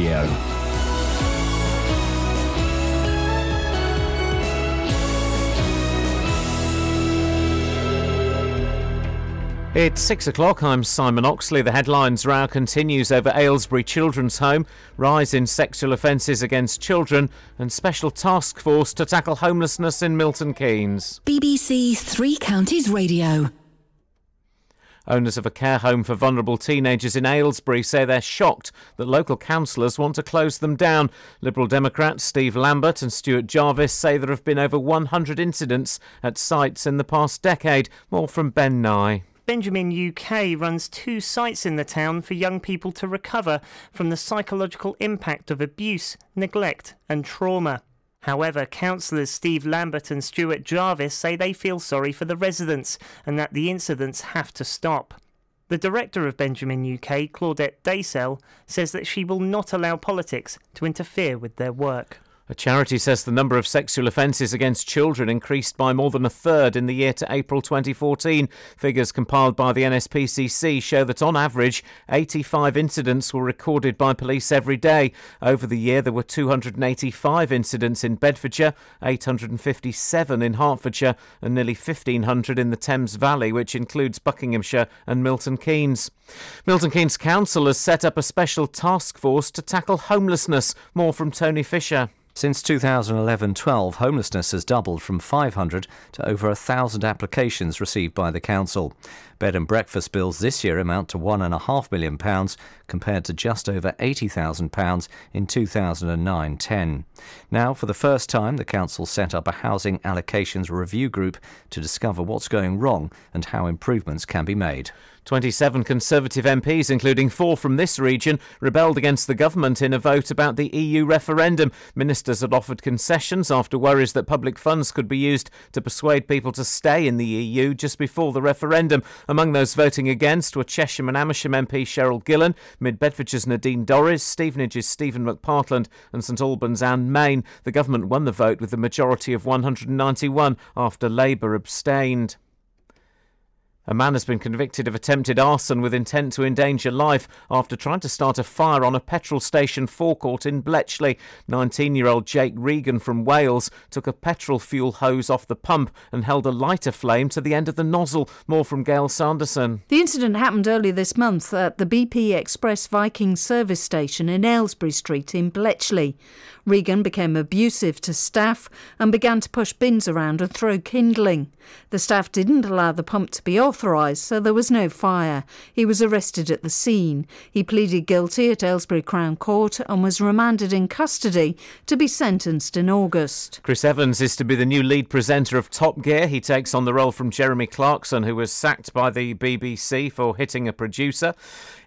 Radio. It's six o'clock. I'm Simon Oxley. The headlines row continues over Aylesbury Children's Home, rise in sexual offences against children, and special task force to tackle homelessness in Milton Keynes. BBC Three Counties Radio. Owners of a care home for vulnerable teenagers in Aylesbury say they're shocked that local councillors want to close them down. Liberal Democrats Steve Lambert and Stuart Jarvis say there have been over 100 incidents at sites in the past decade. More from Ben Nye. Benjamin UK runs two sites in the town for young people to recover from the psychological impact of abuse, neglect, and trauma. However, councillors Steve Lambert and Stuart Jarvis say they feel sorry for the residents and that the incidents have to stop. The director of Benjamin UK, Claudette Daysell, says that she will not allow politics to interfere with their work. A charity says the number of sexual offences against children increased by more than a third in the year to April 2014. Figures compiled by the NSPCC show that on average, 85 incidents were recorded by police every day. Over the year, there were 285 incidents in Bedfordshire, 857 in Hertfordshire, and nearly 1,500 in the Thames Valley, which includes Buckinghamshire and Milton Keynes. Milton Keynes Council has set up a special task force to tackle homelessness. More from Tony Fisher. Since 2011 12, homelessness has doubled from 500 to over 1,000 applications received by the Council. Bed and breakfast bills this year amount to £1.5 million compared to just over £80,000 in 2009 10. Now, for the first time, the Council set up a housing allocations review group to discover what's going wrong and how improvements can be made. 27 Conservative MPs, including four from this region, rebelled against the government in a vote about the EU referendum. Ministers had offered concessions after worries that public funds could be used to persuade people to stay in the EU just before the referendum. Among those voting against were Chesham and Amersham MP Cheryl Gillan, Mid Bedfordshire's Nadine Dorries, Stevenage's Stephen McPartland, and St Albans Anne Main. The government won the vote with a majority of 191 after Labour abstained. A man has been convicted of attempted arson with intent to endanger life after trying to start a fire on a petrol station forecourt in Bletchley. 19 year old Jake Regan from Wales took a petrol fuel hose off the pump and held a lighter flame to the end of the nozzle. More from Gail Sanderson. The incident happened earlier this month at the BP Express Viking service station in Aylesbury Street in Bletchley. Regan became abusive to staff and began to push bins around and throw kindling. The staff didn't allow the pump to be authorised, so there was no fire. He was arrested at the scene. He pleaded guilty at Aylesbury Crown Court and was remanded in custody to be sentenced in August. Chris Evans is to be the new lead presenter of Top Gear. He takes on the role from Jeremy Clarkson, who was sacked by the BBC for hitting a producer.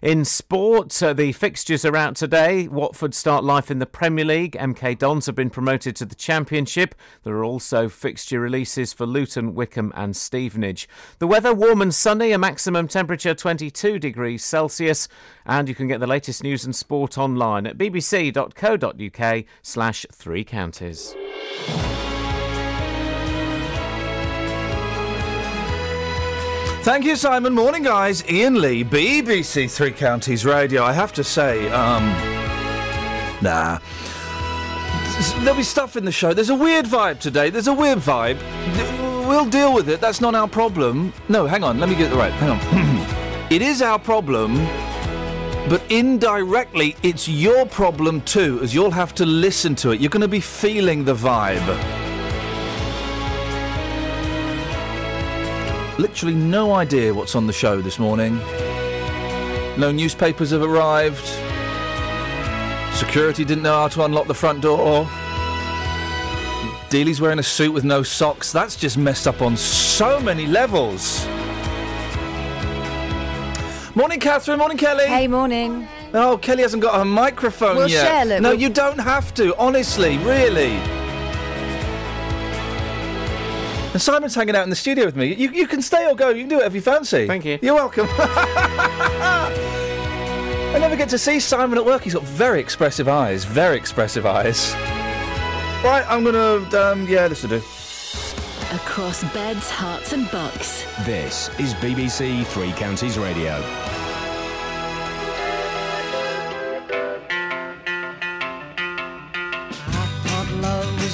In sport, uh, the fixtures are out today. Watford start life in the Premier League. MK Dons have been promoted to the Championship. There are also fixture releases for Luton, Wycombe, and Stevenage. The weather warm and sunny, a maximum temperature 22 degrees Celsius. And you can get the latest news and sport online at bbc.co.uk slash three counties. Thank you, Simon. Morning, guys. Iain Lee, BBC Three Counties Radio. I have to say, um, nah. There'll be stuff in the show. There's a weird vibe today. There's a weird vibe. We'll deal with it. That's not our problem. No, hang on. Let me get it right. Hang on. it is our problem, but indirectly, it's your problem too, as you'll have to listen to it. You're going to be feeling the vibe. Literally no idea what's on the show this morning. No newspapers have arrived. Security didn't know how to unlock the front door. Dealey's wearing a suit with no socks. That's just messed up on so many levels. Morning, Catherine. Morning, Kelly. Hey, morning. Oh, Kelly hasn't got her microphone We'll yet. share it. No, We'll- you don't have to. Honestly, really. And Simon's hanging out in the studio with me. You, you can stay or go. You can do whatever you fancy. Thank you. You're welcome. I never get to see Simon at work. He's got very expressive eyes. Very expressive eyes. Right, I'm gonna. Um, yeah, this will do. Across beds, hearts, and bucks. This is BBC Three Counties Radio.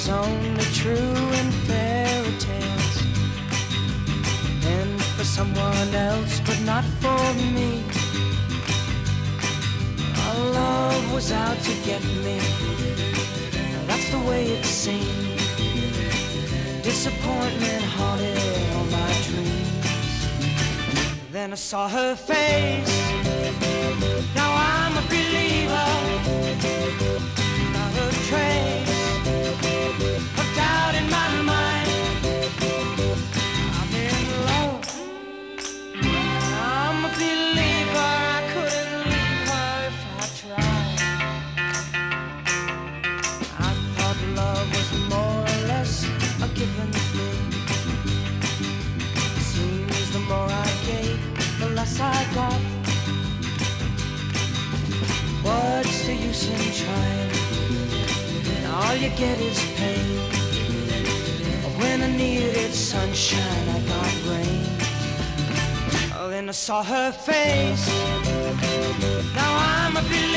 only true in fairy tales and for someone else but not for me our love was out to get me. That's the way it seemed. Disappointment haunted all my dreams. Then I saw her face. Now I'm a believer. Not a trace of doubt in my mind. I'm in love. I'm a believer. Saw her face. Now I'm a believer.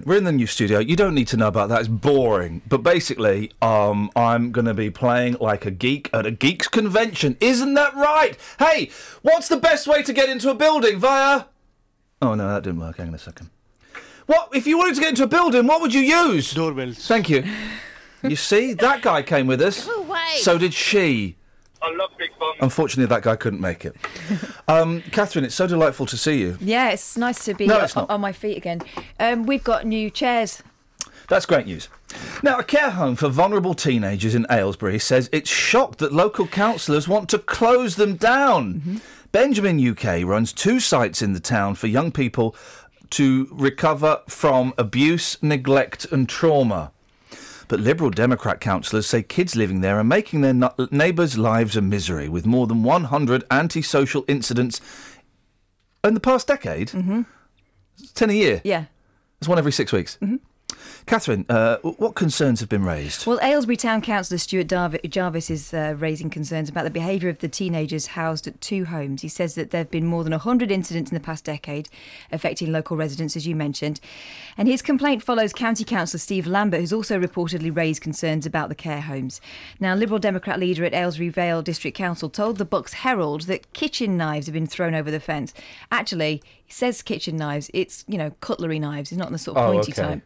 We're in. We're in the new studio. You don't need to know about that. It's boring. But basically, um, I'm going to be playing like a geek at a geeks convention. Isn't that right? Hey, what's the best way to get into a building via? Oh no, that didn't work. Hang on a second. What if you wanted to get into a building? What would you use? Doorbells. Thank you. You see, that guy came with us. Go away. So did she. I love big bums. Unfortunately, that guy couldn't make it. Um, Catherine, it's so delightful to see you. Yeah, it's nice to be No, o- it's not. on my feet again. Um, we've got new chairs. That's great news. Now, a care home for vulnerable teenagers in Aylesbury says it's shocked that local councillors want to close them down. Benjamin UK runs two sites in the town for young people to recover from abuse, neglect, and trauma. But Liberal Democrat councillors say kids living there are making their nu- neighbours' lives a misery, with more than 100 antisocial incidents in the past decade. Mm-hmm. 10 a year. Yeah. It's one every six weeks. Mm-hmm. Catherine, uh, what concerns have been raised? Well, Aylesbury Town Councillor Stuart Jarvis is uh, raising concerns about the behaviour of the teenagers housed at two homes. He says that there have been more than 100 incidents in the past decade affecting local residents, as you mentioned. And his complaint follows County Councillor Steve Lambert, who's also reportedly raised concerns about the care homes. Now, Liberal Democrat leader at Aylesbury Vale District Council told the Bucks Herald that kitchen knives have been thrown over the fence. Actually, he says kitchen knives, it's, you know, cutlery knives. It's not the sort of Oh, pointy okay. type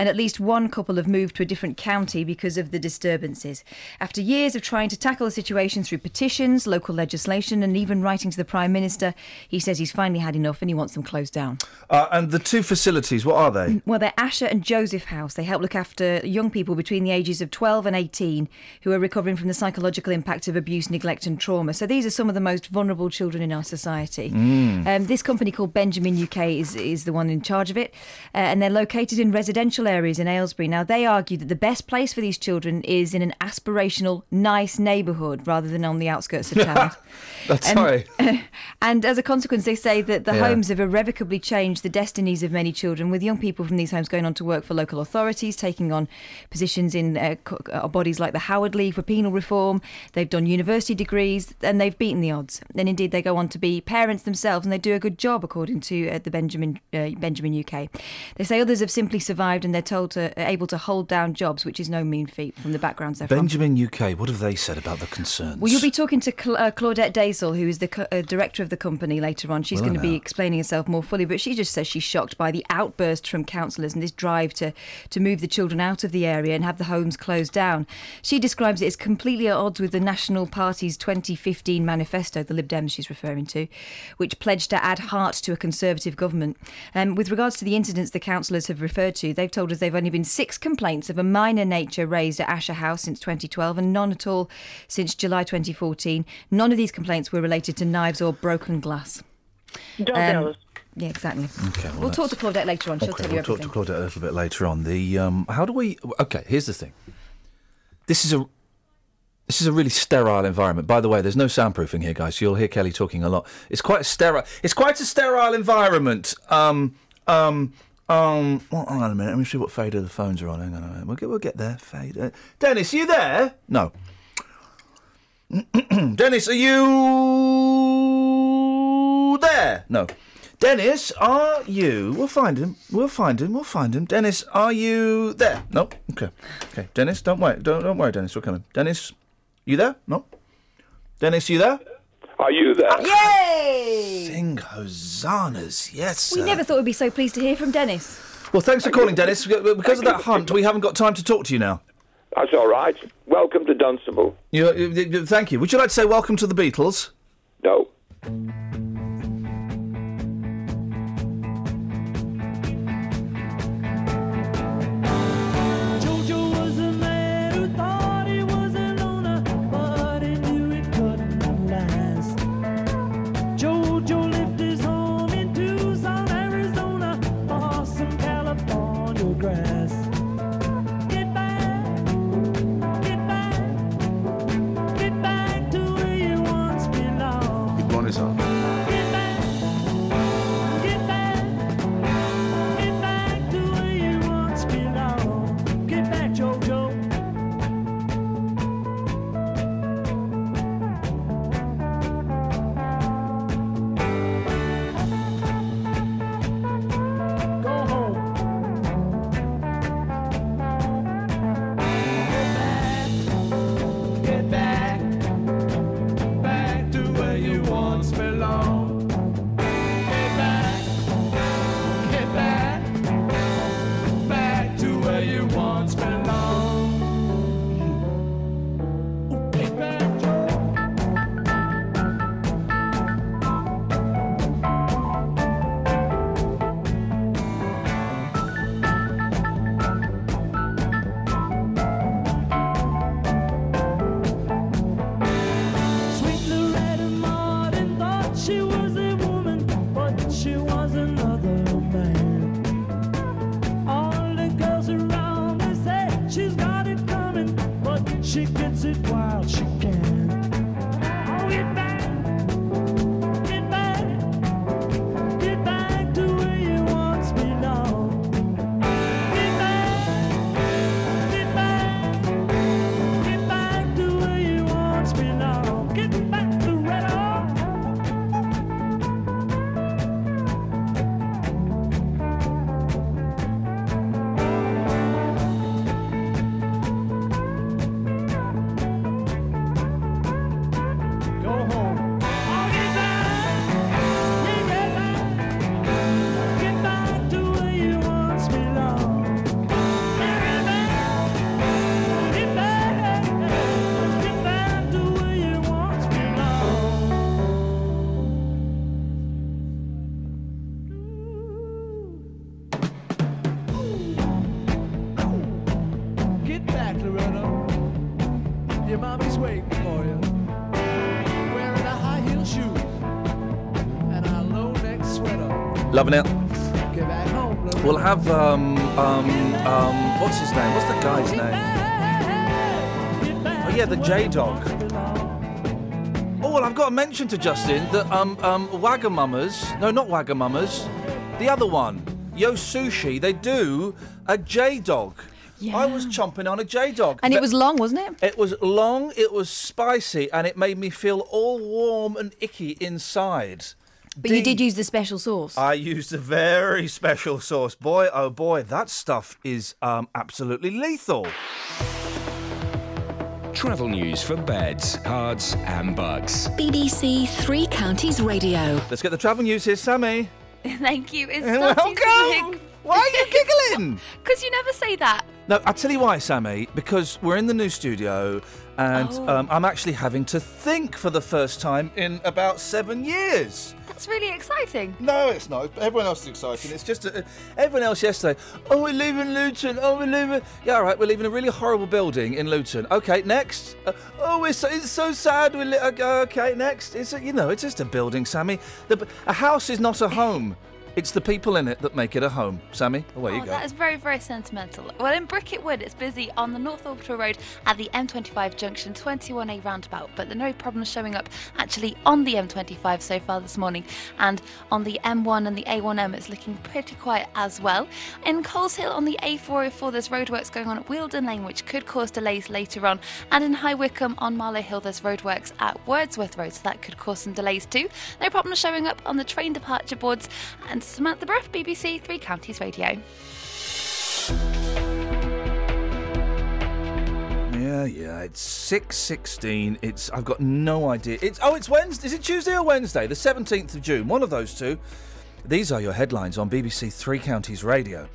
and at least one couple have moved to a different county because of the disturbances. After years of trying to tackle the situation through petitions, local legislation, and even writing to the Prime Minister, he says he's finally had enough and he wants them closed down. Uh, and the two facilities, what are they? Well, they're Asher and Joseph House. They help look after young people between the ages of 12 and 18 who are recovering from the psychological impact of abuse, neglect, and trauma. So these are some of the most vulnerable children in our society. Um, this company called Benjamin UK is, is the one in charge of it, uh, and they're located in residential areas in Aylesbury. Now, they argue that the best place for these children is in an aspirational, nice neighbourhood rather than on the outskirts of town. That's And- sorry. and as a consequence, they say that the Yeah. homes have irrevocably changed the destinies of many children, with young people from these homes going on to work for local authorities, taking on positions in uh, uh, bodies like the Howard League for penal reform. They've done university degrees and they've beaten the odds. And indeed, they go on to be parents themselves, and they do a good job, according to uh, the Benjamin uh, Benjamin UK. They say others have simply survived, and they're told to are able to hold down jobs, which is no mean feat from the backgrounds they're from. Benjamin UK, what have they said about the concerns? Well, you'll be talking to Cla- uh, Claudette Daisel, who is the uh, director of the company later on. She's Well, going to be explaining herself more fully, but she just says she's shocked by the outburst from councillors and this drive to, to move the children out of the area and have the homes closed down. She describes it as completely at odds with the National Party's 2015 manifesto, the Lib Dems she's referring to, which pledged to add heart to a Conservative government. Um, with regards to the incidents the councillors have referred to, they've told us they've only been six complaints of a minor nature raised at Asher House since 2012 and none at all since July 2014. None of these complaints were related to knives or broken glass. Um, yeah, exactly. Okay, well, we'll talk to that's- Claudette later on. She'll okay, tell you we'll talk to Claudette a little bit later on. The um, how do we? Okay, here's the thing. This is a this is a really sterile environment. By the way, there's no soundproofing here, guys. So you'll hear Kelly talking a lot. It's quite a sterile. It's quite a sterile environment. Um, um, um. Well, hang on a minute. Let me see what fader the phones are on. Hang on a minute. We'll get we'll get there. Fader. Dennis, are you there? No. Dennis, are you there? No. Dennis, are you? We'll find him. We'll find him. We'll find him. Dennis, are you there? No. Okay. Okay. Dennis, don't worry. Don't don't worry, Dennis. We're coming. Dennis, you there? No. Dennis, you there? Are you there? Yay! Sing hosannas. Yes. We sir. never thought we'd be so pleased to hear from Dennis. Well, thanks for calling, Dennis. Because of that hunt, we haven't got time to talk to you now. That's all right. Welcome to Dunstable. You, you, you- thank you. Would you like to say welcome to the Beatles? No. Loving it. We'll have um um um what's his name? What's the guy's name? Oh yeah, the J Dog. Oh well, I've got to mention to Justin that um um Wagamamas, no not Wagamamas, the other one, Yo Sushi, they do a J Dog. Yeah. I was chomping on a J Dog. And it was long, wasn't it? It was long, it was spicy, and it made me feel all warm and icky inside. But you did use the special sauce. I used a very special sauce. Boy, oh boy, that stuff is um, absolutely lethal. Travel news for beds, cards, and bugs. BBC Three Counties Radio. Let's get the travel news here, Sammy. Thank you. It's Welcome. Why are you giggling? Because you never say that. No, I'll tell you why, Sammy. Because we're in the new studio, and Oh. um, I'm actually having to think for the first time in about seven years. That's really exciting. No, it's not. Everyone else is exciting. It's just uh, everyone else yesterday. Oh, we're leaving Luton. Oh, we're leaving. Yeah, all right. We're leaving a really horrible building in Luton. Okay, next. Uh, oh, it's so, it's so sad. We're li- uh, okay, next. It's a, you know, it's just a building, Sammy. The, a house is not a home. It's the people in it that make it a home, Sammy. Away you Oh, go. that is very, very sentimental. Well, in Bricket Wood, it's busy on the North Orbital Road at the M25 junction 21A roundabout, but there are no problems showing up actually on the M25 so far this morning. And on the M1 and the A1M, it's looking pretty quiet as well. In Coleshill on the A404, there's roadworks going on at Wealdon Lane, which could cause delays later on. And in High Wycombe on Marlow Hill, there's roadworks at Wordsworth Road, so that could cause some delays too. No problems showing up on the train departure boards. And Samantha Breath, BBC Three Counties Radio. Yeah, yeah. It's six sixteen. It's I've got no idea. It's oh, it's Wednesday. Is it Tuesday or Wednesday? The seventeenth of June. One of those two. These are your headlines on BBC Three Counties Radio.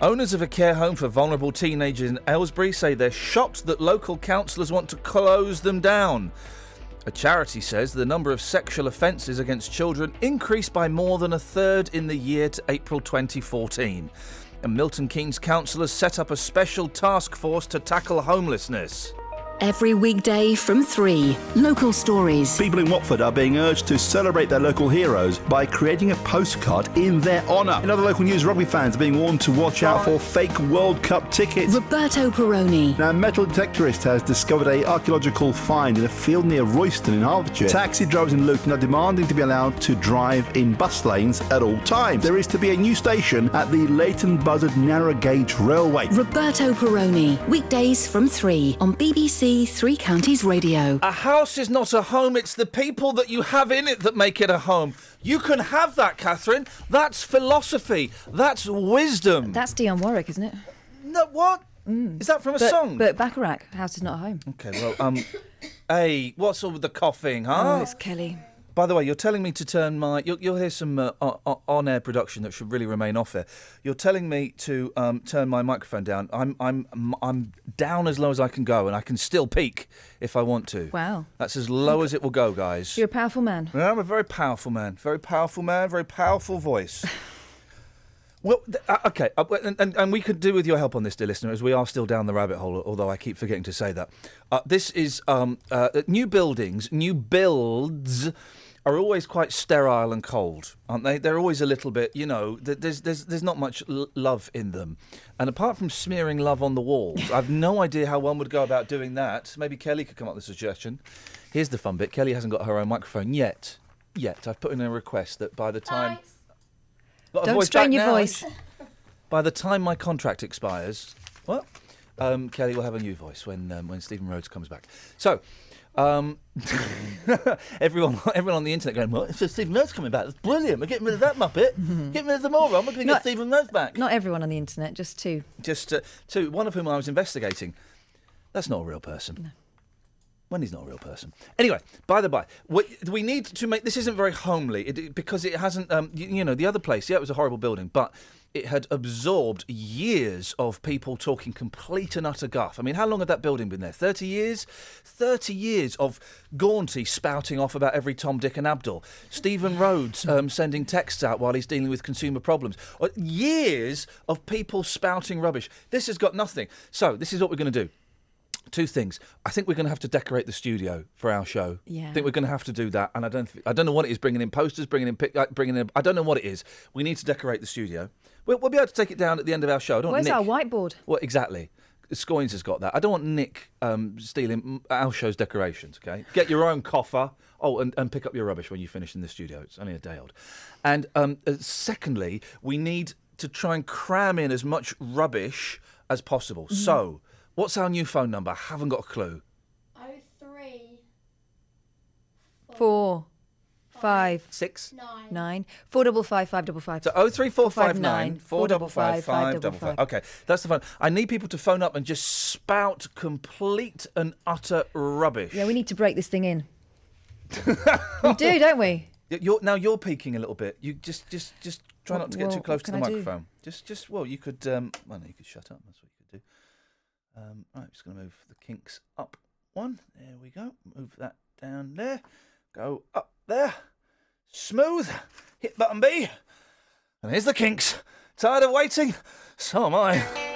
Owners of a care home for vulnerable teenagers in Aylesbury say they're shocked that local councillors want to close them down. A charity says the number of sexual offences against children increased by more than a third in the year to April 2014. And Milton Keynes councillors set up a special task force to tackle homelessness. Every weekday from 3. Local stories. People in Watford are being urged to celebrate their local heroes by creating a postcard in their honour. In other local news, rugby fans are being warned to watch out for fake World Cup tickets. Roberto Perrone. Now, a metal detectorist has discovered a archaeological find in a field near Royston in Hertfordshire. Taxi drivers in Luton are demanding to be allowed to drive in bus lanes at all times. There is to be a new station at the Leighton Buzzard Narrow Gauge Railway. Roberto Perrone. Weekdays from 3 on BBC Three Counties Radio. A house is not a home, it's the people that you have in it that make it a home. You can have that, Catherine. That's philosophy. That's wisdom. That's Dionne Warwick, isn't it? No, what? Is that from a but, song? Burt Bacharach, House is not a home. Okay, well, um, hey, what's all with the coughing, huh? Oh, it's Kelly. By the way, you're telling me to turn my. You'll, you'll hear some uh, on air production that should really remain off air. You're telling me to um, turn my microphone down. I'm, I'm, I'm down as low as I can go, and I can still peak if I want to. Wow. That's as low as it will go, guys. You're a powerful man. Yeah, I'm a very powerful man. Very powerful man. Very powerful voice. well, uh, okay, uh, and, and, and we could do with your help on this, dear listener, as we are still down the rabbit hole. Although I keep forgetting to say that. Uh, this is um, uh, new buildings, new builds. Are always quite sterile and cold, aren't they? They're always a little bit, you know. There's there's there's not much l- love in them, and apart from smearing love on the walls, I've no idea how one would go about doing that. Maybe Kelly could come up with a suggestion. Here's the fun bit. Kelly hasn't got her own microphone yet. Yet I've put in a request that by the time Got Don't voice strain your now, voice. By the time my contract expires, what? Um, Kelly will have a new voice when um, when Stephen Rhodes comes back. So. Um, everyone, everyone on the internet going, "What? So Stephen Rhodes coming back? That's brilliant! We're getting rid of that muppet. getting rid of them all. We're going to get Stephen Rhodes back." Not everyone on the internet, just two. Just uh, two, one of whom I was investigating. That's not a real person. When he's not a real person. Anyway, by the by, we, we need to make this isn't very homely it- because it hasn't. Um, you, you know, the other place, yeah, it was a horrible building, but it had absorbed years of people talking complete and utter guff. I mean, how long had that building been there? Thirty years. Thirty years of Gaunty spouting off about every Tom, Dick, and Abdul. Stephen Rhodes um, sending texts out while he's dealing with consumer problems. Uh, Years of people spouting rubbish. This has got nothing. So this is what we're going to do. Two things. I think we're going to have to decorate the studio for our show. Yeah. I think we're going to have to do that, and I don't. Th- I don't know what it is. Bringing in posters, bringing in, pic- uh, bringing in. I don't know what it is. We need to decorate the studio. We'll, we'll be able to take it down at the end of our show. I don't Where's Nick. our whiteboard? Well, exactly. Scoins has got that. I don't want Nick um, stealing mm, our show's decorations. Okay, get your own coffer. Oh, and, and pick up your rubbish when you finish in the studio. It's only a day old. And um, uh, secondly, we need to try and cram in as much rubbish as possible. Mm-hmm. So, what's our new phone number? Haven't got a clue. Four, five, six, nine, four double five, five double five. So oh three four five Five nine nine, four double five five, five double five. five. Okay, that's the phone. I need people to phone up and just spout complete and utter rubbish. Yeah, we need to break this thing in. we do, don't we? You're, now you're peeking a little bit. You just just just try What- not to get well, too close to the I do? microphone. Just just well, you could um, well, no, you could shut up. That's what you could do. Um, right, I'm just going to move the kinks up one. There we go. Move that down there. Go up there. Smooth. Hit button B. And here's the kinks. Tired of waiting? So am I.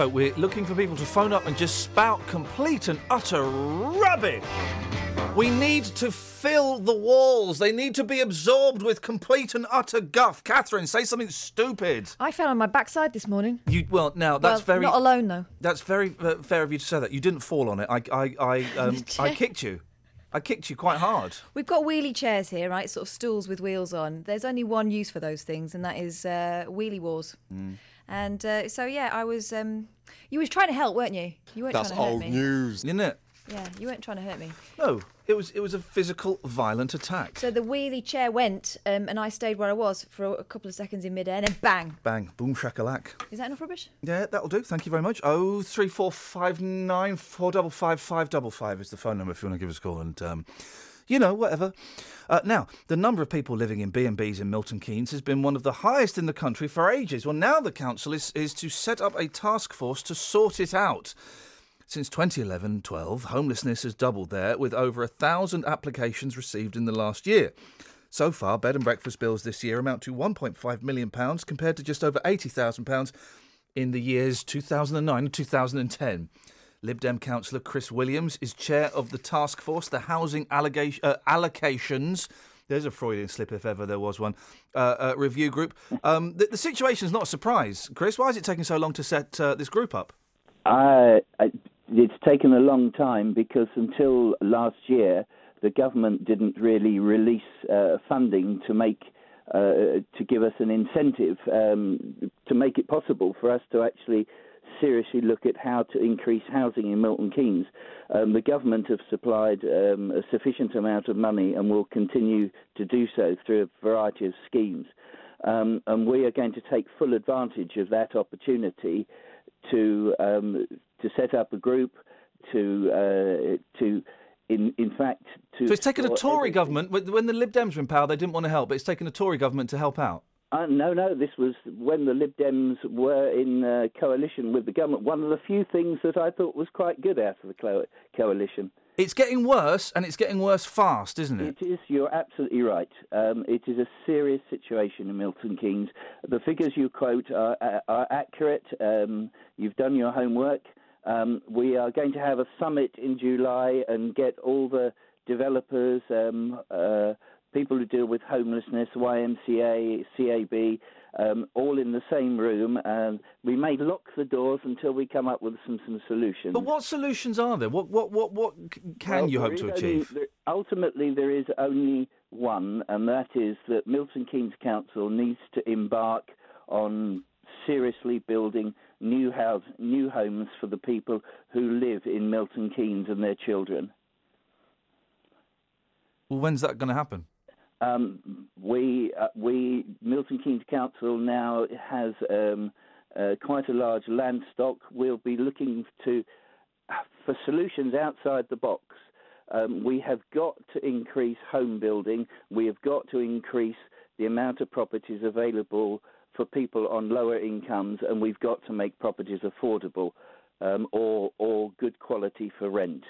So we're looking for people to phone up and just spout complete and utter rubbish. We need to fill the walls. They need to be absorbed with complete and utter guff. Catherine, say something stupid. I fell on my backside this morning. You well now that's well, very not alone though. That's very uh, fair of you to say that. You didn't fall on it. I I I um, I kicked you. I kicked you quite hard. We've got wheelie chairs here, right? Sort of stools with wheels on. There's only one use for those things, and that is uh, wheelie wars. Mm. And uh, so yeah, I was. Um, you was trying to help, weren't you? You weren't That's trying to hurt old me. news, isn't it? Yeah, you weren't trying to hurt me. No, it was it was a physical, violent attack. So the wheelie chair went, um, and I stayed where I was for a couple of seconds in midair, and then bang. Bang, boom, shakalak. Is that enough rubbish? Yeah, that'll do. Thank you very much. Oh three four five nine four double five five double five is the phone number if you want to give us a call and um, you know whatever. Uh, now the number of people living in B and B's in Milton Keynes has been one of the highest in the country for ages. Well, now the council is is to set up a task force to sort it out. Since 2011 12, homelessness has doubled there, with over a thousand applications received in the last year. So far, bed and breakfast bills this year amount to £1.5 million compared to just over £80,000 in the years 2009 and 2010. Lib Dem councillor Chris Williams is chair of the task force, the Housing uh, Allocations There's a Freudian slip if ever there was one. Uh, uh, review group. Um, the, the situation is not a surprise, Chris. Why is it taking so long to set uh, this group up? Uh, it's taken a long time because until last year, the government didn't really release uh, funding to make uh, to give us an incentive um, to make it possible for us to actually seriously look at how to increase housing in Milton Keynes. Um, the government have supplied um, a sufficient amount of money and will continue to do so through a variety of schemes. Um, and we are going to take full advantage of that opportunity to um, to set up a group to uh, to in in fact to So it's taken a Tory government. When when the Lib Dems were in power, they didn't want to help, but it's taken a Tory government to help out. Uh, no, no, this was when the Lib Dems were in uh, coalition with the government. One of the few things that I thought was quite good out of the co- coalition. It's getting worse, and it's getting worse fast, isn't it? It is, you're absolutely right. Um, it is a serious situation in Milton Keynes. The figures you quote are, are, are accurate. Um, you've done your homework. Um, we are going to have a summit in July and get all the developers, um, uh, people who deal with homelessness, YMCA, CAB, um, all in the same room. And we may lock the doors until we come up with some, some solutions. But what solutions are there? What what what what can Well, you hope to only- achieve? there- ultimately, there is only one, and that is that Milton Keynes Council needs to embark on seriously building new house, new homes for the people who live in Milton Keynes and their children. Well, when's that going to happen? Um, we, uh, we, Milton Keynes Council now has um, uh, quite a large land stock. We'll be looking to for solutions outside the box. Um, we have got to increase home building. We have got to increase the amount of properties available for people on lower incomes, and we've got to make properties affordable um, or or good quality for rent.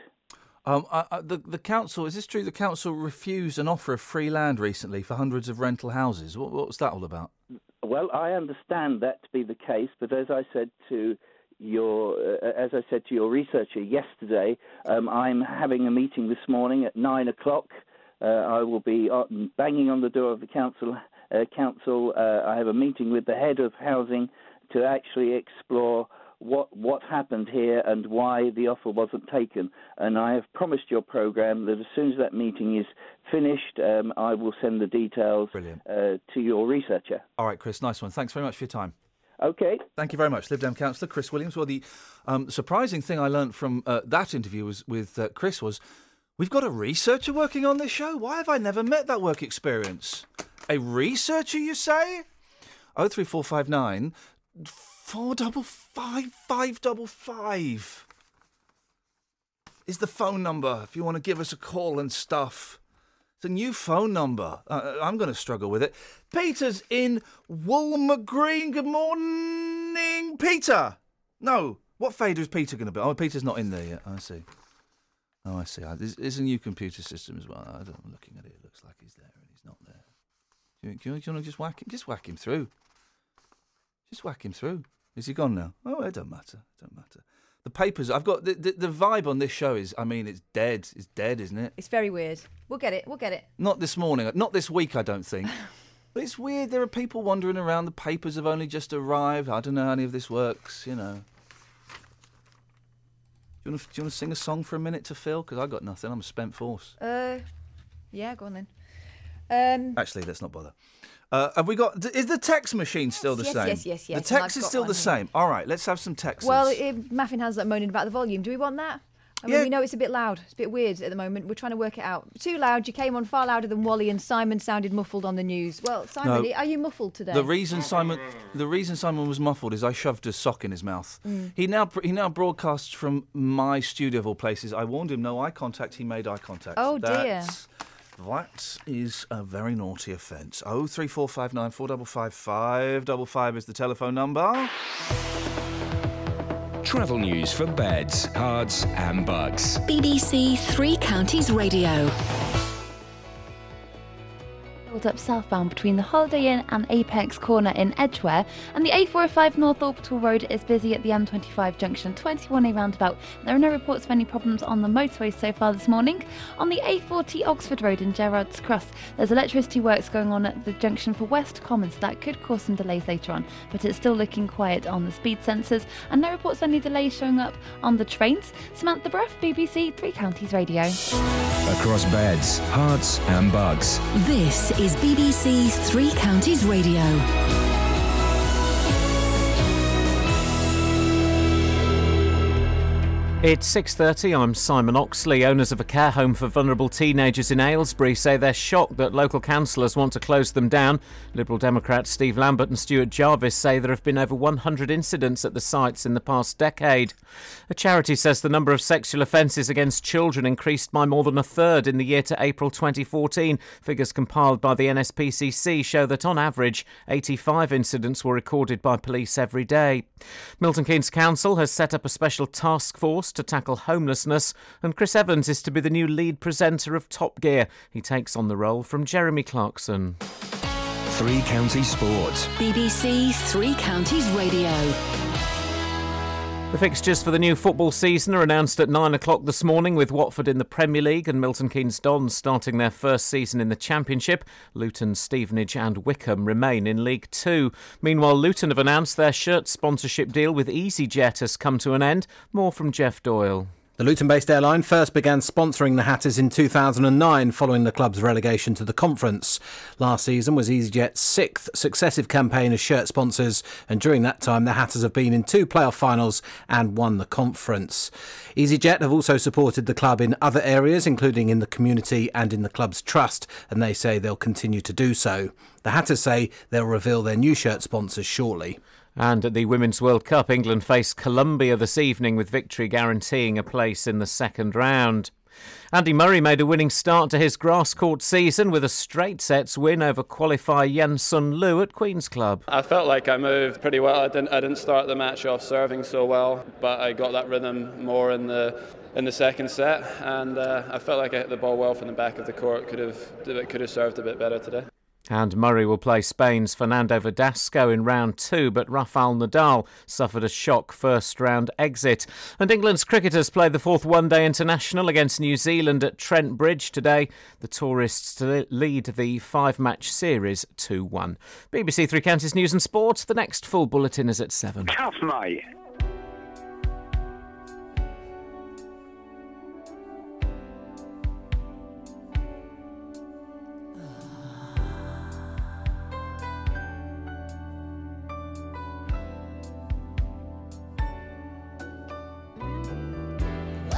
Um, the the council is this true? The council refused an offer of free land recently for hundreds of rental houses. What, was that all about? Well, I understand that to be the case, but as I said to your, uh, as I said to your researcher yesterday, um, I'm having a meeting this morning at nine o'clock. Uh, I will be banging on the door of the council. Uh, council. Uh, I have a meeting with the head of housing to actually explore what what happened here and why the offer wasn't taken. And I have promised your program that as soon as that meeting is finished, um, I will send the details uh, to your researcher. All right, Chris, nice one. Thanks very much for your time. Okay. Thank you very much, Lib Dem councillor Chris Williams. Well, the um, surprising thing I learnt from uh, that interview was with uh, Chris was we've got a researcher working on this show. Why have I never met that work experience? A researcher, you say? Oh three four double five five double five is the phone number if you want to give us a call and stuff. It's a new phone number. Uh, I'm going to struggle with it. Peter's in Woolmer Green. Good morning, Peter. No, what fader is Peter going to be? Oh, Peter's not in there yet. I see. Oh, I see. Uh, This is a new computer system as well. I I'm looking at it. It looks like he's there and he's not there. Do you, do you, do you want to just whack him? Just whack him through. Just whack him through. Is he gone now? Oh, it don't matter. It don't matter. The papers. I've got the, the the vibe on this show is. I mean, it's dead. It's dead, isn't it? It's very weird. We'll get it. We'll get it. Not this morning. Not this week. I don't think. but it's weird. There are people wandering around. The papers have only just arrived. I don't know how any of this works. You know. Do you want to, do you want to sing a song for a minute to Phil? Because I got nothing. I'm a spent force. Uh, yeah, go on then. Um, Actually, let's not bother. Uh, have we got? Is the text machine still the yes, same? yes, yes, yes, The text is still the here. same. All right, let's have some texts. well, it, Maffin has that moaning about the volume. Do we want that? I mean, Yeah. we know it's a bit loud. It's a bit weird at the moment. We're trying to work it out. Too loud. You came on far louder than Wally, and Simon sounded muffled on the news. Well, Simon, No. are you muffled today? The reason Simon, the reason Simon was muffled is I shoved a sock in his mouth. Mm. He now he now broadcasts from my studio of all places. I warned him no eye contact. He made eye contact. Oh, dear. That's- a very naughty offence. Oh three four five nine four double five five double five is the telephone number. Travel news for beds, cards, and bugs. BBC Three Counties Radio. Held up southbound between the Holiday Inn and Apex Corner in Edgware, and the A405 North Orbital Road is busy at the M25 junction 21A roundabout. There are no reports of any problems on the motorway so far this morning. On the A40 Oxford Road in Gerrards Cross, there's electricity works going on at the junction for West Common, so that could cause some delays later on, but it's still looking quiet on the speed sensors, and no reports of any delays showing up on the trains. Samantha Bruff, BBC Three Counties Radio. Across beds, hearts, and bugs. This is BBC Three Counties Radio. It's 6:30. I'm Simon Oxley. Owners of a care home for vulnerable teenagers in Aylesbury say they're shocked that local councillors want to close them down. Liberal Democrats Steve Lambert and Stuart Jarvis say there have been over 100 incidents at the sites in the past decade. A charity says the number of sexual offences against children increased by more than a third in the year to April 2014. Figures compiled by the NSPCC show that on average 85 incidents were recorded by police every day. Milton Keynes Council has set up a special task force to tackle homelessness, and Chris Evans is to be the new lead presenter of Top Gear. He takes on the role from Jeremy Clarkson. Three Counties Sports. BBC Three Counties Radio. The fixtures for the new football season are announced at 9 o'clock this morning with Watford in the Premier League and Milton Keynes Dons starting their first season in the Championship. Luton, Stevenage and Wycombe remain in League Two. Meanwhile, Luton have announced their shirt sponsorship deal with EasyJet has come to an end. More from Jeff Doyle. The Luton based airline first began sponsoring the Hatters in 2009 following the club's relegation to the conference. Last season was EasyJet's sixth successive campaign as shirt sponsors, and during that time, the Hatters have been in two playoff finals and won the conference. EasyJet have also supported the club in other areas, including in the community and in the club's trust, and they say they'll continue to do so. The Hatters say they'll reveal their new shirt sponsors shortly. And at the Women's World Cup, England face Colombia this evening with victory guaranteeing a place in the second round. Andy Murray made a winning start to his grass court season with a straight sets win over qualifier Yen Sun at Queen's Club. I felt like I moved pretty well. I didn't, I didn't start the match off serving so well, but I got that rhythm more in the in the second set, and uh, I felt like I hit the ball well from the back of the court. Could have could have served a bit better today. And Murray will play Spain's Fernando Verdasco in round two, but Rafael Nadal suffered a shock first round exit. And England's cricketers play the fourth one day international against New Zealand at Trent Bridge today. The tourists lead the five match series 2 1. BBC Three Counties News and Sport. The next full bulletin is at 7. Tough, mate.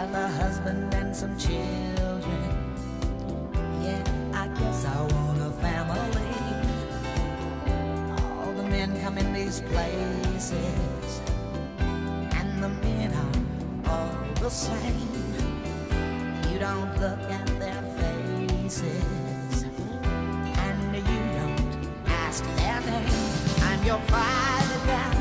have a husband and some children. Yeah, I guess I want a family. All the men come in these places, and the men are all the same. You don't look at their faces, and you don't ask their name. I'm your private dancer,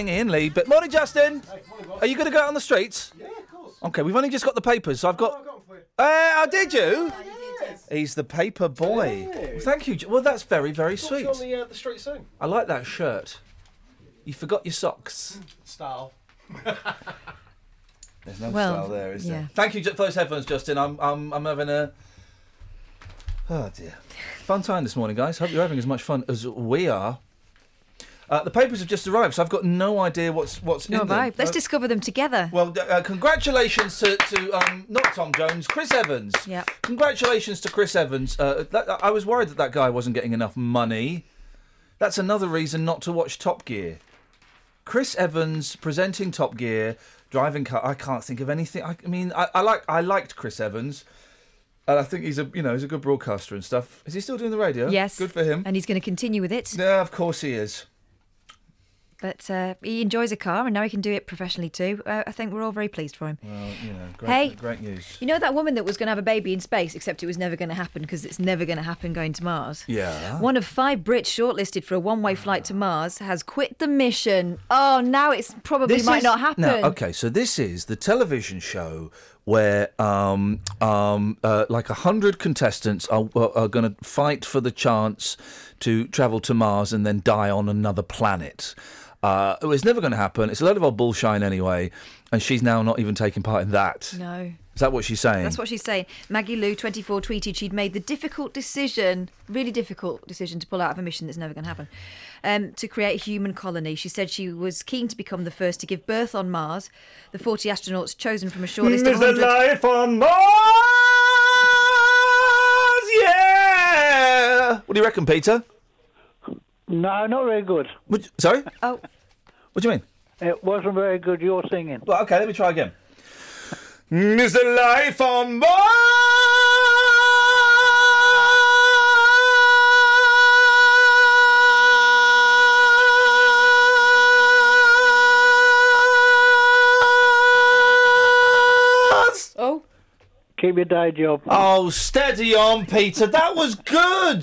Morning, Iain Lee. But morning, Justin. Are you going to go out on the streets? Yeah, of course. Okay, we've only just got the papers, so I've got. Uh, oh, did you? He's the paper boy. Well, thank you. Well, that's very, very sweet. on the, uh, the street soon. I like that shirt. You forgot your socks. Style. There's no Well, style there, is yeah. there? Thank you Ju- for those headphones, Justin. I'm, I'm, I'm having a. Oh dear, fun time this morning, guys. Hope you're having as much fun as we are. Uh, the papers have just arrived, so I've got no idea what's what's in them. Let's Uh, discover them together. well, uh, congratulations to, to um, not Tom Jones, Chris Evans. Yeah. Congratulations to Chris Evans. Uh, that, I was worried that that guy wasn't getting enough money. That's another reason not to watch Top Gear. Chris Evans presenting Top Gear, driving car. I can't think of anything. I, I mean, I, I like I liked Chris Evans, and I think he's a you know he's a good broadcaster and stuff. Is he still doing the radio? Yes. Good for him. And he's going to continue with it. Yeah, of course he is. But uh, he enjoys a car and now he can do it professionally too. Uh, I think we're all very pleased for him. Well, you know, great, Hey. great news. You know that woman that was going to have a baby in space, except it was never going to happen because it's never going to happen going to Mars? Yeah. One of five Brits shortlisted for a one way flight to Mars has quit the mission. Oh, now it's probably This might is- not happen. No, okay, so this is the television show where um, um, uh, like a hundred contestants are, are going to fight for the chance to travel to Mars and then die on another planet. Uh, it was never going to happen. It's a load of old bullshine anyway, and she's now not even taking part in that. No. Is that what she's saying? That's what she's saying. Maggie Lieu, 24, tweeted she'd made the difficult decision, really difficult decision, to pull out of a mission that's never going to happen, um, to create a human colony. She said she was keen to become the first to give birth on Mars. The 40 astronauts chosen from a short list of There's a 100. life on Mars, yeah. What do you reckon, Peter? No, not very good. What, sorry? Oh. What do you mean? It wasn't very good, your singing. Well, okay, let me try again. Is the life on Mars? Keep your day job. Oh, steady on, Peter. That was good.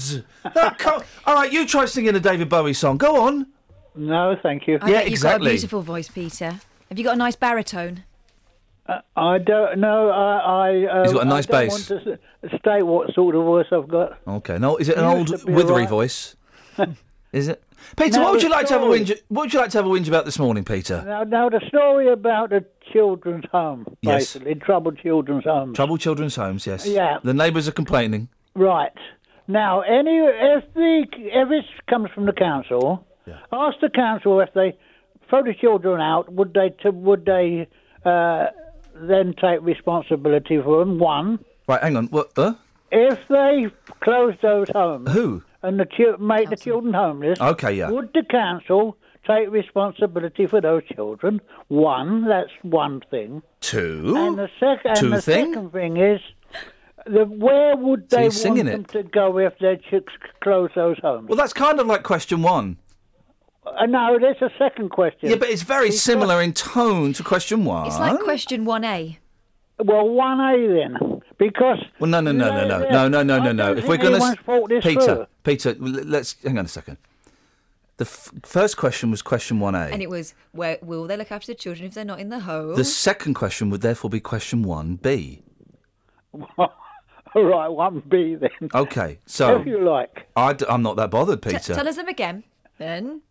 That co- All right, you try singing a David Bowie song. Go on. No, thank you. I bet you've got a beautiful voice, Peter. Have you got a nice baritone? Uh, I don't know. I. I uh, He's got a nice I don't bass. want to state what sort of voice I've got. Okay. No, is it an It old used to be withery alright. voice? is it? Peter, No, what would you the like to have a story. whinge? What would you like to have a whinge about this morning, Peter? Now, now the story about the children's home, Yes. basically troubled children's homes. Troubled children's homes. Yes. Yeah. The neighbours are complaining. Right. Now, any if the if it comes from the council, ask the council if they throw the children out, would they t- would they uh, then take responsibility for them? One, Right. Hang on. What? Uh? if they close those homes Who? and the make the children homeless, Okay. Yeah. would the council take responsibility for those children? One, that's one thing. Two. And the, sec- and Two the thing? second thing is, the, where would they you're want them it. to go if they ch- close those homes? Well, that's kind of like question one. Uh, no, there's a second question. Yeah, but it's very Because- similar in tone to question one. It's like question 1A. Well, one A then, because Well, no, no, no, no, no, no, no, no, no, no. If we're going to, Peter, Peter, let's hang on a second. The f- first question was question one A. And it was, where will they look after the children if they're not in the home? The second question would therefore be question one B. All right, one B then. Okay, so if you like. I d- I'm not that bothered, T- Peter. tell us them again, then.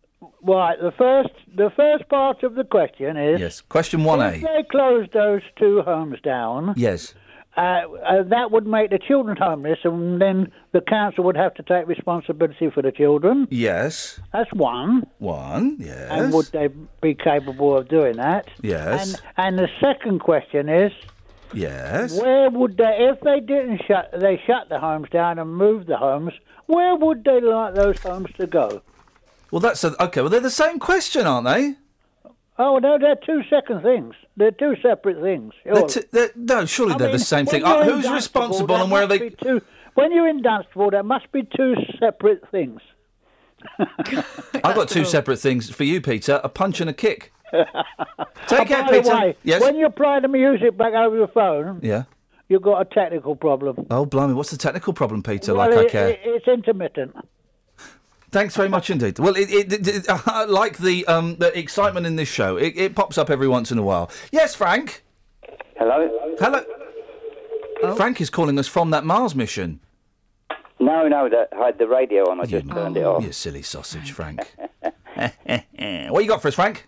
Right, the first the first part of the question is Yes, question 1A. if A. they close those two homes down, Yes. Uh, uh, that would make the children homeless, and then the council would have to take responsibility for the children. Yes. That's one. One. Yes. And would they be capable of doing that? Yes. And and the second question is, Yes. where would they, if they didn't shut, they shut the homes down and moved the homes, where would they like those homes to go? Well, that's a, okay. Well, they're the same question, aren't they? Oh no, they're two second things. They're two separate things. They're t- they're- no, surely I they're the same thing. Uh, who's responsible and where are they? Two, when you're in dance Dunstable, there must be two separate things. I've got two separate things for you, Peter: a punch and a kick. Take Oh, care, Peter. way, yes. when you play the music back over the phone, Yeah. you've got a technical problem. Oh, blimey! What's the technical problem, Peter? well, like I care. it- it's intermittent. Thanks very much indeed. Well, it, it, it, it- like the um, the excitement in this show, it, it pops up every once in a while. Yes, Frank. Hello. Hello. Frank is calling us from that Mars mission. No, no, that I had the radio on. I just turned it off. You silly sausage, Frank. what you got for us, Frank?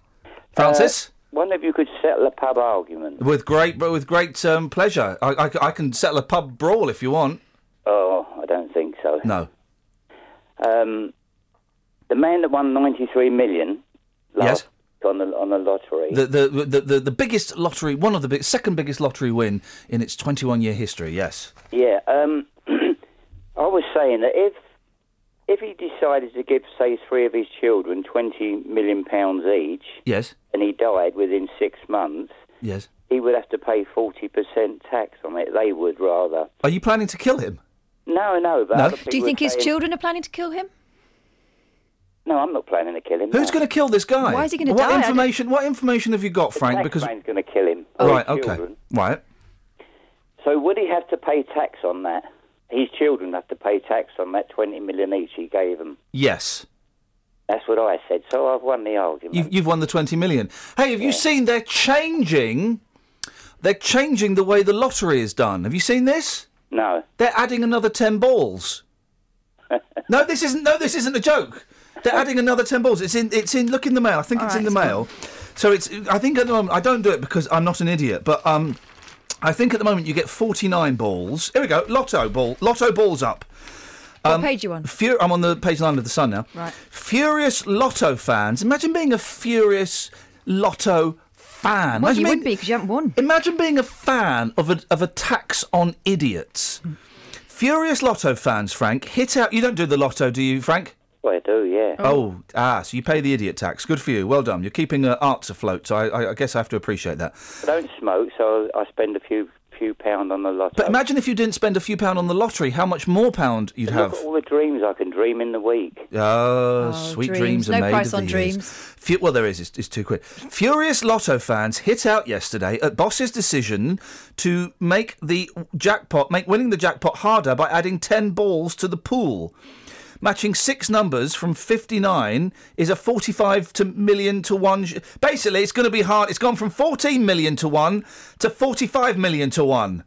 Francis. Uh, wonder if you could settle a pub argument. with great, with great um, pleasure. I, I, I can settle a pub brawl if you want. Oh, I don't think so. No. Um, the man that won 93 million last on the on the lottery. The, the, the, the, the biggest lottery, one of the big, second biggest lottery win in its 21 year history, yes. Yeah, um, I was saying that if if he decided to give, say, three of his children 20 million pounds each, Yes. and he died within six months, Yes. he would have to pay 40% tax on it. They would rather. Are you planning to kill him? No, no. But No. Do you think his saying- children are planning to kill him? No, I'm not planning to kill him. Who's no. going to kill this guy? Why is he gonna what die? I information? What information have you got, Frank? tax Because man's going to kill him. right, okay, children. right. So would he have to pay tax on that? His children have to pay tax on that 20 million each he gave them. Yes, That's what I said. So I've won the argument. you've you've won the 20 million. Hey, have you seen they're changing? They're changing the way the lottery is done. Have you seen this? No. They're adding another 10 balls. no, this isn't. No, this isn't a joke. They're adding another 10 balls. It's in. It's in. Look in the mail. I think it's in the mail. So it's. I think at the moment I don't do it because I'm not an idiot, but um, I think at the moment you get 49 balls. Here we go. Lotto ball. Lotto balls up. What page you on? Fur- I'm on the page nine of the Sun now. Right. Furious Lotto fans. Imagine being a furious Lotto fan. Well, Imagine you being- would be because you haven't won. Imagine being a fan of a of a tax on idiots. Furious Lotto fans, Frank, hit out. You don't do the Lotto, do you, Frank? Well, I do, yeah. Oh, ah, so you pay the idiot tax. Good for you. Well done. You're keeping uh, arts afloat. So I, I, I guess I have to appreciate that. I don't smoke, so I spend a few few pound on the lotto. But imagine if you didn't spend a few pound on the lottery, how much more pound you'd Look have. at all the dreams I can dream in the week. Oh, sweet dreams. dreams, are No made price of on the dreams. years. Fu- well, there is. It's, it's two quid. Furious Lotto fans hit out yesterday at Boss's decision to make the jackpot, make winning the jackpot harder by adding ten balls to the pool. Matching six numbers from 59 is a 45 to million to one. sh- Basically, it's going to be hard. It's gone from 14 million to one to 45 million to one.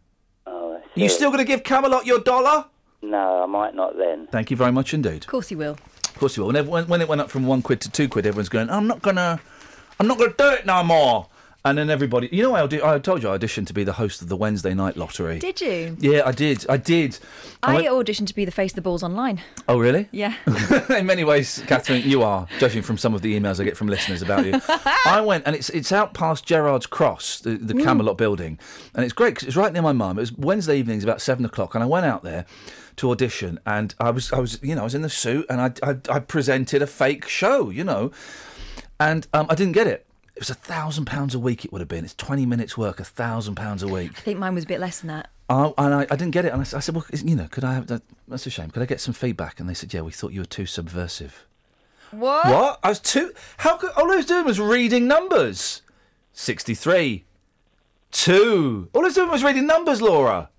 Oh, Are you still going to give Camelot your dollar? No, I might not then. Thank you very much indeed. Of course he will. Of course you will. When, when, when it went up from one quid to two quid, everyone's going, "I'm not gonna, I'm not gonna do it no more." And then everybody, you know, I, audi- I told you I auditioned to be the host of the Wednesday night lottery. Did you? Yeah, I did. I did. I went- auditioned to be the face of the balls online. oh, really? Yeah. In many ways, Catherine, you are, judging from some of the emails I get from listeners about you. I went, and it's it's out past Gerrards Cross, the, the Mm. Camelot building, and it's great because it's right near my mum. It was Wednesday evenings, about seven o'clock, and I went out there to audition, and I was I was you know I was in the suit, and I I, I presented a fake show, you know, and um, I didn't get it. It was a thousand pounds a week. It would have been. It's twenty minutes work, a thousand pounds a week. I think mine was a bit less than that. I, and I, I didn't get it, and I, I said, "Well, you know, could I have that? That's a shame. Could I get some feedback?" And they said, "Yeah, we thought you were too subversive." What? What? I was too. How could all I was doing was reading numbers. Sixty-three, two. All I was doing was reading numbers, Laura.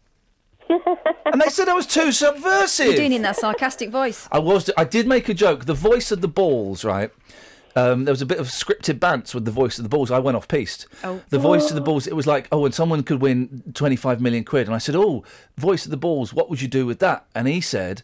and they said I was too subversive. You're doing in that sarcastic voice. I was. I did make a joke. The voice of the balls, right? Um, there was a bit of scripted bants with the voice of the balls. I went off piste. Oh. The voice of the balls. It was like, oh, and someone could win twenty-five million quid, and I said, oh, voice of the balls. What would you do with that? And he said,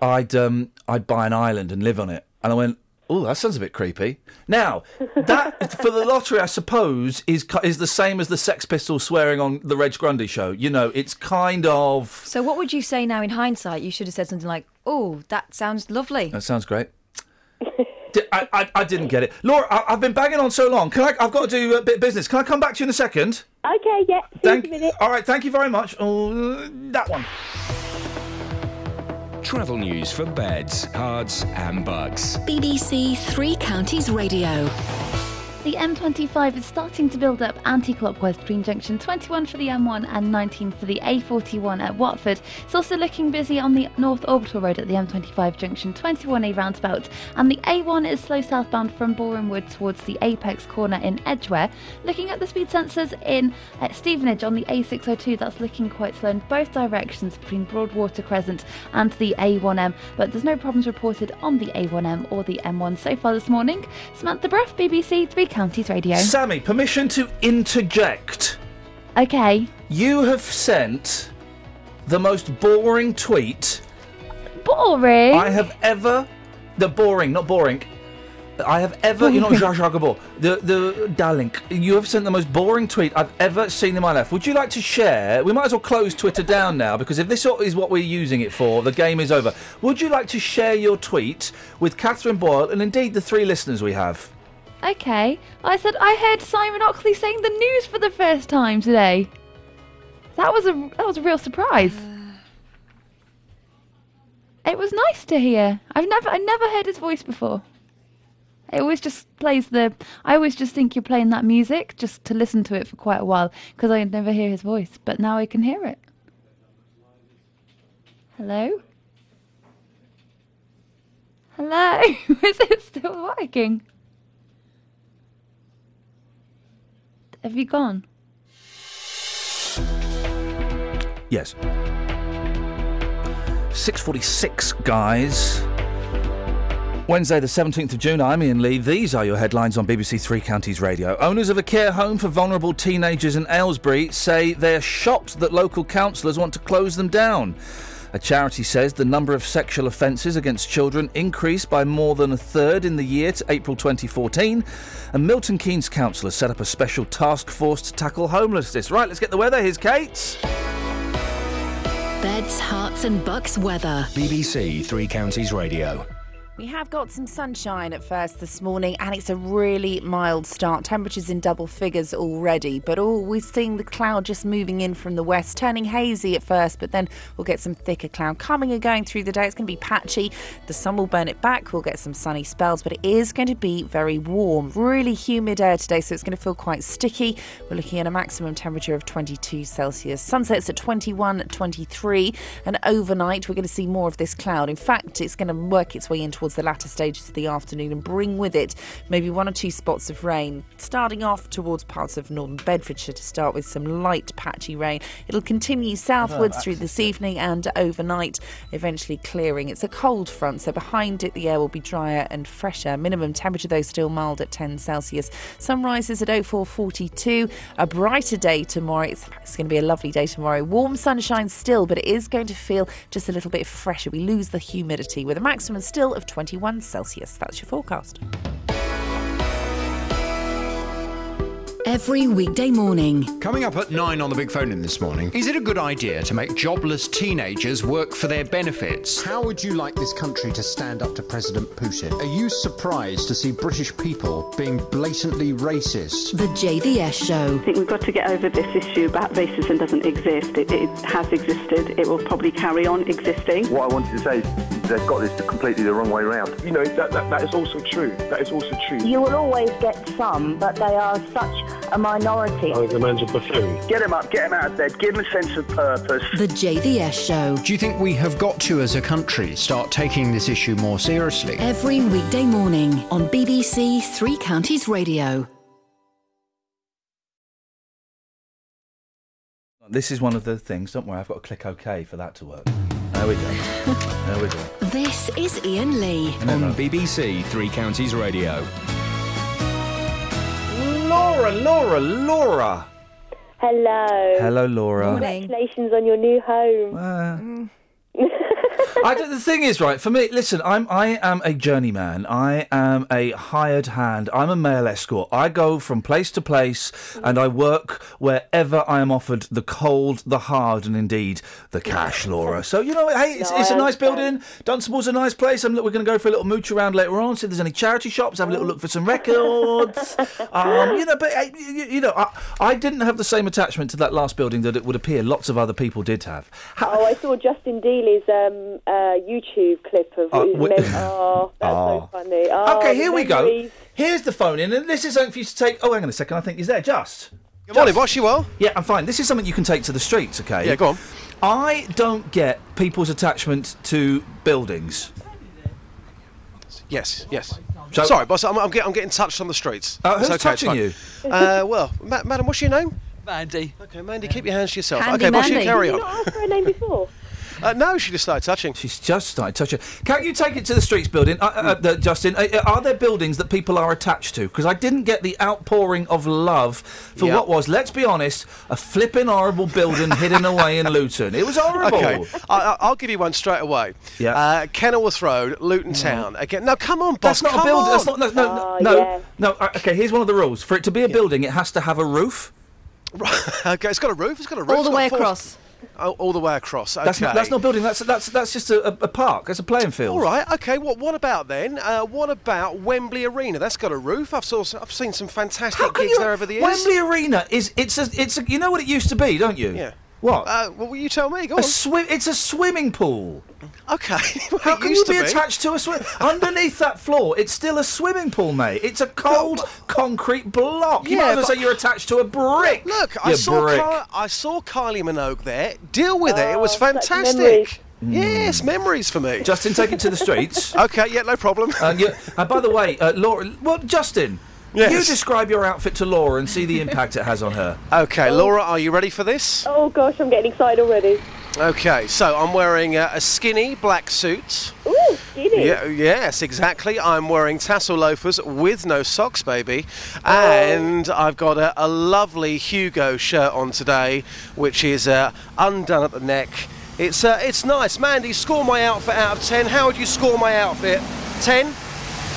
I'd um, I'd buy an island and live on it. And I went, oh, that sounds a bit creepy. Now, that for the lottery, I suppose, is is the same as the Sex Pistols swearing on the Reg Grundy show. You know, it's kind of. So what would you say now in hindsight? You should have said something like, "Oh, that sounds lovely." That sounds great. Di- I, I, I didn't get it. Laura, I, I've been banging on so long. Can I? I've got to do a bit of business. Can I come back to you in a second? Okay, yeah. See Thank, you in a minute. all right, thank you very much. Oh, that one. Travel news for beds, cards, and bucks. BBC Three Counties Radio. The M25 is starting to build up anti-clockwise between junction 21 for the M1 and 19 for the A41 at Watford. It's also looking busy on the North Orbital Road at the M25 junction 21A roundabout, and the A1 is slow southbound from Boreham Wood towards the Apex corner in Edgware. Looking at the speed sensors in Stevenage on the A602, that's looking quite slow in both directions between Broadwater Crescent and the A1M, but there's no problems reported on the A1M or the M1 so far this morning. Samantha Bruff, BBC Three Counties Radio. Sammy, permission to interject. Okay. You have sent the most boring tweet Boring. I have ever. The boring, not boring. I have ever. You're not Zsa Zsa Gabor. The the darling. You have sent the most boring tweet I've ever seen in my life. Would you like to share? We might as well close Twitter down now because if this is what we're using it for, the game is over. Would you like to share your tweet with Catherine Boyle and indeed the three listeners we have? Okay. I said I heard Simon Oxley saying the news for the first time today. That was a that was a real surprise. It was nice to hear. I've never I never heard his voice before. It always just plays the. I always just think you're playing that music just to listen to it for quite a while because I never hear his voice, but now I can hear it. Hello? Hello? Is it still working? Have you gone? Yes. 646, guys. Wednesday, the 17th of June, I'm Iain Lee. These are your headlines on BBC Three Counties Radio. Owners of a care home for vulnerable teenagers in Aylesbury say they're shocked that local councillors want to close them down. A charity says the number of sexual offences against children increased by more than a third in the year to April 2014. And Milton Keynes Council has set up a special task force to tackle homelessness. Right, let's get the weather. Here's Kate. Beds, Herts, and bucks weather. BBC Three Counties Radio. We have got some sunshine at first this morning, and it's a really mild start. Temperatures in double figures already, but oh, we're seeing the cloud just moving in from the west, turning hazy at first, but then we'll get some thicker cloud coming and going through the day. It's going to be patchy. The sun will burn it back. We'll get some sunny spells, but it is going to be very warm. Really humid air today, so it's going to feel quite sticky. We're looking at a maximum temperature of 22 Celsius. Sunsets at 21, 23, and overnight we're going to see more of this cloud. In fact, it's going to work its way in towards the latter stages of the afternoon and bring with it maybe one or two spots of rain, starting off towards parts of northern Bedfordshire to start with some light patchy rain. It'll continue southwards oh, through this evening and overnight, eventually clearing. It's a cold front, so behind it the air will be drier and fresher. Minimum temperature though still mild at 10 Celsius. Sun rises at 0442. A brighter day tomorrow. It's, it's going to be a lovely day tomorrow. Warm sunshine still, but it is going to feel just a little bit fresher. We lose the humidity with a maximum still of 21 Celsius. That's your forecast. Every weekday morning. Coming up at 9 on the big phone in this morning, is it a good idea to make jobless teenagers work for their benefits? How would you like this country to stand up to President Putin? Are you surprised to see British people being blatantly racist? The JVS Show. I think we've got to get over this issue about racism doesn't exist. It, it has existed. It will probably carry on existing. What I wanted to say is they've got this completely the wrong way around. You know, that, that, that is also true. That is also true. You will always get some, but they are such a minority. I think the man's a buffoon. Get him up, get him out of bed, give him a sense of purpose. The JVS Show. Do you think we have got to, as a country, start taking this issue more seriously? Every weekday morning on BBC Three Counties Radio. This is one of the things. Don't worry, I've got to click OK for that to work. There we go. there we go. This is Iain Lee. On BBC Three Counties Radio. Laura, Laura, Laura. Hello. Hello, Laura. Congratulations on your new home. I, don't- the thing is, right, for me, listen, I'm I am a journeyman. I am a hired hand. I'm a male escort. I go from place to place and I work wherever I am offered the cold, the hard, and indeed the cash, Laura. So, you know, hey, it's, No, it's a nice building. Dunstable's a nice place. I'm, we're going to go for a little mooch around later on, see if there's any charity shops, have a little look for some records. um, you know, but, you, you know, I, I didn't have the same attachment to that last building that it would appear lots of other people did have. oh, I saw Justin Dealey's um, uh, YouTube clip of Uh, his wi- mem- Oh, that's Oh. so funny. Oh, okay, the here we go. Here's the phone in, and this is something for you to take. Oh, hang on a second. I think he's there. Just. Good morning, boss. You well? Yeah, I'm fine. This is something you can take to the streets. Okay. Yeah, go on. I don't get people's attachment to buildings. Yes, yes. So- Sorry, boss. I'm, I'm, get, I'm getting touched on the streets. Uh, It's who's okay, touching you? Uh, well, ma- madam, what's your name? Mandy. Okay, Mandy, keep your hands to yourself. Handy okay, boss, you Mandy. carry Did on. you not ask for her name before? Uh, no, she just started touching. She's just started touching. Can't you take it to the streets building, uh, uh, uh, Justin? Uh, uh, are there buildings that people are attached to? Because I didn't get the outpouring of love for Yeah. what was, let's be honest, a flipping horrible building hidden away in Luton. It was horrible. Okay, I, I- I'll give you one straight away. Yeah. Uh, Kenilworth Road, Luton Town. Again, no, come on, boss. That's not come a building. That's not. No, no, Oh, no. yeah. no, uh, okay, here's one of the rules. For it to be a building, it has to have a roof. okay, it's got a roof. It's got a roof. All It's the got way four- across. Oh, all the way across. Okay. That's not. That's not building. That's that's that's just a, a, park. That's a playing field. All right. Okay. What What about then? Uh, what about Wembley Arena? That's got a roof. I've saw. I've seen some fantastic gigs you? there over the years. Wembley Arena is it's a it's a, you know what it used to be, don't you? Yeah. What? Uh, well, will you tell me? Go a on. swim. It's a swimming pool. Okay. How can you be, be. attached to a swim? Underneath that floor, it's still a swimming pool, mate. It's a cold concrete block. You Yeah, might as well say you're attached to a brick. Look, I saw brick. Ky- I saw Kylie Minogue there. Deal with it. It was Oh, fantastic. memories. Yes, memories for me. Justin, take it to the streets. okay. Yeah. No problem. Uh, you, uh, by the way, uh, Laura. Well, Justin. Yes. You describe your outfit to Laura and see the impact it has on her. Okay, Laura, are you ready for this? Oh gosh, I'm getting excited already. Okay, so I'm wearing uh, a skinny black suit. Ooh, skinny. Yeah, yes, exactly. I'm wearing tassel loafers with no socks, baby. Oh. And I've got a, a lovely Hugo shirt on today, which is uh, undone at the neck. It's uh, it's nice. Mandy, score my outfit out of 10. How would you score my outfit? 10?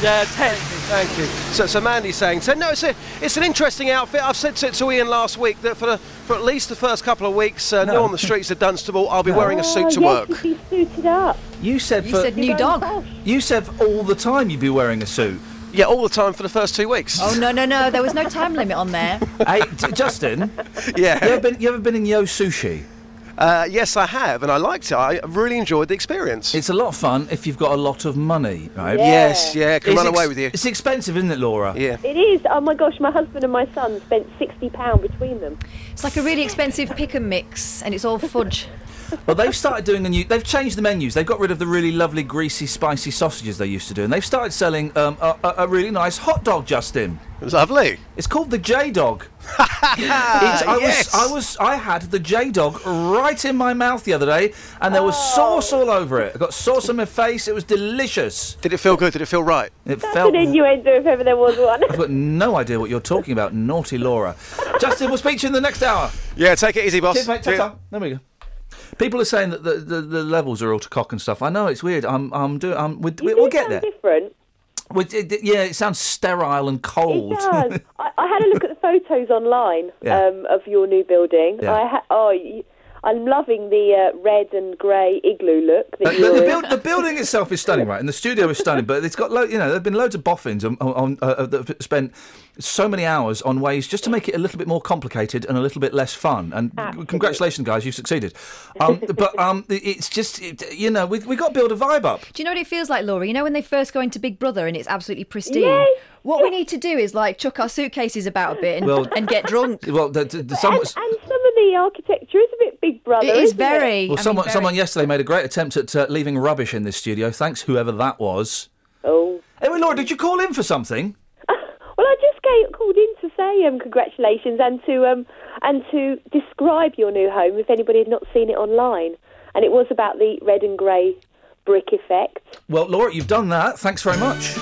Yeah, 10. Thank you. So, so Mandy's saying, so no, it's a, it's an interesting outfit. I've said to, to Iain last week that for the, for at least the first couple of weeks, uh, No. new on the streets of Dunstable, I'll be wearing a suit to oh, work. Yes, she's suited up. You said You for said new dog. going you said all the time you'd be wearing a suit. Yeah, all the time for the first two weeks. Oh no no no! There was no time limit on there. hey, d- Justin. Yeah. You ever been? You ever been in Yo Sushi? Uh, yes, I have, and I liked it. I really enjoyed the experience. It's a lot of fun if you've got a lot of money, right? Yeah. Yes, yeah, can It's run ex- away with you. It's expensive, isn't it, Laura? Yeah. It is. Oh my gosh, my husband and my son spent sixty pound between them. It's like a really expensive pick and mix, and it's all fudge. Well, they've started doing a new. They've changed the menus. They've got rid of the really lovely, greasy, spicy sausages they used to do, and they've started selling um, a, a, a really nice hot dog. Justin, It was Lovely. it's called the J Dog. I yes. was, I was, I had the J Dog right in my mouth the other day, and there was Oh. sauce all over it. I got sauce on my face. It was delicious. Did it feel good? Did it feel right? It That's felt. an innuendo if ever there was one. I've got no idea what you're talking about, naughty Laura. Justin, we'll speak to you in the next hour. Yeah, take it easy, boss. Cheers, mate. Ta-ta. There we go. People are saying that the, the, the levels are all to cock and stuff. I know it's weird. I'm I'm doing. I'm, we, we, we'll get there. Different. We, it, it- yeah, it sounds sterile and cold. It does. I, I had a look at the photos online Yeah. um, of your new building. Yeah. I ha- oh, I'm loving the uh, red and grey igloo look that Uh, you're the, the, build, the building itself is stunning, right? And the studio is stunning, but it's got, lo- you know, there have been loads of boffins on, on, uh, that have spent so many hours on ways just to make it a little bit more complicated and a little bit less fun. And Absolutely. congratulations, guys, you've succeeded. Um, but um, it's just, it, you know, we we got to build a vibe up. Do you know what it feels like, Laura? You know when they first go into Big Brother and it's absolutely pristine. Yes. What we need to do is like chuck our suitcases about a bit and, Well- and get drunk. Well, the, the, the, someone, and, and some of the architecture is a bit Big Brother. It is isn't very. well, I mean, someone, very- someone yesterday made a great attempt at uh, leaving rubbish in this studio. Thanks, whoever that was. Oh. Anyway, Laura, did you call in for something? Well, I just came, called in to say um, congratulations and to um, and to describe your new home if anybody had not seen it online. And it was about the red and grey brick effect. Well, Laura, you've done that. Thanks very much.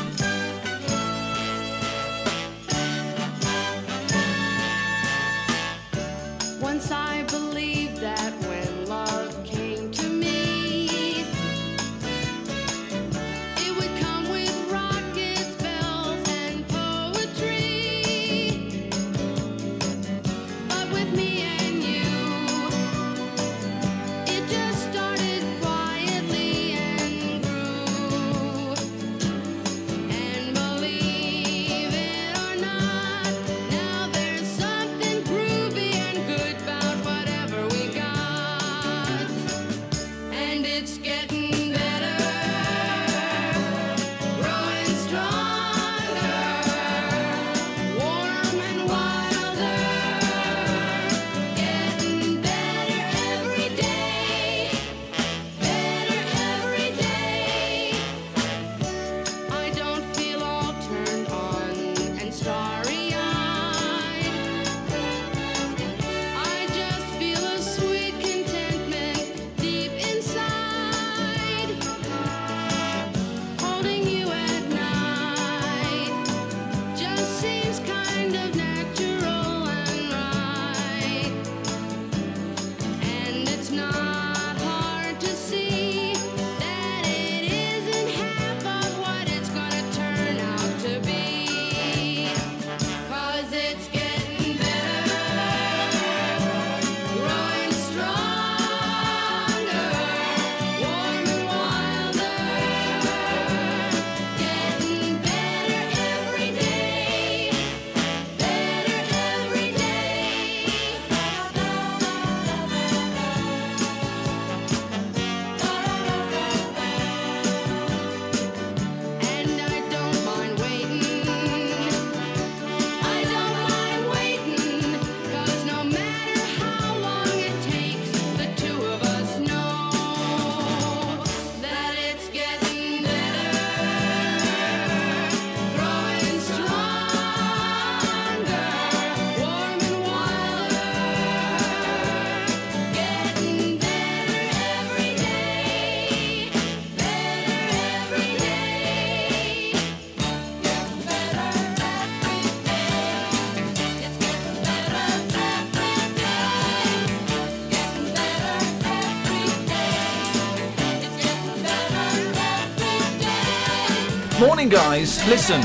Morning, guys. Listen.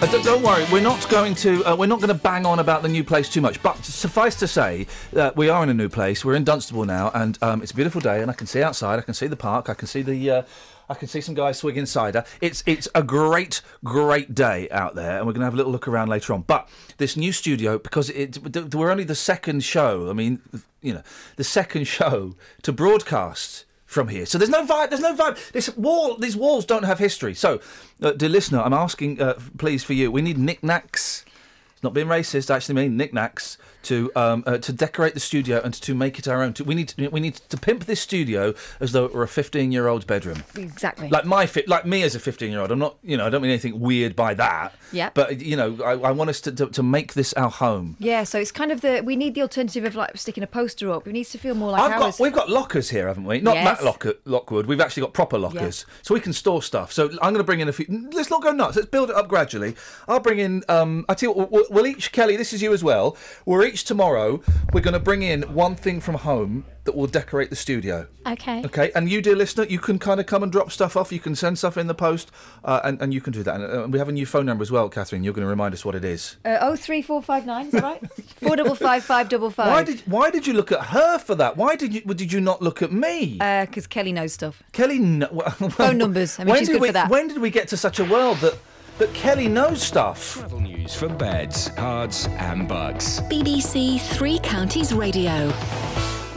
Uh, don't worry, we're not going to uh, we're not going to bang on about the new place too much. But suffice to say that we are in a new place. We're in Dunstable now, and um, it's a beautiful day. And I can see outside. I can see the park. I can see the. Uh, I can see some guys swigging cider. It's it's a great great day out there, and we're going to have a little look around later on. But this new studio, because it, we're only the second show. I mean, you know, the second show to broadcast from here. So there's no vibe. There's no vibe. This wall. These walls don't have history. So, uh, dear listener, I'm asking, uh, please, for you. We need knickknacks. It's not being racist. I actually mean knickknacks to um, uh, to decorate the studio and to make it our own. To, we need to, we need to pimp this studio as though it were a 15 year old's bedroom. Exactly. Like my fit, like me as a 15 year old. I'm not, you know, I don't mean anything weird by that. Yeah. But you know, I, I want us to, to to make this our home. Yeah, so it's kind of the we need the alternative of like sticking a poster up. It needs to feel more like I've ours. got, we've got lockers here, haven't we? Not Yes. Matt Lock- Lockwood. We've actually got proper lockers, so we can store stuff. So I'm going to bring in a few. Let's not go nuts. Let's build it up gradually. I'll bring in. Um, I tell you, what, we'll, we'll each Kelly. This is you as well. We're each tomorrow. We're going to bring in one thing from home that will decorate the studio. Okay. Okay, and you, dear listener, you can kind of come and drop stuff off. You can send stuff in the post, uh, and, and you can do that. And uh, we have a new phone number as well, Catherine. You're going to remind us what it is. Uh, oh three four five nine. Is that right? Four double five five double five. Why did Why did you look at her for that? Why did you Did you not look at me? Because Kelly knows stuff. Kelly, kn- well, Phone numbers. I mean, when she's good we, for that. When did we get to such a world that that Kelly knows stuff? Travel news for beds, cards, and bucks. BBC Three Counties Radio.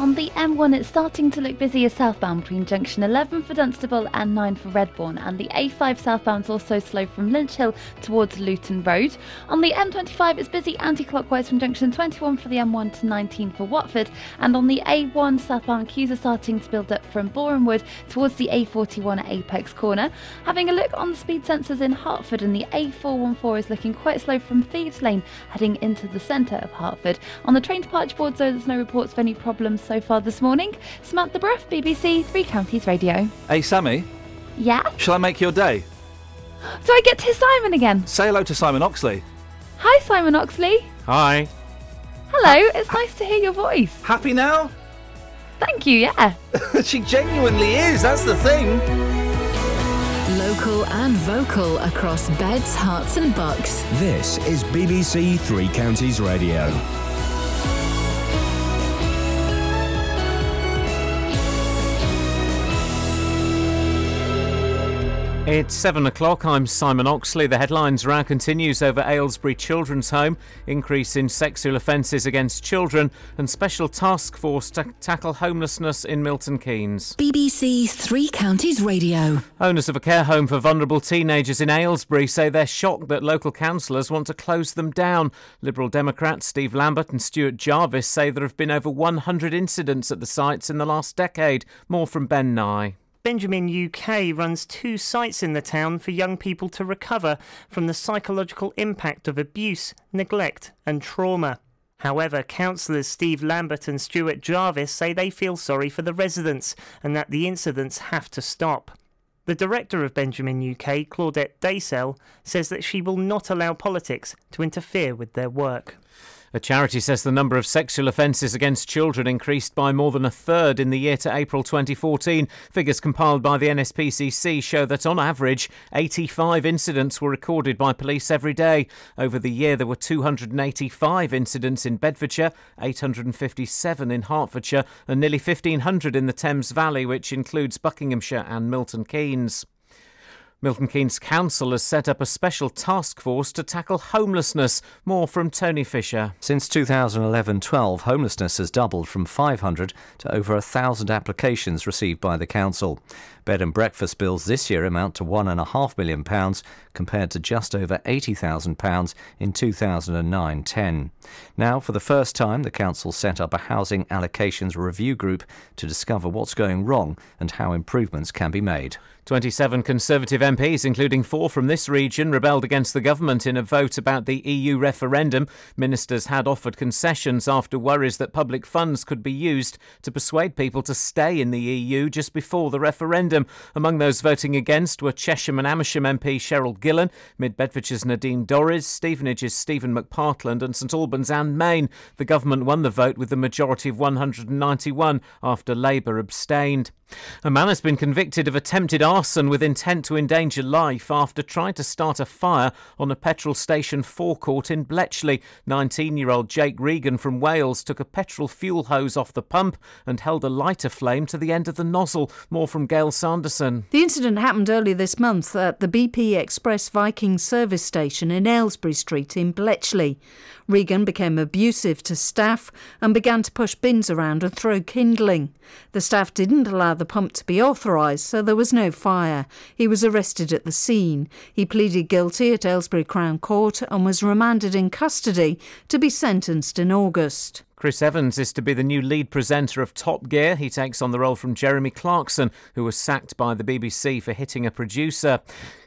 On the M1, it's starting to look busier southbound between junction 11 for Dunstable and 9 for Redbourn, and the A5 southbound's also slow from Lynch Hill towards Luton Road. On the M25, it's busy anti-clockwise from junction 21 for the M1 to 19 for Watford, and on the A1 southbound queues are starting to build up from Borehamwood towards the A41 at Apex Corner. Having a look on the speed sensors in Hertford, and the A414 is looking quite slow from Thieves Lane heading into the centre of Hertford. On the train departure board, though, there's no reports of any problems so far this morning. Samantha Bruff, BBC Three Counties Radio. Hey, Sammy, Yeah? shall I make your day? So I get to Simon again. Say hello to Simon Oxley. Hi, Simon Oxley. Hi. Hello, it's nice to hear your voice. Happy now? Thank you, yeah. she genuinely is. That's the thing. Local and vocal across beds, Herts, and bucks. This is BBC Three Counties Radio. It's seven o'clock. I'm Simon Oxley. The headlines row continues over Aylesbury Children's Home, increase in sexual offences against children, and special task force to tackle homelessness in Milton Keynes. BBC Three Counties Radio. Owners of a care home for vulnerable teenagers in Aylesbury say they're shocked that local councillors want to close them down. Liberal Democrats Steve Lambert and Stuart Jarvis say there have been over 100 incidents at the sites in the last decade. More from Ben Nye. Benjamin UK runs two sites in the town for young people to recover from the psychological impact of abuse, neglect, and trauma. However, councillors Steve Lambert and Stuart Jarvis say they feel sorry for the residents and that the incidents have to stop. The director of Benjamin UK, Claudette Daysell, says that she will not allow politics to interfere with their work. A charity says the number of sexual offences against children increased by more than a third in the year to April 2014. Figures compiled by the NSPCC show that on average, 85 incidents were recorded by police every day. Over the year, there were 285 incidents in Bedfordshire, 857 in Hertfordshire, and nearly 1,500 in the Thames Valley, which includes Buckinghamshire and Milton Keynes. Milton Keynes Council has set up a special task force to tackle homelessness. More from Tony Fisher. Since 2011 12, homelessness has doubled from 500 to over 1,000 applications received by the council. Bed and breakfast bills this year amount to £1.5 million compared to just over £80,000 in 2009 10. Now, for the first time, the council set up a housing allocations review group to discover what's going wrong and how improvements can be made. 27 Conservative MPs, including four from this region, rebelled against the government in a vote about the EU referendum. Ministers had offered concessions after worries that public funds could be used to persuade people to stay in the EU just before the referendum. Among those voting against were Chesham and Amersham MP Cheryl Gillan, Mid Bedfordshire's Nadine Dorries, Stevenage's Stephen McPartland, and St Albans Anne Main. The government won the vote with a majority of 191 after Labour abstained. A man has been convicted of attempted arson with intent to endanger life after trying to start a fire on a petrol station forecourt in Bletchley. 19 year old Jake Regan from Wales took a petrol fuel hose off the pump and held a lighter flame to the end of the nozzle. More from Gail Sanderson. The incident happened earlier this month at the BP Express Viking service station in Aylesbury Street in Bletchley. Regan became abusive to staff and began to push bins around and throw kindling. The staff didn't allow the pump to be authorised, so there was no fire. He was arrested at the scene. He pleaded guilty at Aylesbury Crown Court and was remanded in custody to be sentenced in August. Chris Evans is to be the new lead presenter of Top Gear. He takes on the role from Jeremy Clarkson, who was sacked by the BBC for hitting a producer.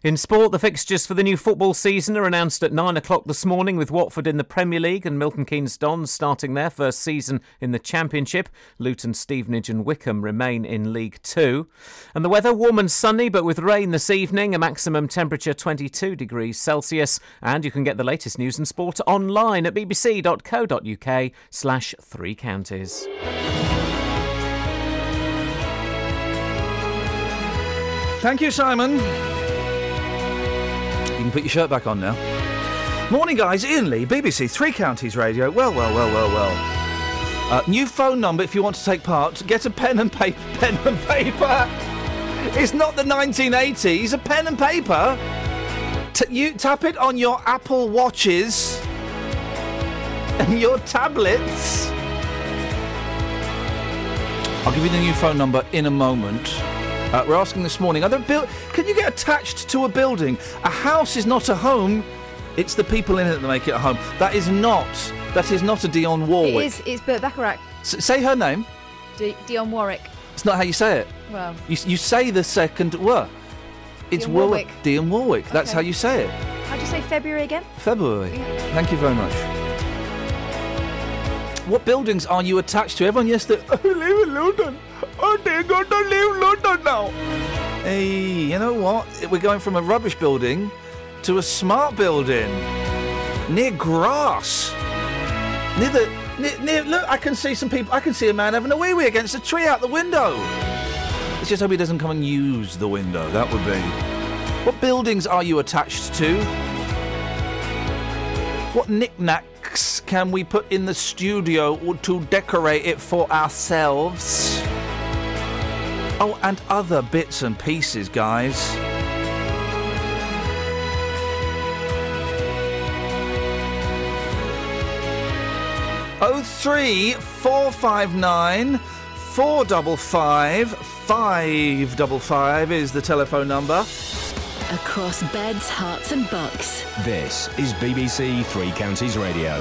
In sport, the fixtures for the new football season are announced at 9 o'clock this morning with Watford in the Premier League and Milton Keynes Dons starting their first season in the Championship. Luton, Stevenage and Wycombe remain in League Two. And the weather warm and sunny but with rain this evening, a maximum temperature 22 degrees Celsius. And you can get the latest news and sport online at bbc.co.uk slash three counties. Thank you, Simon. You can put your shirt back on now. Morning, guys. Iain Lee, BBC Three Counties Radio. Well, well, well, well, well. Uh, new phone number if you want to take part. Get a pen and paper. Pen and paper. It's not the 1980s. A pen and paper. T- you tap it on your Apple Watches and your tablets. I'll give you the new phone number in a moment. Uh, we're asking this morning: Are there build? Can you get attached to a building? A house is not a home; it's the people in it that make it a home. That is not. That is not a Dionne It Warwick. is. It's Burt Bacharach. S- say her name. D- Dionne Warwick. It's not how you say it. Well, You, you say the second word. It's Dionne War- Warwick. Dionne Warwick. That's Okay. how you say it. how'd you say February again? February. Thank you very much. What buildings are you attached to? Everyone yesterday. I live in London. Oh, they're going to leave London now. Hey, you know what? We're going from a rubbish building to a smart building near grass. Near the. Near, near, look, I can see some people. I can see a man having a wee wee against a tree out the window. Let's just hope he doesn't come and use the window. That would be. What buildings are you attached to? What knickknacks can we put in the studio to decorate it for ourselves? Oh, and other bits and pieces, guys. Oh three four five nine four double five five double five is the telephone number. Across beds, Herts, and bucks. This is BBC Three Counties Radio.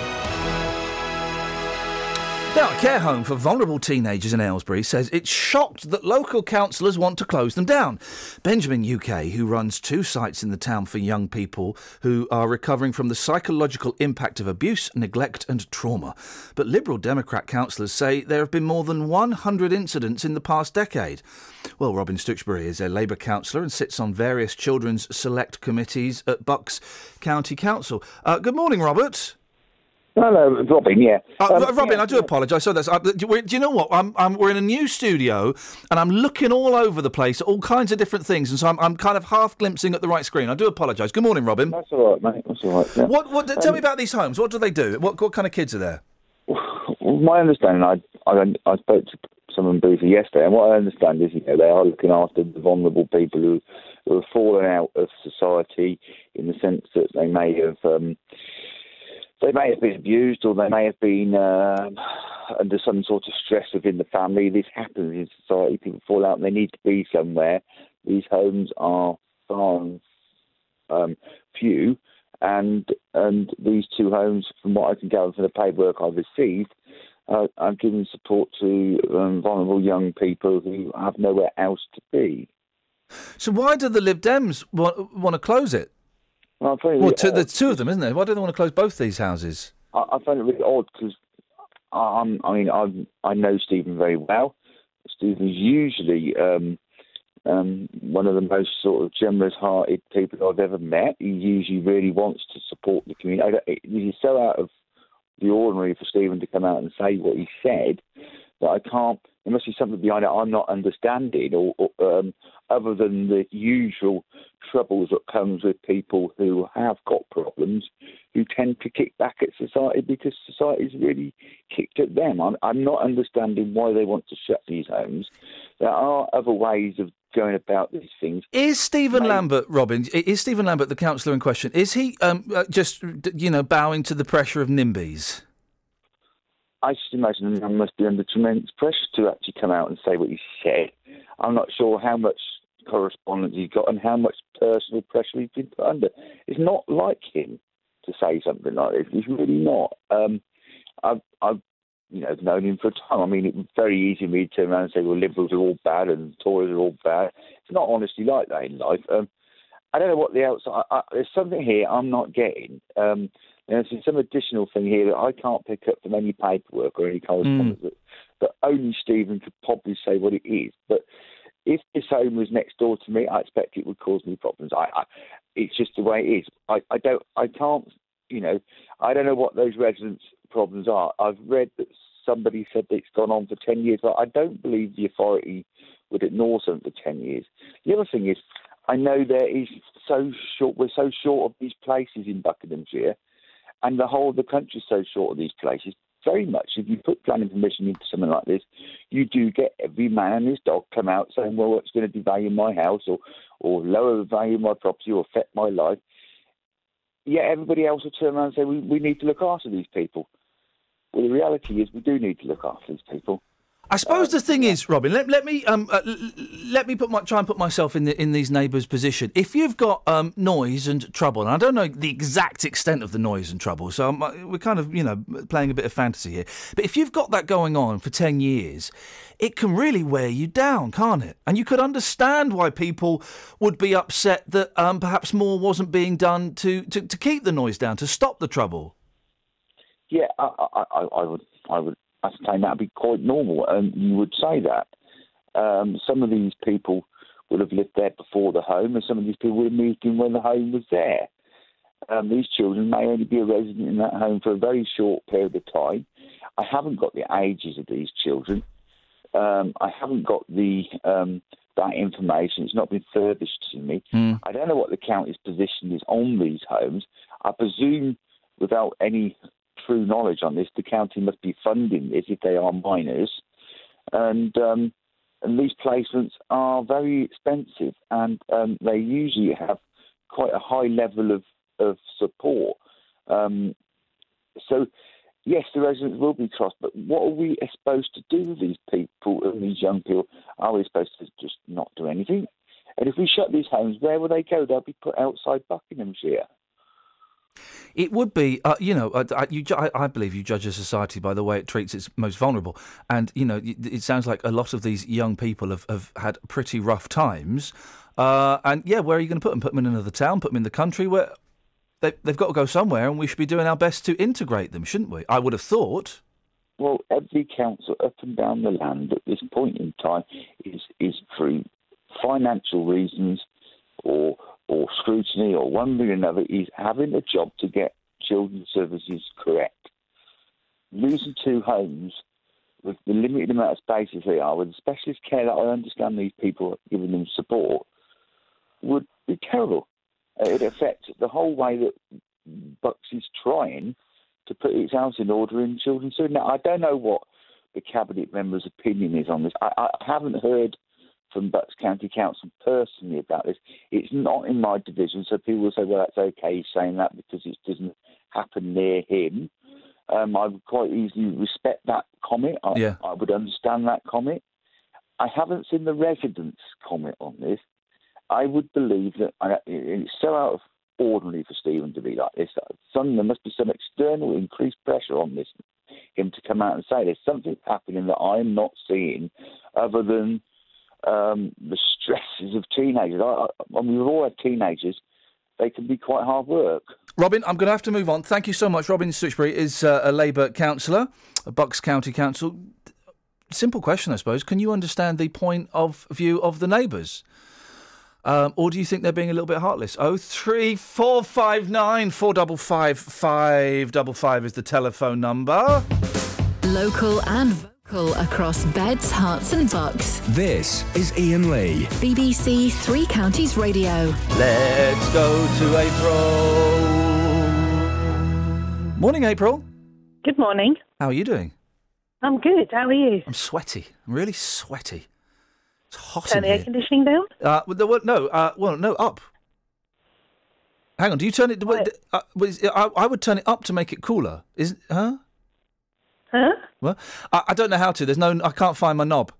Now, a care home for vulnerable teenagers in Aylesbury says it's shocked that local councillors want to close them down. Benjamin UK, who runs two sites in the town for young people who are recovering from the psychological impact of abuse, neglect, and trauma. But Liberal Democrat councillors say there have been more than 100 incidents in the past decade. Well, Robin Stuchbury is a Labour councillor and sits on various children's select committees at Bucks County Council. Uh, good morning, Robert. Hello, Robin. Yeah, Uh, Um, Robin, yeah, I do apologise. So that's. Uh, do, do you know what? I'm, I'm, we're in a new studio, and I'm looking all over the place, at all kinds of different things, and so I'm, I'm kind of half glimpsing at the right screen. I do apologise. Good morning, Robin. That's all right, mate. That's all right. yeah. What? What? Tell Um, me about these homes. What do they do? What, what kind of kids are there? My understanding, I, I I spoke to someone briefly yesterday, and what I understand is, you know, they are looking after the vulnerable people who who have fallen out of society in the sense that they may have um, they may have been abused or they may have been um, under some sort of stress within the family. This happens in society. People fall out and they need to be somewhere. These homes are far um, few, and and these two homes, from what I can gather from the paperwork I've received, uh, are giving support to um, vulnerable young people who have nowhere else to be. So why do the Lib Dems want, want to close it? Well, I find it Well, two, odd. there's two of them, isn't there? Why do they want to close both these houses? I, I find it really odd because um, I mean I I know Stephen very well. Stephen's usually um, um, one of the most sort of generous-hearted people I've ever met. He usually really wants to support the community. I is so out of the ordinary for Stephen to come out and say what he said But I can't. There must be something behind it I'm not understanding, or, or um, other than the usual troubles that comes with people who have got problems, who tend to kick back at society because society's really kicked at them. I'm, I'm not understanding why they want to shut these homes. There are other ways of going about these things. Is Stephen Lambert, Robin, is Stephen Lambert the councillor in question, is he um, uh, just, you know, bowing to the pressure of NIMBYs? I just imagine there must be under tremendous pressure to actually come out and say what he said. I'm not sure how much correspondence he's got and how much personal pressure he's been put under. It's not like him to say something like this. It's really not. Um, I've, I've, you know, known him for a time. I mean, it's very easy for me to turn around and say, well, Liberals are all bad and Tories are all bad. It's not honestly like that in life. Um, I don't know what the outside. I, I, there's something here I'm not getting. Um, there's some additional thing here that I can't pick up from any paperwork or any correspondence that, that only Stephen could probably say what it is. But if this home was next door to me, I expect it would cause me problems. I, I it's just the way it is. I, I don't. I can't. You know, I don't know what those residents' problems are. I've read that somebody said that it's gone on for ten years, but I don't believe the authority would ignore something for ten years. The other thing is, I know there is so short. We're so short of these places in Buckinghamshire, and the whole of the country is so short of these places. Very much, if you put planning permission into something like this, you do get every man and his dog come out saying, "Well, it's going to devalue my house, or or lower the value of my property, or affect my life." Yet everybody else will turn around and say, "We we need to look after these people." Well, the reality is, we do need to look after these people. I suppose the thing is, Robin. Let, let me um, uh, let me put my, try and put myself in the, in these neighbours' position. If you've got um, noise and trouble, and I don't know the exact extent of the noise and trouble, so I'm, uh, we're kind of you know playing a bit of fantasy here. But if you've got that going on for ten years, it can really wear you down, can't it? And you could understand why people would be upset that um, perhaps more wasn't being done to, to, to keep the noise down, to stop the trouble. Yeah, I, I, I I would, I would ascertain that'd be quite normal, and you would say that. Um, some of these people would have lived there before the home, and some of these people would have moved in when the home was there. Um, these children may only be a resident in that home for a very short period of time. I haven't got the ages of these children. Um, I haven't got the um, that information. It's not been furnished to me. I don't know what the county's position is on these homes. I presume, without any true knowledge on this, the county must be funding this if they are minors, and um, and these placements are very expensive, and um, they usually have quite a high level of of support. Um, so. Yes, the residents will be crossed, but what are we supposed to do with these people and these young people? Are we supposed to just not do anything? And if we shut these homes, where will they go? They'll be put outside Buckinghamshire. It would be, uh, you know, uh, I, you, I, I believe you judge a society by the way it treats its most vulnerable. And, you know, it, it sounds like a lot of these young people have, have had pretty rough times. Uh, and, yeah, where are you going to put them? Put them in another town? Put them in the country? Where they, They've got to go somewhere, and we should be doing our best to integrate them, shouldn't we? I would have thought. Well, every council up and down the land at this point in time is is through financial reasons or or scrutiny or one thing or another is having a job to get children's services correct. Losing two homes with the limited amount of spaces they are, with the specialist care that I understand these people are giving them support, would be terrible. Uh, It affects the whole way that Bucks is trying to put its house in order in children's services. Now, I don't know what the cabinet member's opinion is on this. I, I haven't heard from Bucks County Council personally about this. It's not in my division, so people will say, well, that's okay saying that because it doesn't happen near him. Um, I would quite easily respect that comment. I, Yeah. I would understand that comment. I haven't seen the residents' comment on this. I would believe that I, it's so out of ordinary for Stephen to be like this. Some, there must be some external increased pressure on this him to come out and say there's something happening that I'm not seeing, other than um, the stresses of teenagers. I, I, I mean, we've all had teenagers; they can be quite hard work. Robin, I'm going to have to move on. Thank you so much. Robin Stuchbury is uh, a Labour councillor, a Bucks County Council. Simple question, I suppose. Can you understand the point of view of the neighbours? Um, or do you think they're being a little bit heartless? Oh three four five nine four double five five double five is the telephone number. Local and Call across beds, Herts, and bucks. This is Iain Lee. BBC Three Counties Radio. Let's go to April. Morning, April. Good morning. How are you doing? I'm good. How are you? I'm sweaty. I'm really sweaty. It's hot Turn in the air conditioning down? Uh, well, the- well, no, uh, well, no, up. Hang on. Do you turn it? Uh, I, I would turn it up to make it cooler. Is huh? Huh? Well, I, I don't know how to. There's no. I can't find my knob.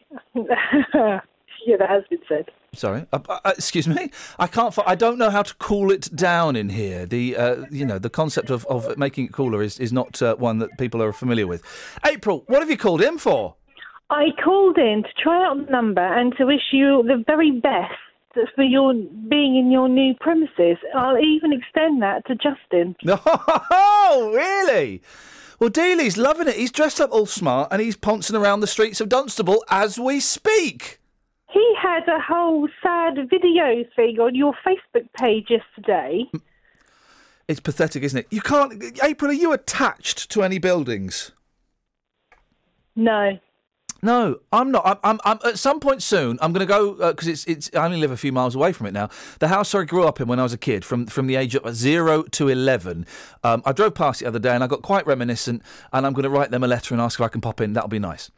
yeah, that has been said. Sorry. Uh, uh, excuse me. I can't. Fi- I don't know how to cool it down in here. The uh, you know the concept of, of making it cooler is is not uh, one that people are familiar with. April, what have you called in for? I called in to try out the number and to wish you the very best for your being in your new premises. I'll even extend that to Justin. Oh, really? Well, Dealey's loving it. He's dressed up all smart and he's pouncing around the streets of Dunstable as we speak. He had a whole sad video thing on your Facebook page yesterday. It's pathetic, isn't it? You can't. April, are you attached to any buildings? No. No, I'm not. I'm. I'm, I'm at some point soon. I'm going to go because it's. It's. I only live a few miles away from it now. The house I grew up in when I was a kid, from from the age of zero to eleven. Um, I drove past the other day and I got quite reminiscent. And I'm going to write them a letter and ask if I can pop in. That'll be nice.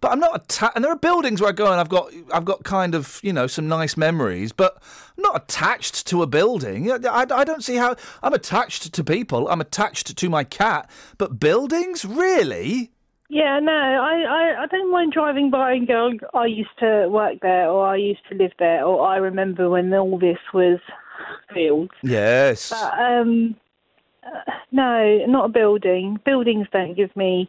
But I'm not attached. And there are buildings where I go and I've got. I've got kind of you know some nice memories, but I'm not attached to a building. I, I don't see how. I'm attached to people. I'm attached to my cat. But buildings, really? Yeah, no, I, I, I don't mind driving by and going, I used to work there, or I used to live there, or I remember when all this was fields. Yes. But, um, uh, no, not a building. Buildings don't give me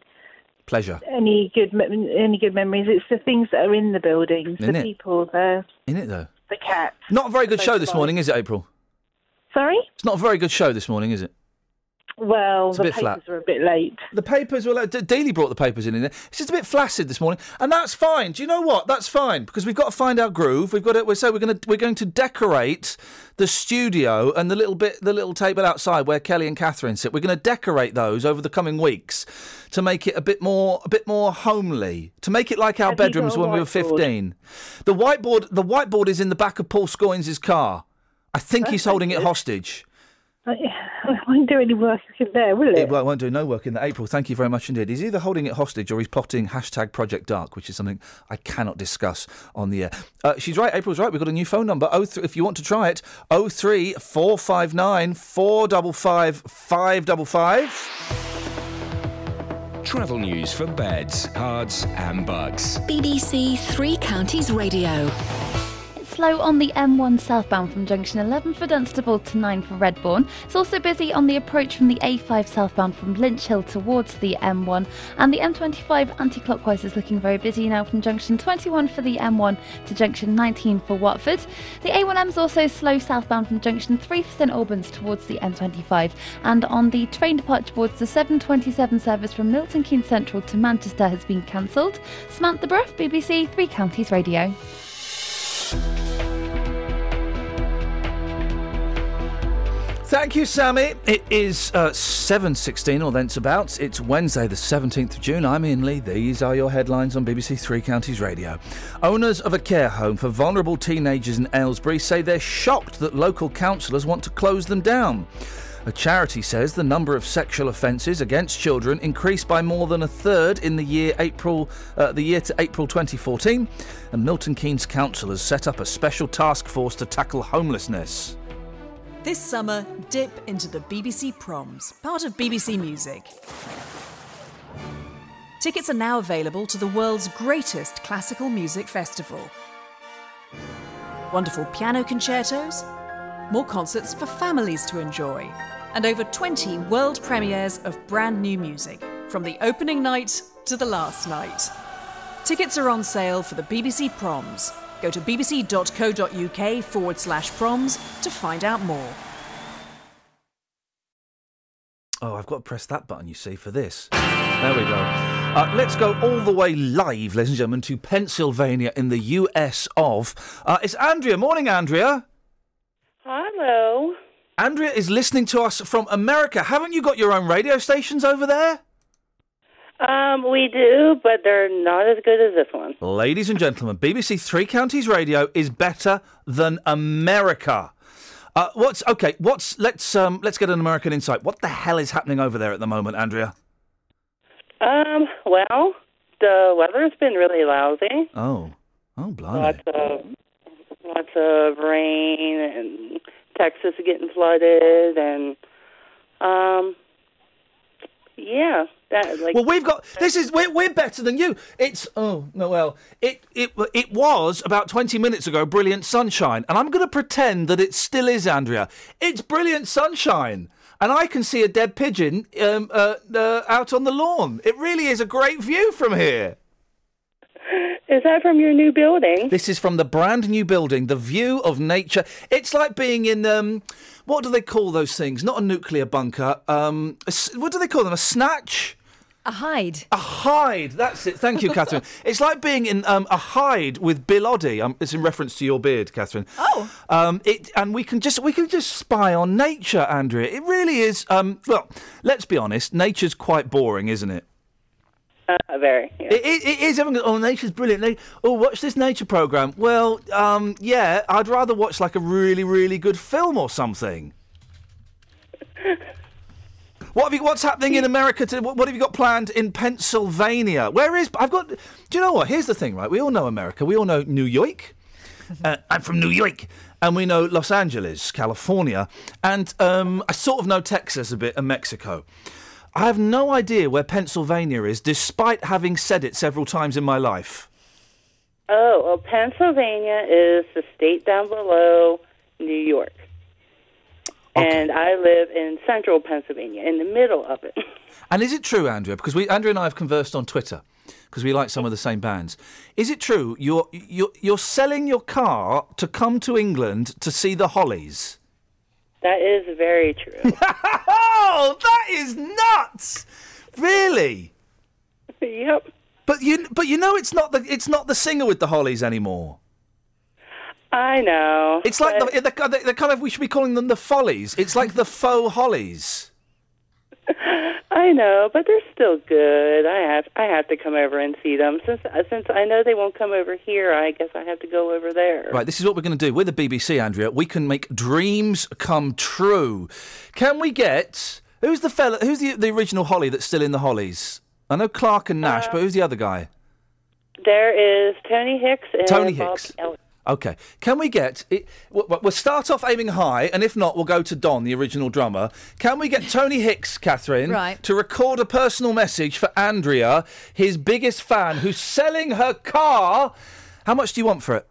Pleasure. any good any good memories. It's the things that are in the buildings, Isn't the it? people, the In it though. the cats. Not a very good show this morning, is it, April? Sorry? It's not a very good show this morning, is it? Well, the papers flat. are a bit late. The papers were. D- Daily brought the papers in, in there. It's just a bit flaccid this morning, and that's fine. Do you know what? That's fine because we've got to find our groove. We've got to. We say we're going to we're going to decorate the studio and the little bit the little table outside where Kelly and Catherine sit. We're going to decorate those over the coming weeks to make it a bit more a bit more homely. To make it like our Have bedrooms when we were fifteen. The whiteboard the whiteboard is in the back of Paul Scoins' car. I think he's That's holding it hostage. I I won't do any work in there, will it? It won't, won't do no work in the April. Thank you very much indeed. He's either holding it hostage or he's plotting hashtag Project Dark, which is something I cannot discuss on the air. Uh, she's right. April's right. We've got a new phone number. Oh, if you want to try it, oh three four five nine four double five five double five. Travel news for beds, cards, and bucks. BBC Three Counties Radio. Slow on the M1 southbound from junction 11 for Dunstable to 9 for Redbourn. It's also busy on the approach from the A5 southbound from Lynch Hill towards the M1. And the M25 anti clockwise is looking very busy now from junction 21 for the M1 to junction 19 for Watford. The A1M is also slow southbound from junction 3 for St Albans towards the M25. And on the train departure boards, the 727 service from Milton Keynes Central to Manchester has been cancelled. Samantha Bruff, BBC Three Counties Radio. Thank you, Sammy. It is uh, 7.16 or thence It's Wednesday, the 17th of June. I'm Iain Lee. These are your headlines on BBC Three Counties Radio. Owners of a care home for vulnerable teenagers in Aylesbury say they're shocked that local councillors want to close them down. A charity says the number of sexual offences against children increased by more than a third in the year April, uh, the year to April 2014, and Milton Keynes Council has set up a special task force to tackle homelessness. This summer, dip into the BBC Proms, part of BBC Music. Tickets are now available to the world's greatest classical music festival. Wonderful piano concertos, more concerts for families to enjoy, and over 20 world premieres of brand new music, from the opening night to the last night. Tickets are on sale for the BBC Proms. Go to bbc.co.uk forward slash proms to find out more. Oh, I've got to press that button, you see, for this. There we go. Uh, let's go all the way live, ladies and gentlemen, to Pennsylvania in the US of. Uh, it's Andrea. Morning, Andrea. Hello. Andrea is listening to us from America. Haven't you got your own radio stations over there? Um, we do, but they're not as good as this one. Ladies and gentlemen, BBC Three Counties Radio is better than America. Uh, what's okay? What's let's um, let's get an American insight. What the hell is happening over there at the moment, Andrea? Um, well, the weather's been really lousy. Oh, oh, blimey! Lots of lots of rain, and Texas is getting flooded, and um, yeah, that like. well, we've got this is we're, we're better than you. It's oh no, well it it it was about twenty minutes ago. Brilliant sunshine, and I'm going to pretend that it still is, Andrea. It's brilliant sunshine, and I can see a dead pigeon um, uh, uh, out on the lawn. It really is a great view from here. Is that from your new building? This is from the brand new building. The view of nature. It's like being in um, what do they call those things? Not a nuclear bunker. Um, a s- what do they call them? A snatch. A hide. A hide. That's it. Thank you, Catherine. it's like being in um, a hide with Bill Oddie. Um, it's in reference to your beard, Catherine. Oh. Um, it and we can just we can just spy on nature, Andrea. It really is. Um, well, let's be honest. Nature's quite boring, isn't it? Uh, very. Yeah. It, it, it is. Everyone goes, oh, nature's brilliant. Oh, watch this nature program. Well, um, yeah, I'd rather watch like a really, really good film or something. What have you? What's happening in America? To, what, what have you got planned in Pennsylvania? Where is? I've got. Do you know what? Here's the thing, right? We all know America. We all know New York. Uh, I'm from New York, and we know Los Angeles, California, and um, I sort of know Texas a bit and Mexico. I have no idea where Pennsylvania is, despite having said it several times in my life. Oh, well, Pennsylvania is the state down below New York. And I live in central Pennsylvania, in the middle of it. And is it true, Andrea? Because we, Andrea and I have conversed on Twitter because we like some of the same bands. Is it true you're you're you're selling your car to come to England to see the Hollies? That is very true. oh, that is nuts! Really? yep. But you but you know it's not the it's not the singer with the Hollies anymore. I know. It's like but- the, the, the, the kind of we should be calling them the Follies. It's like the faux Hollies. I know, but they're still good. I have I have to come over and see them since uh, since I know they won't come over here. I guess I have to go over there. Right, this is what we're going to do. We're the BBC, Andrea. We can make dreams come true. Can we get who's the fella? Who's the the original Holly that's still in the Hollies? I know Clarke and Nash, uh, but who's the other guy? There is Tony Hicks and Tony Bob Hicks. Elliott. Okay. Can we get it? w- w- We'll start off aiming high, and if not, we'll go to Don, the original drummer. Can we get Tony Hicks, Catherine, Right. to record a personal message for Andrea, his biggest fan, who's selling her car? How much do you want for it?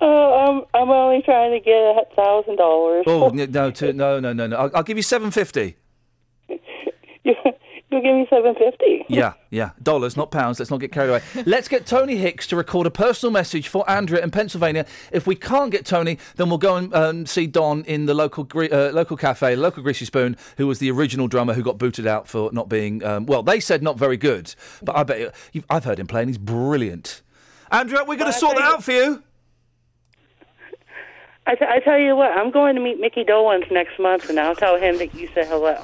Oh, I'm I'm only trying to get a thousand dollars. Oh no, to, no, no, no, no. I'll, I'll give you seven fifty. You'll give me seven fifty. Yeah, yeah, dollars, not pounds. Let's not get carried away. Let's get Tony Hicks to record a personal message for Andrea in Pennsylvania. If we can't get Tony, then we'll go and um, see Don in the local gre- uh, local cafe, local Greasy Spoon, who was the original drummer who got booted out for not being um, well. They said not very good, but I bet you, you've, I've heard him play and he's brilliant. Andrea, we're going to sort that out for you. I, t- I tell you what, I'm going to meet Micky Dolenz next month, and I'll tell him that you said hello.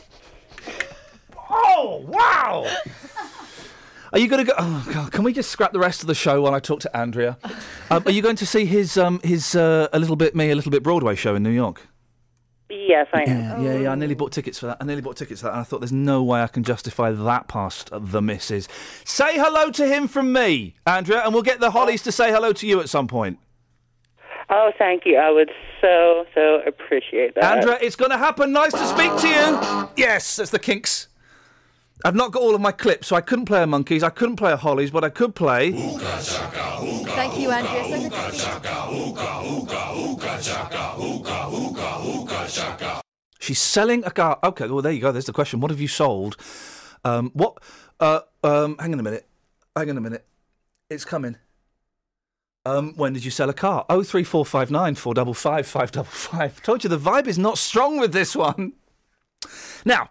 Oh wow! Are you going to go? Oh God! Can we just scrap the rest of the show while I talk to Andrea? Um, are you going to see his um, his uh, a little bit me, a little bit Broadway show in New York? Yes, I am. Yeah, yeah, yeah. I nearly bought tickets for that. I nearly bought tickets for that, and I thought there's no way I can justify that past the missus. Say hello to him from me, Andrea, and we'll get the Hollies to say hello to you at some point. Oh, thank you. I would so so appreciate that. Andrea, it's going to happen. Nice to speak to you. Yes, that's the Kinks. I've not got all of my clips, so I couldn't play a Monkees, I couldn't play a Hollies, but I could play. Thank you, Andrea. So good to speak to you. She's selling a car. Okay, well there you go. There's the question. What have you sold? Um, what? Uh, um, hang on a minute. Hang on a minute. It's coming. Um, when did you sell a car? Oh three four five nine four double five five double five. Told you the vibe is not strong with this one. Now,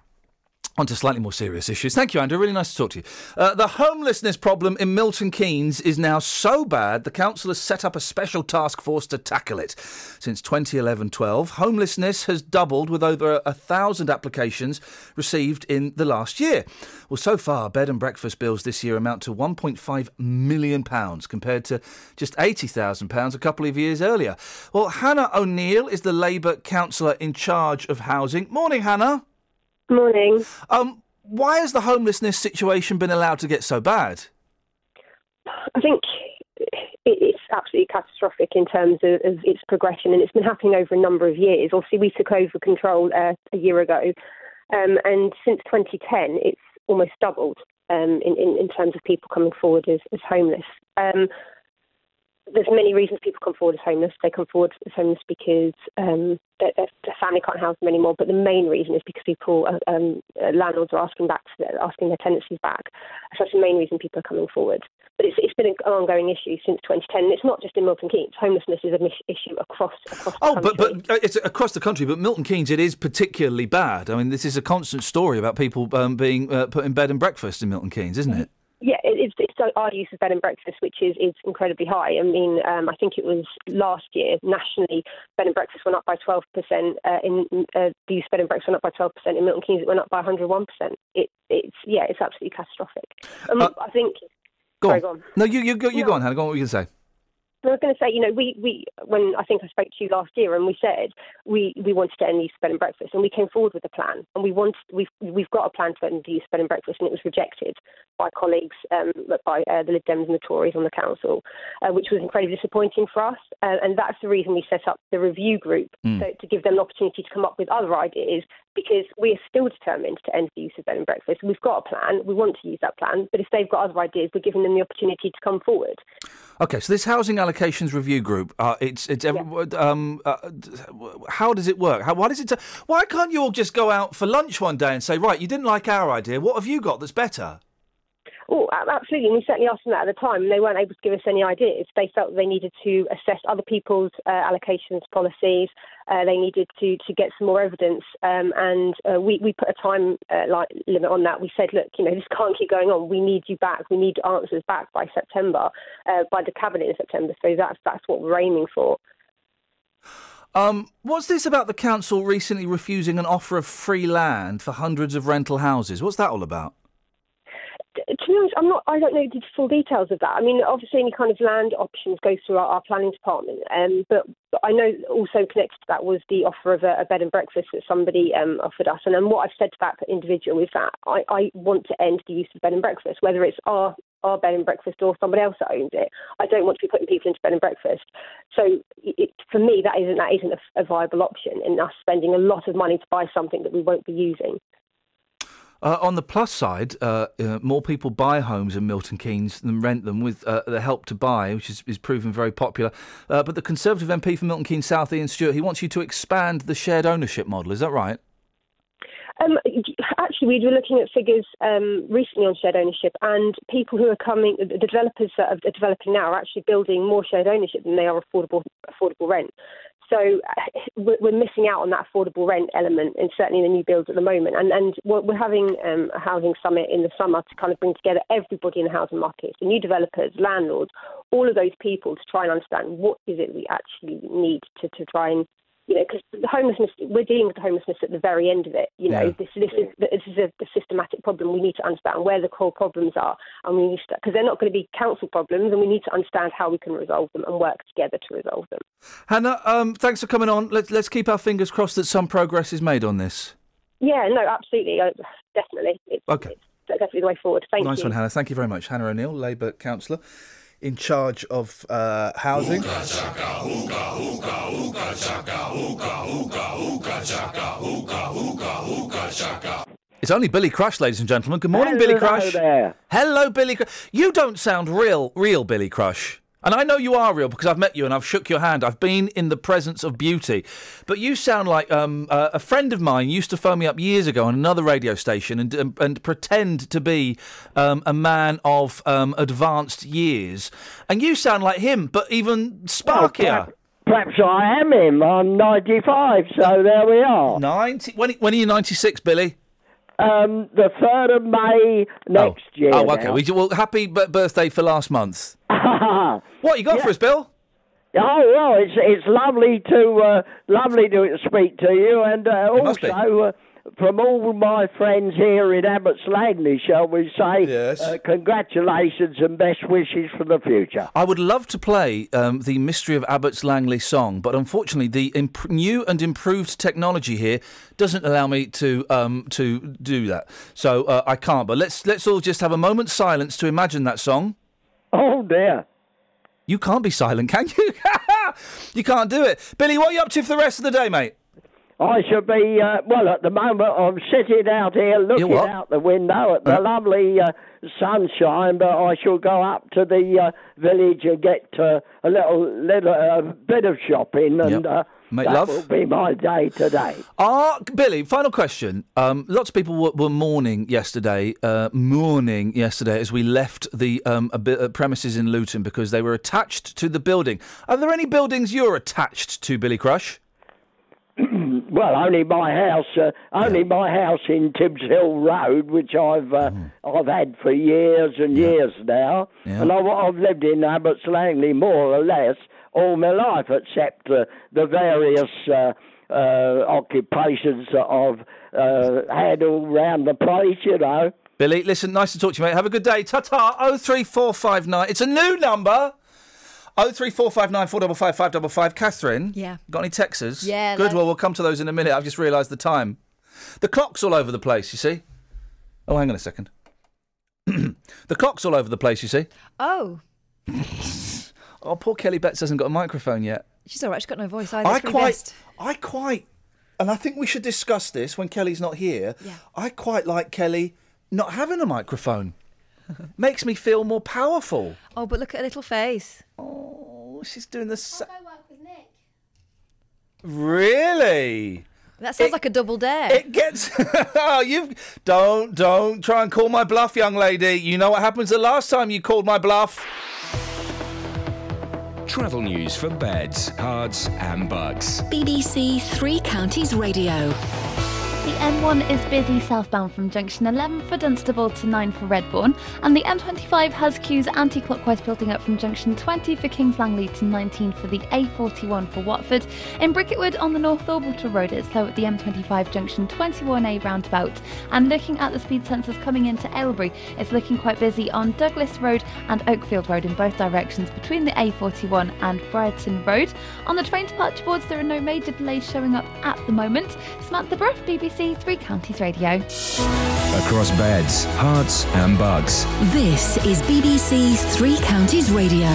On to slightly more serious issues. Thank you, Andrew. Really nice to talk to you. Uh, the homelessness problem in Milton Keynes is now so bad, the council has set up a special task force to tackle it. Since 2011 12, homelessness has doubled with over a thousand applications received in the last year. Well, so far, bed and breakfast bills this year amount to £1.5 million compared to just £80,000 a couple of years earlier. Well, Hannah O'Neill is the Labour councillor in charge of housing. Morning, Hannah. Morning. Um, why has the homelessness situation been allowed to get so bad? I think it's absolutely catastrophic in terms of, of its progression, and it's been happening over a number of years. Obviously, we took over control uh, a year ago, um, and since 2010, it's almost doubled um, in, in, in terms of people coming forward as, as homeless. Um, there's many reasons people come forward as homeless. They come forward as homeless because um, their, their, family can't house them anymore. But the main reason is because people, uh, um, uh, landlords are asking back, asking their tenancies back. So that's the main reason people are coming forward. But it's, it's been an ongoing issue since 2010. And it's not just in Milton Keynes. Homelessness is an issue across across. The Oh, country. but but uh, it's across the country. But Milton Keynes, it is particularly bad. I mean, this is a constant story about people um, being uh, put in bed and breakfast in Milton Keynes, isn't it? Yeah, it's, it's so our use of bed and breakfast, which is, is incredibly high. I mean, um, I think it was last year nationally, bed and breakfast went up by 12%. Uh, in uh, the use of bed and breakfast went up by 12%. In Milton Keynes, it went up by 101%. It, it's yeah, it's absolutely catastrophic. Um, I think. Go sorry, on. go on. No, you you go, you No. go on, Hannah. Go on. What you to say? I was going to say, you know, we, we when I think I spoke to you last year, and we said we, we wanted to end the use of bed and breakfast, and we came forward with a plan, and we wanted we've we've got a plan to end the use of bed and breakfast, and it was rejected by colleagues, um, by uh, the Lib Dems and the Tories on the council, uh, which was incredibly disappointing for us, uh, and that's the reason we set up the review group Mm. so, to give them an opportunity to come up with other ideas, because we are still determined to end the use of bed and breakfast. We've got a plan, we want to use that plan, but if they've got other ideas, we're giving them the opportunity to come forward. Okay, so this housing allocations review group, uh, it's it's every, um, uh, how does it work? How why does it? ta- why can't you all just go out for lunch one day and say, right, you didn't like our idea. What have you got that's better? Oh, absolutely. And we certainly asked them that at the time, and they weren't able to give us any ideas. They felt they needed to assess other people's uh, allocations policies. Uh, they needed to, to get some more evidence, um, and uh, we, we put a time uh, like, limit on that. We said, look, you know, this can't keep going on. We need you back. We need answers back by September, uh, by the cabinet in September. So that's that's what we're aiming for. Um, what's this about the council recently refusing an offer of free land for hundreds of rental houses? What's that all about? To be honest, I'm not. I don't know the full details of that. I mean, obviously, any kind of land options goes through our, our planning department. Um, but, but I know also connected to that was the offer of a, a bed and breakfast that somebody um, offered us. And then what I've said to that individual is that I, I want to end the use of bed and breakfast, whether it's our our bed and breakfast or somebody else that owns it. I don't want to be putting people into bed and breakfast. So it, for me, that isn't that isn't a, a viable option in us spending a lot of money to buy something that we won't be using. Uh, on the plus side, uh, uh, more people buy homes in Milton Keynes than rent them with uh, the help to buy, which is, is proven very popular. Uh, but the Conservative MP for Milton Keynes South, Iain Stewart, he wants you to expand the shared ownership model. Is that right? Um, actually, we were looking at figures um, recently on shared ownership, and people who are coming, the developers that are developing now are actually building more shared ownership than they are affordable affordable rent. So uh, we're missing out on that affordable rent element, and certainly in the new builds at the moment. And and we're we're having um, a housing summit in the summer to kind of bring together everybody in the housing market, the new developers, landlords, all of those people to try and understand what is it we actually need to, to try and you know, because the homelessness, we're dealing with the homelessness at the very end of it. You know, Yeah. this this is this is a, a systematic problem. We need to understand where the core problems are, and we need to because they're not going to be council problems, and we need to understand how we can resolve them and work together to resolve them. Hannah, um, thanks for coming on. Let's, let's keep our fingers crossed that some progress is made on this. Yeah, no, absolutely, uh, definitely, it's, Okay. it's definitely the way forward. Thank nice you. Nice one, Hannah. Thank you very much. Hannah O'Neill, Labour councillor in charge of uh, housing. It's only Billy Crush, ladies and gentlemen. Good morning, Billy Crush. there. Hello, Billy Crush. You don't sound real, real Billy Crush. And I know you are real because I've met you and I've shook your hand. I've been in the presence of beauty. But you sound like um, uh, a friend of mine used to phone me up years ago on another radio station and, and, and pretend to be um, a man of um, advanced years. And you sound like him, but even sparkier. Perhaps I am him. I'm 95, so there we are. 90? When, when are you 96, Billy? um, the 3rd of May next year. Oh, okay. now. Well, happy b- birthday for last month. what you got for us, Bill? Oh well, it's it's lovely to uh, lovely to speak to you, and uh, also uh, from all my friends here in Abbots Langley, shall we say? Uh, congratulations and best wishes for the future. I would love to play um, the Mystery of Abbots Langley song, but unfortunately, the imp- new and improved technology here doesn't allow me to um, to do that. So uh, I can't. But let's let's all just have a moment's silence to imagine that song. Oh dear. You can't be silent, can you? you can't do it. Billy, what are you up to for the rest of the day, mate? I shall be uh, well at the moment. I'm sitting out here looking out the window at the lovely uh, sunshine, but I shall go up to the uh, village and get uh, a little little uh, bit of shopping, and Yep. uh, Make that love. will be my day today. Ah, Billy, final question. Um, lots of people were, were mourning yesterday, uh, mourning yesterday as we left the um, bit, uh, premises in Luton because they were attached to the building. Are there any buildings you're attached to, Billy Crush? well, only my house, uh, only my house in Tibbs Hill Road, which I've uh, I've had for years and years now, Yeah. and I've, I've lived in Abbots Langley more or less all my life, except uh, the various uh, uh, occupations that I've uh, had all round the place, you know. Billy, listen, nice to talk to you, mate. Have a good day. Ta ta. Oh three four five nine. It's a new number. Oh three four five nine four double five five double five. Catherine. Yeah. Got any texts? Yeah, Good. that- Well, we'll come to those in a minute. I've just realised the time. The clock's all over the place. You see. Oh, hang on a second. the clock's all over the place. You see. Oh, Oh, poor Kelly Betts hasn't got a microphone yet. she's all right. She's got no voice either. I quite, best. I quite, and I think we should discuss this when Kelly's not here. Yeah. I quite like Kelly not having a microphone. Makes me feel more powerful. Oh, but look at her little face. Oh, she's doing the. Sa- really? That sounds like a double dare. It gets. oh, you don't don't try and call my bluff, young lady. You know what happens the last time you called my bluff. Travel news for beds, cards, and bucks. BBC Three Counties Radio. The M1 is busy southbound from junction 11 for Dunstable to 9 for Redbourn, and the M25 has queues anti clockwise building up from junction 20 for Kings Langley to 19 for the A41 for Watford. In Bricket Wood on the North Orbital Road, it's slow at the M25 junction 21A roundabout. And looking at the speed sensors coming into Aylesbury, it's looking quite busy on Douglas Road and Oakfield Road in both directions between the A41 and Brighton Road. On the train departure boards, there are no major delays showing up at the moment. Samantha Bruff, BBC Three Counties Radio. Across beds, Herts, and bucks. This is BBC Three Counties Radio.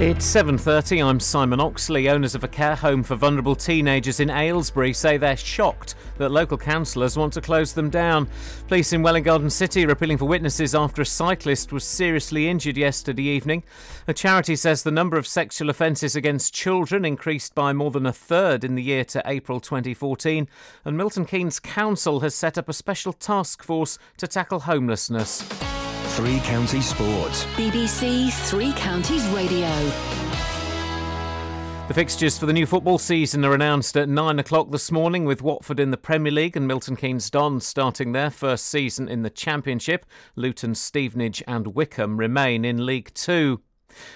It's 7:30. I'm Simon Oxley. Owners of a care home for vulnerable teenagers in Aylesbury say they're shocked that local councillors want to close them down. Police in Welwyn Garden City are appealing for witnesses after a cyclist was seriously injured yesterday evening. A charity says the number of sexual offences against children increased by more than a third in the year to April 2014, and Milton Keynes Council has set up a special task force to tackle homelessness. Three Counties Sports. BBC Three Counties Radio. The fixtures for the new football season are announced at 9 o'clock this morning with Watford in the Premier League and Milton Keynes Dons starting their first season in the Championship. Luton, Stevenage and Wycombe remain in League Two.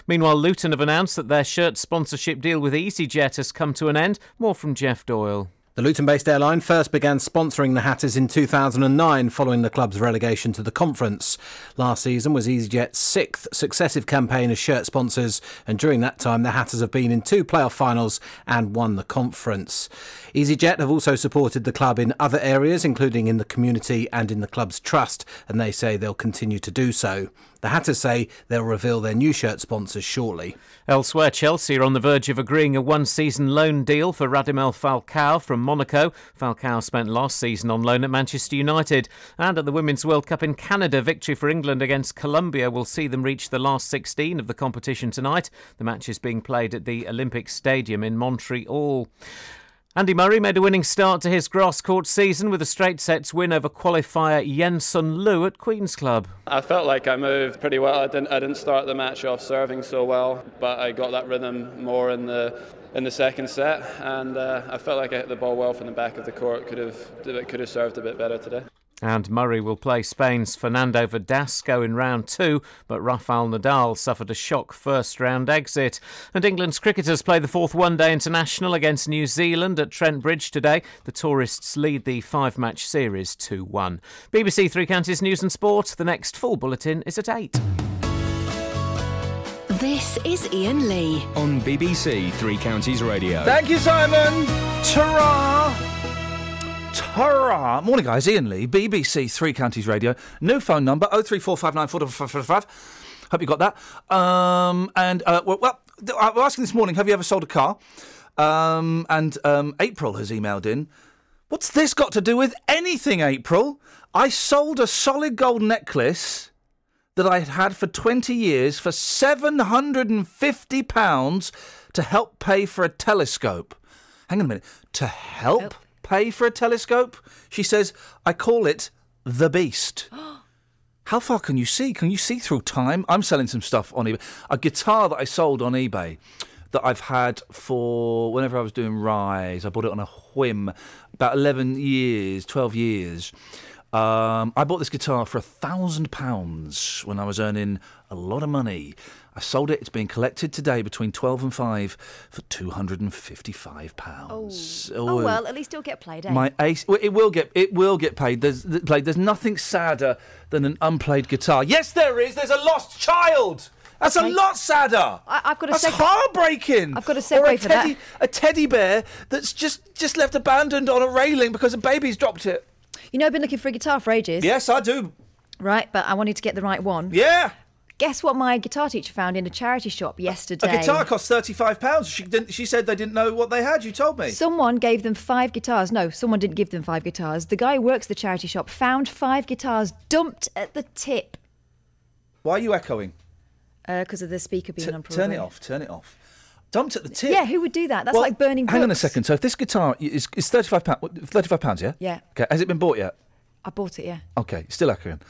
Meanwhile, Luton have announced that their shirt sponsorship deal with EasyJet has come to an end. More from Jeff Doyle. The Luton based airline first began sponsoring the Hatters in 2009 following the club's relegation to the conference. Last season was EasyJet's sixth successive campaign as shirt sponsors, and during that time, the Hatters have been in two playoff finals and won the conference. EasyJet have also supported the club in other areas, including in the community and in the club's trust, and they say they'll continue to do so. The Hatters say they'll reveal their new shirt sponsors shortly. Elsewhere, Chelsea are on the verge of agreeing a one season loan deal for Radamel Falcao from Monaco. Falcao spent last season on loan at Manchester United. And at the Women's World Cup in Canada, victory for England against Colombia will see them reach the last 16 of the competition tonight. The match is being played at the Olympic Stadium in Montreal. Andy Murray made a winning start to his grass court season with a straight sets win over qualifier Yen-Hsun Lu at Queen's Club. I felt like I moved pretty well. I didn't, I didn't start the match off serving so well, but I got that rhythm more in the in the second set, and uh, I felt like I hit the ball well from the back of the court. Could have it could have served a bit better today. And Murray will play Spain's Fernando Verdasco in round two, but Rafael Nadal suffered a shock first round exit. And England's cricketers play the fourth one day international against New Zealand at Trent Bridge today. The tourists lead the five match series 2 1. BBC Three Counties News and Sport. The next full bulletin is at 8. This is Iain Lee. On BBC Three Counties Radio. Thank you, Simon. Ta-ra. Ta-ra. Morning, guys. Iain Lee, BBC Three Counties Radio. New phone number, 034594555. Hope you got that. Um, and, uh, well, well, I was asking this morning, have you ever sold a car? Um, and um, April has emailed in. What's this got to do with anything, April? I sold a solid gold necklace that I had had for 20 years for £750 to help pay for a telescope. Hang on a minute. To help, pay for a telescope? She says, I call it the beast. How far can you see? Can you see through time? I'm selling some stuff on eBay. A guitar that I sold on eBay that I've had for whenever I was doing Rise. I bought it on a whim about 11 years, 12 years. Um, I bought this guitar for a thousand pounds when I was earning a lot of money. I sold it. It's being collected today between twelve and five for two hundred and fifty-five pounds. Oh, well, at least it'll get played, eh? My ace. well, It will get. It will get paid. There's played. There's nothing sadder than an unplayed guitar. Yes, there is. There's a lost child. That's a lot sadder. I, I've got a That's seg- heartbreaking. I've got a or a segue for that. teddy, a teddy bear that's just just left abandoned on a railing because a baby's dropped it. You know, I've been looking for a guitar for ages. Yes, I do. Right, but I wanted to get the right one. Yeah. Guess what my guitar teacher found in a charity shop yesterday? A guitar costs thirty-five pounds. She didn't. She said they didn't know what they had. You told me. Someone gave them five guitars. No, someone didn't give them five guitars. The guy who works the charity shop found five guitars dumped at the tip Why are you echoing? Uh, because of the speaker being T- unplugged. turn it off. Turn it off. Dumped at the tip. Yeah, who would do that? That's Well, like burning books. Hang on a second. So if this guitar is, is thirty-five pounds, thirty-five pounds, yeah. Yeah. Okay. Has it been bought yet? I bought it, yeah. Okay. Still echoing.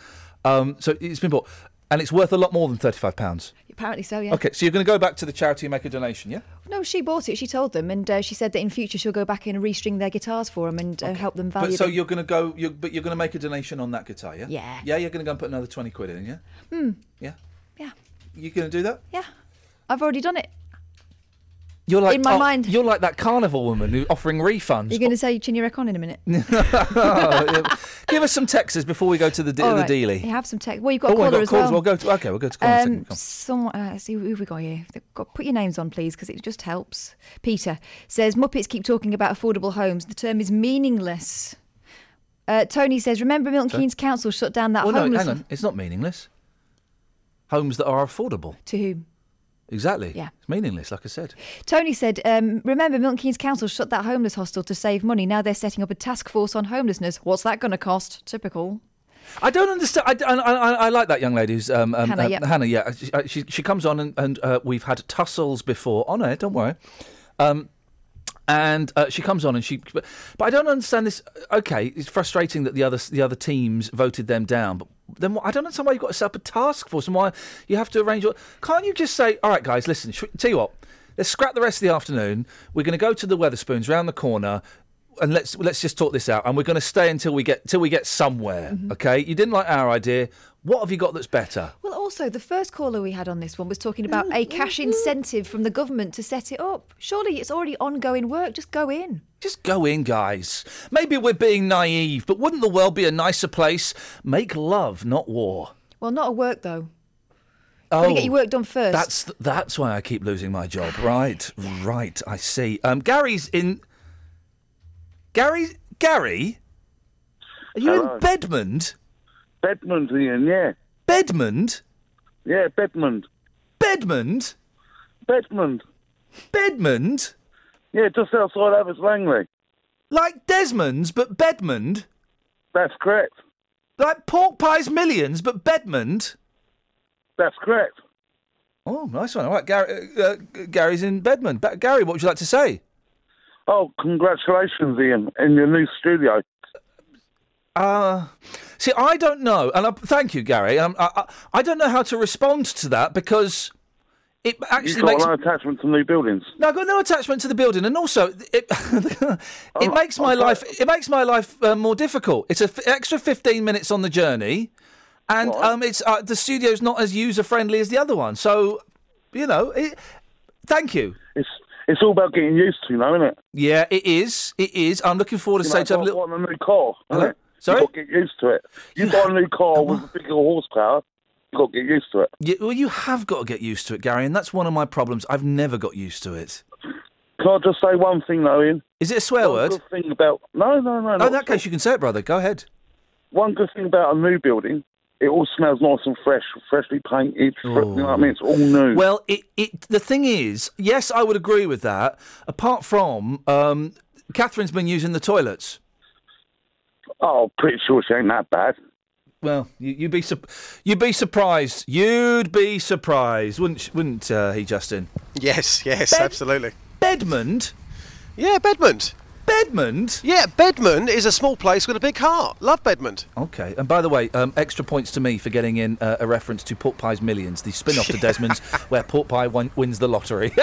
Um, so it's been bought, and it's worth a lot more than thirty-five pounds. Apparently so, yeah. Okay. So you're going to go back to the charity and make a donation, yeah? No, she bought it. She told them, and uh, she said that in future she'll go back in and restring their guitars for them and uh, help them value. But so them. you're going to go, you're, but you're going to make a donation on that guitar, yeah? Yeah. Yeah. You're going to go and put another twenty quid in, yeah? Hmm. Yeah. Yeah. You're going to do that? Yeah. I've already done it. You're like In my oh, mind. You're like that carnival woman who's offering refunds. You're going to say you chin your rec on in a minute. Give us some texts before we go to the, de- the right. dealie. You have some tech. Well, you've got oh, a caller got as calls. well. We'll go to, okay, we'll go to call in. Um, someone, uh, see who have we got here. Got, put your names on, please, because it just helps. Peter says Muppets keep talking about affordable homes. The term is meaningless. Uh, Tony says, remember Milton Sorry? Keynes Council shut down that Well, no, hang on. It's not meaningless. Homes that are affordable. to whom? Exactly. Yeah. It's meaningless, like I said. Tony said, um, remember Milton Keynes Council shut that homeless hostel to save money. Now they're setting up a task force on homelessness. What's that going to cost? Typical. I don't understand. I, I, I, I like that young lady who's um, um, Hannah, uh, yeah. Hannah. Yeah, she, uh, she she comes on and, and uh, we've had tussles before on air. Don't worry. Um, and uh, she comes on and she, but, but I don't understand this. Okay, it's frustrating that the other the other teams voted them down, but then what, I don't understand why you've got to set up a task force and why you have to arrange. Your, can't you just say, all right, guys, listen. Sh- tell you what, let's scrap the rest of the afternoon. We're going to go to the Wetherspoons round the corner. And let's let's just talk this out, and we're going to stay until we get till we get somewhere. Mm-hmm. Okay, you didn't like our idea. What have you got that's better? Well, also, the first caller we had on this one was talking about a cash incentive from the government to set it up. Surely it's already ongoing work. Just go in. Just go in, guys. Maybe we're being naive, but wouldn't the world be a nicer place? Make love, not war. Well, not a work, though. Oh, Gotta get your work done first. That's that's why I keep losing my job. Right, right. I see. Um, Gary's in. Gary, Gary, are you Hello. in Bedmond? Bedmond, Iain, yeah. Bedmond? Yeah, Bedmond. Bedmond? Bedmond. Bedmond? Yeah, just outside Abbots Langley. Like Desmond's, but Bedmond? That's correct. Like Pork Pie's Millions, but Bedmond? That's correct. Oh, nice one. All right, Gary, uh, uh, Gary's in Bedmond. Ba- Gary, what would you like to say? Oh, congratulations, Iain, in your new studio. Uh, see, I don't know, and I, thank you, Gary. Um, I, I, I don't know how to respond to that because it actually You've got makes no attachment to new buildings. No, I've got no attachment to the building, and also it, it makes my life it makes my life uh, more difficult. It's an extra fifteen minutes on the journey, and um, it's uh, the studio's not as user friendly as the other one. So, you know, it, thank you. It's it's all about getting used to, you know, isn't it? Yeah, it is. It is. I'm looking forward to You say know, to have a like little. buying a new car. Hello? it? Sorry? You've got to get used to it. You buy a new car oh, with a bigger horsepower, you've got to get used to it. Yeah, well, you have got to get used to it, Gary, and that's one of my problems. I've never got used to it. Can I just say one thing, though, Iain? Is it a swear One word? good thing about no, no, no. Oh, in that case, you can say it, brother. Go ahead. One good thing about a new building, it all smells nice and fresh, freshly painted. fr- You know what I mean? It's all new. Well, it, it the thing is, yes, I would agree with that. Apart from, um, Catherine's been using the toilets. Oh, pretty sure she ain't that bad. Well, you, you'd be sup- you'd be surprised. You'd be surprised, wouldn't sh- wouldn't uh, he, Justin? Yes, yes, Bed- absolutely. Bedmond. Yeah, Bedmond. Bedmond. Yeah, Bedmond is a small place with a big heart. Love Bedmond. Okay, and by the way, um, extra points to me for getting in uh, a reference to Pork Pie's Millions, the spin-off to Desmond's, where Pork Pie won- wins the lottery.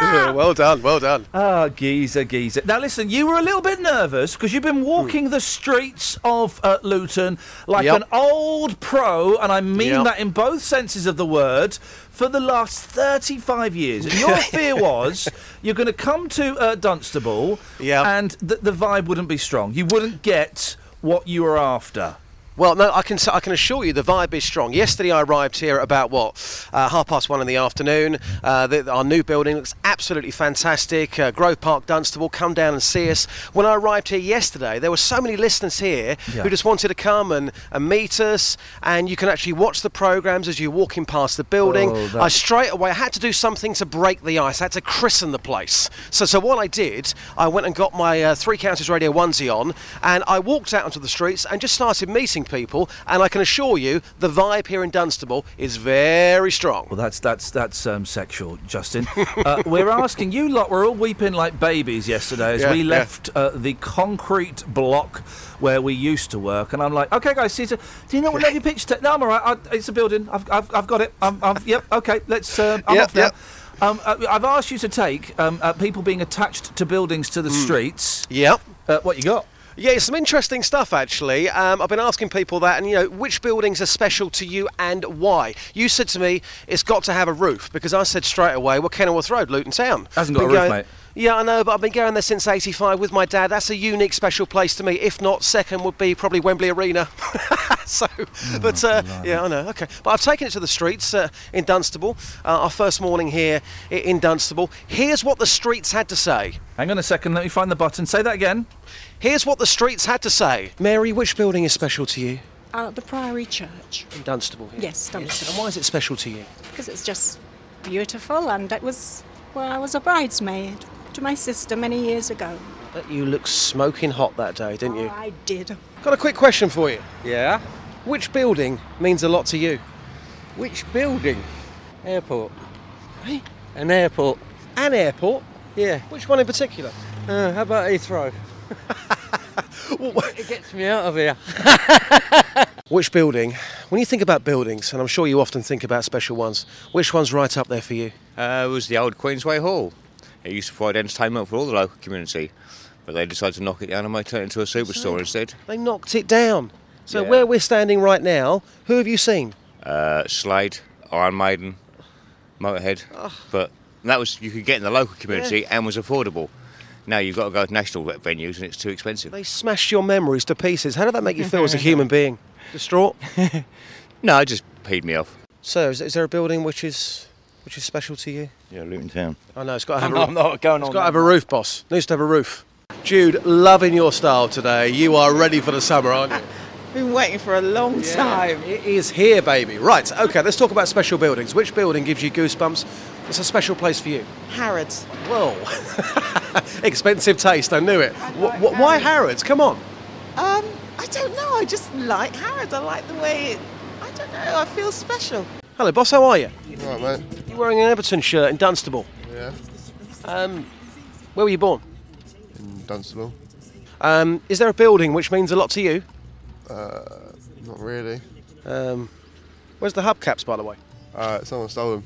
Well done, well done. Ah, geezer, geezer. Now, listen, you were a little bit nervous because you've been walking the streets of uh, Luton like Yep. an old pro, and I mean Yep. that in both senses of the word, for the last 35 years. And your fear was you're going to come to uh, Dunstable and th- the vibe wouldn't be strong. You wouldn't get what you were after. Well, no, I can I can assure you the vibe is strong. Yesterday I arrived here at about what uh, half past one in the afternoon. Uh, the, our new building looks absolutely fantastic. Uh, Grove Park, Dunstable, come down and see us. When I arrived here yesterday, there were so many listeners here Yeah. who just wanted to come and, and meet us. And you can actually watch the programs as you're walking past the building. Oh, I straight away I had to do something to break the ice. I had to christen the place. So, so what I did, I went and got my uh, Three Counties Radio onesie on, and I walked out onto the streets and just started meeting people. And I can assure you, the vibe here in Dunstable is very strong. Well, that's that's that's um, sexual, Justin. uh, we're asking you lot. We're all weeping like babies yesterday as Yeah, we yeah. left uh, the concrete block where we used to work, and I'm like, okay, guys, see, you- do you know what Lady Pitch? Te- no, I'm all right. I, it's a building. I've, I've, I've got it. I'm, I'm, yep. Okay, let's. Um, I'm Yep, off now. yep. Um, uh, I've asked you to take um, uh, people being attached to buildings to the streets. Yep. Uh, what you got? Yeah, some interesting stuff actually. Um, I've been asking people that, and you know, which buildings are special to you and why. You said to me it's got to have a roof because I said straight away, well, Kenilworth Road, Luton Town. Hasn't got Been a roof, going- mate. Yeah, I know, but I've been going there since '85 with my dad. That's a unique, special place to me. If not, second would be probably Wembley Arena. so, but uh, yeah, I know. Okay, but I've taken it to the streets uh, in Dunstable. Uh, our first morning here in Dunstable. Here's what the streets had to say. Hang on a second. Let me find the button. Say that again. Here's what the streets had to say. Mary, which building is special to you? Uh, the Priory Church. In Dunstable. here? Yes, Dunstable. And why is it special to you? Because it's just beautiful, and it was well, I was a bridesmaid to my sister many years ago. Bet you looked smoking hot that day, didn't you? I did. Got a quick question for you. Yeah? Which building means a lot to you? Which building? Airport. Hey? An airport. An airport? Yeah. Which one in particular? Uh, how about Heathrow? it gets me out of here. Which building? When you think about buildings, and I'm sure you often think about special ones, which one's right up there for you? Uh, it was the old Queensway Hall. It used to provide entertainment for all the local community, but they decided to knock it down and make it into a superstore instead. They knocked it down. So Yeah. where we're standing right now, who have you seen? Uh, Slade, Iron Maiden, Motorhead, but that was you could get in the local community and was affordable. Now you've got to go to national venues and it's too expensive. They smashed your memories to pieces. How did that make you feel as a human being? Distraught? no, it just peed me off. So, is, is there a building which is which is special to you? Yeah, Luton Town. I know it's got to have I'm a not- I'm not going It's on got to have a roof, boss. Needs to have a roof. Jude, loving your style today. You are ready for the summer, aren't you? Been waiting for a long time. It is here, baby. Right, okay, let's talk about special buildings. Which building gives you goosebumps? It's a special place for you. Harrods. Whoa. Expensive taste, I knew it. Wh- wh- why Harrods? Come on. Um, I don't know. I just like Harrods. I like the way it. I don't know. I feel special. Hello, boss, how are you? Right, mate. You're wearing an Everton shirt in Dunstable. Yeah. Um, where were you born? In Dunstable. Um, is there a building which means a lot to you? Uh, not really. Um, where's the hubcaps, by the way? Uh, someone stole them.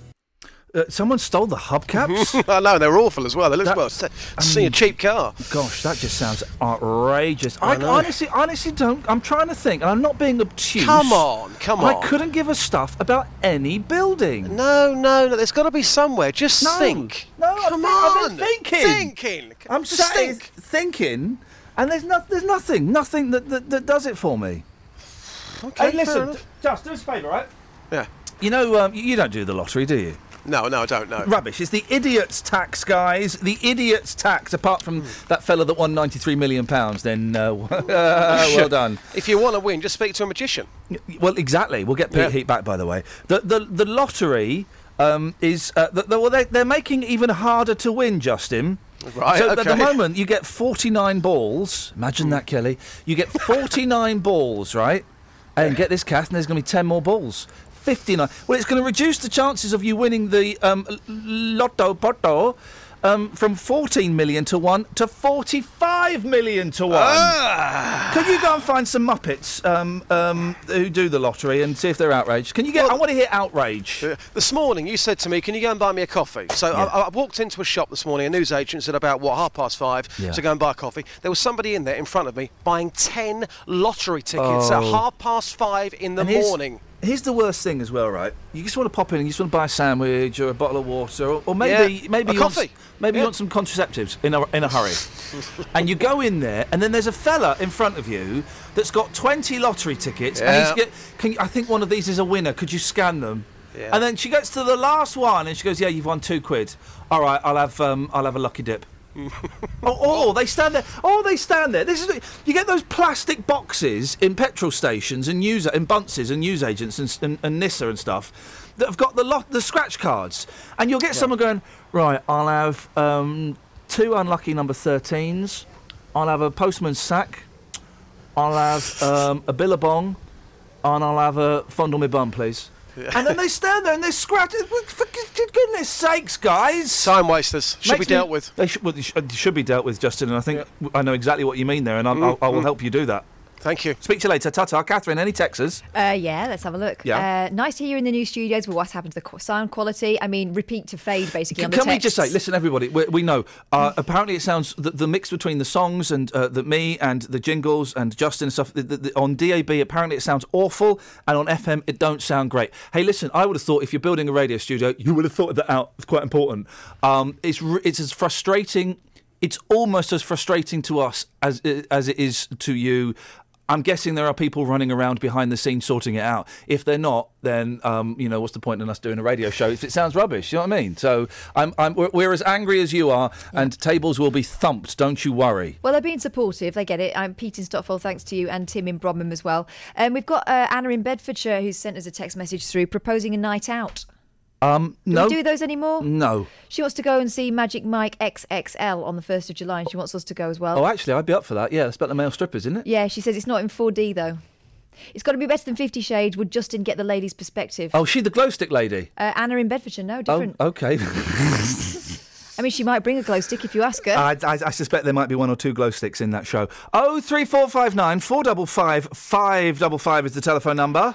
Uh, someone stole the hubcaps. I know they're awful as well. They look That- well. See a cheap car. Gosh, that just sounds outrageous. I I, honestly, honestly don't. I'm trying to think, and I'm not being obtuse. Come on, come on. I couldn't give a stuff about any building. No, no, no. There's got to be somewhere. Just No. think. No, Come I've on. been thinking. Thinking. I'm Just think. thinking, and there's there's nothing, nothing that, that, that does it for me. Okay, hey, listen, just do us a favour, right? Yeah. You know, um, you don't do the lottery, do you? No, no, I don't know. Rubbish. It's the idiot's tax, guys. The idiot's tax. Apart from that fella that won 93 million pounds, then uh, well done. If you want to win, just speak to a magician. Well, exactly. We'll get Pete Yeah. Heat back, by the way. The the the lottery um, is uh, the, the, well, they, they're making it even harder to win, Justin. Right, So at the moment, you get 49 balls. Imagine that, Kelly. You get 49 balls, right? And get this, Kath, and there's going to be 10 more balls. 59. Well, it's going to reduce the chances of you winning the um, Lotto Potto um, from 14 million to 1 to 45 million to 1. Ah. Can you go and find some Muppets um, um, who do the lottery and see if they're outraged? Can you get. I want to hear outrage. Uh, This morning, you said to me, "Can you go and buy me a coffee?" So I, I walked into a shop this morning. A newsagent said about what half past five Yeah. to go and buy a coffee. There was somebody in there in front of me buying ten lottery tickets at Oh. half past five in the And morning. Here's the worst thing as well, right? You just want to pop in and you just want to buy a sandwich or a bottle of water, or, or maybe Yeah, maybe you want, coffee. s- maybe Yeah. you want some contraceptives in a in a hurry, and you go in there, and then there's a fella in front of you that's got 20 lottery tickets, and he's get, can you, I think one of these is a winner. Could you scan them? Yeah. And then she gets to the last one, and she goes, "Yeah, you've won two quid. All right, I'll have um, I'll have a lucky dip." oh, oh, they stand there. Oh, they stand there. This is you get those plastic boxes in petrol stations and news in Bunces and newsagents and, s- and, and Nisa and stuff that have got the lot the scratch cards, and you'll get someone going right. I'll have um, two unlucky number 13s. I'll have a postman's sack. I'll have um, a billabong, and I'll have a fondle me bum, please. And then they stand there and they scratch. For goodness sakes, guys! Time wasters should be Makes me- dealt with. They should, well, they should, be dealt with, Justin. And I think I know exactly what you mean there, and I'll, I'll, I will mm. help you do that. Thank you. Speak to you later. Ta-ta. Catherine, any texts? Uh, yeah, let's have a look. Yeah. Uh, nice to hear you in the new studios, but what's happened to the sound quality? I mean, repeat to fade, basically, on the Can we just say, listen, everybody, we, we know. Uh, apparently, it sounds the, the mix between the songs and uh, the me and the jingles and Justin and stuff the, the, the- on DAB. Apparently, it sounds awful, and on FM, it don't sound great. Hey, listen, I would have thought if you're building a radio studio, you would have thought that out. It's quite important. Um, it's it's as frustrating. It's almost as frustrating to us as as it is to you. I'm guessing there are people running around behind the scenes sorting it out. If they're not, then um, you know what's the point in us doing a radio show if it sounds rubbish? You know what I mean? So I'm, I'm, we're, we're as angry as you are, and tables will be thumped. Don't you worry. Well, they're being supportive. They get it. I'm Pete in Stotfold, thanks to you, and Tim in Bromham as well. Um, we've got uh, Anna in Bedfordshire who's sent us a text message through proposing a night out. Um, Do no, we do those anymore? no. She wants to go and see Magic Mike XXL on the 1st of July, and she wants us to go as well. Oh, actually, I'd be up for that. Yeah, it's about the male strippers, isn't it? Yeah, she says it's not in 4D though. It's got to be better than Fifty Shades. Would Justin get the lady's perspective? Oh, she the glow stick lady. Uh, Anna in Bedfordshire, no, Oh, different. okay. I mean, she might bring a glow stick if you ask her. I, I, I suspect there might be one or two glow sticks in that show. Oh, three four five nine four double five five double five is the telephone number.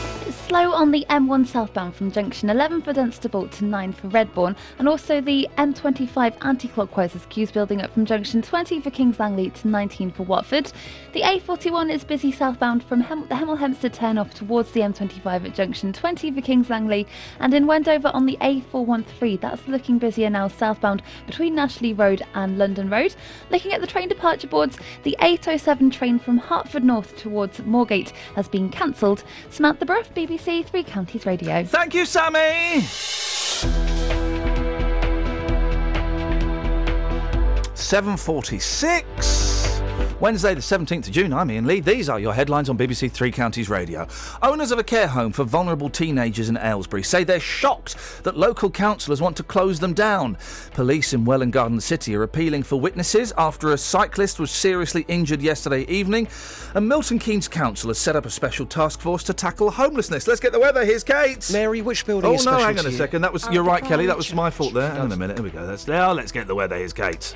Slow on the M1 southbound from junction 11 for Dunstable to 9 for Redbourn, and also the M25 anti-clockwise as queues building up from junction 20 for Kings Langley to 19 for Watford. The A41 is busy southbound from Hem- the Hemel Hempstead turn off towards the M25 at junction 20 for Kings Langley, and in Wendover on the A413 that's looking busier now southbound between Nash Lee Road and London Road. Looking at the train departure boards, the 807 train from Hertford North towards Moorgate has been cancelled. Samantha Bruff, BBC Three Counties Radio. Thank you, Sammy. Seven forty-six. Wednesday, the 17th of June, I'm Iain Lee. These are your headlines on BBC Three Counties Radio. Owners of a care home for vulnerable teenagers in Aylesbury say they're shocked that local councillors want to close them down. Police in Welwyn Garden City are appealing for witnesses after a cyclist was seriously injured yesterday evening. And Milton Keynes Council has set up a special task force to tackle homelessness. Let's get the weather. Here's Kate. Mary, which building Oh is no, hang on a second. That was you're right, Kelly. That was my fault there. Hang on a minute. Here we go. That's now. Oh, let's get the weather. Here's Kate.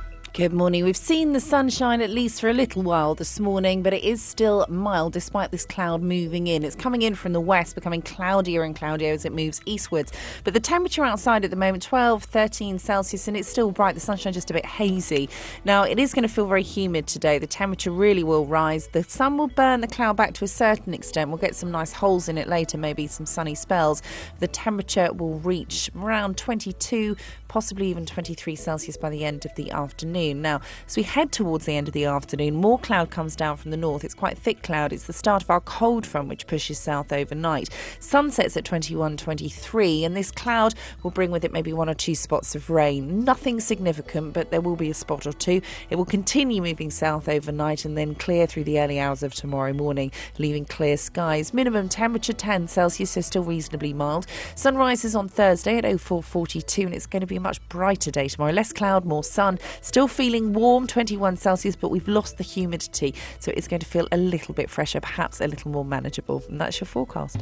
Good morning. We've seen the sunshine at least for a little while this morning, but it is still mild despite this cloud moving in. It's coming in from the west, becoming cloudier and cloudier as it moves eastwards. But the temperature outside at the moment, 12, 13 Celsius, and it's still bright. The sunshine just a bit hazy. Now, it is going to feel very humid today. The temperature really will rise. The sun will burn the cloud back to a certain extent. We'll get some nice holes in it later, maybe some sunny spells. The temperature will reach around 22, possibly even 23 Celsius by the end of the afternoon. Now, as we head towards the end of the afternoon, more cloud comes down from the north. It's quite thick cloud. It's the start of our cold front, which pushes south overnight. Sun sets at 21, 23, and this cloud will bring with it maybe one or two spots of rain. Nothing significant, but there will be a spot or two. It will continue moving south overnight and then clear through the early hours of tomorrow morning, leaving clear skies. Minimum temperature 10 Celsius, so still reasonably mild. Sun rises on Thursday at 0442, and it's going to be much brighter day tomorrow. Less cloud, more sun. Still feeling warm, 21 Celsius, but we've lost the humidity, so it's going to feel a little bit fresher, perhaps a little more manageable. And that's your forecast.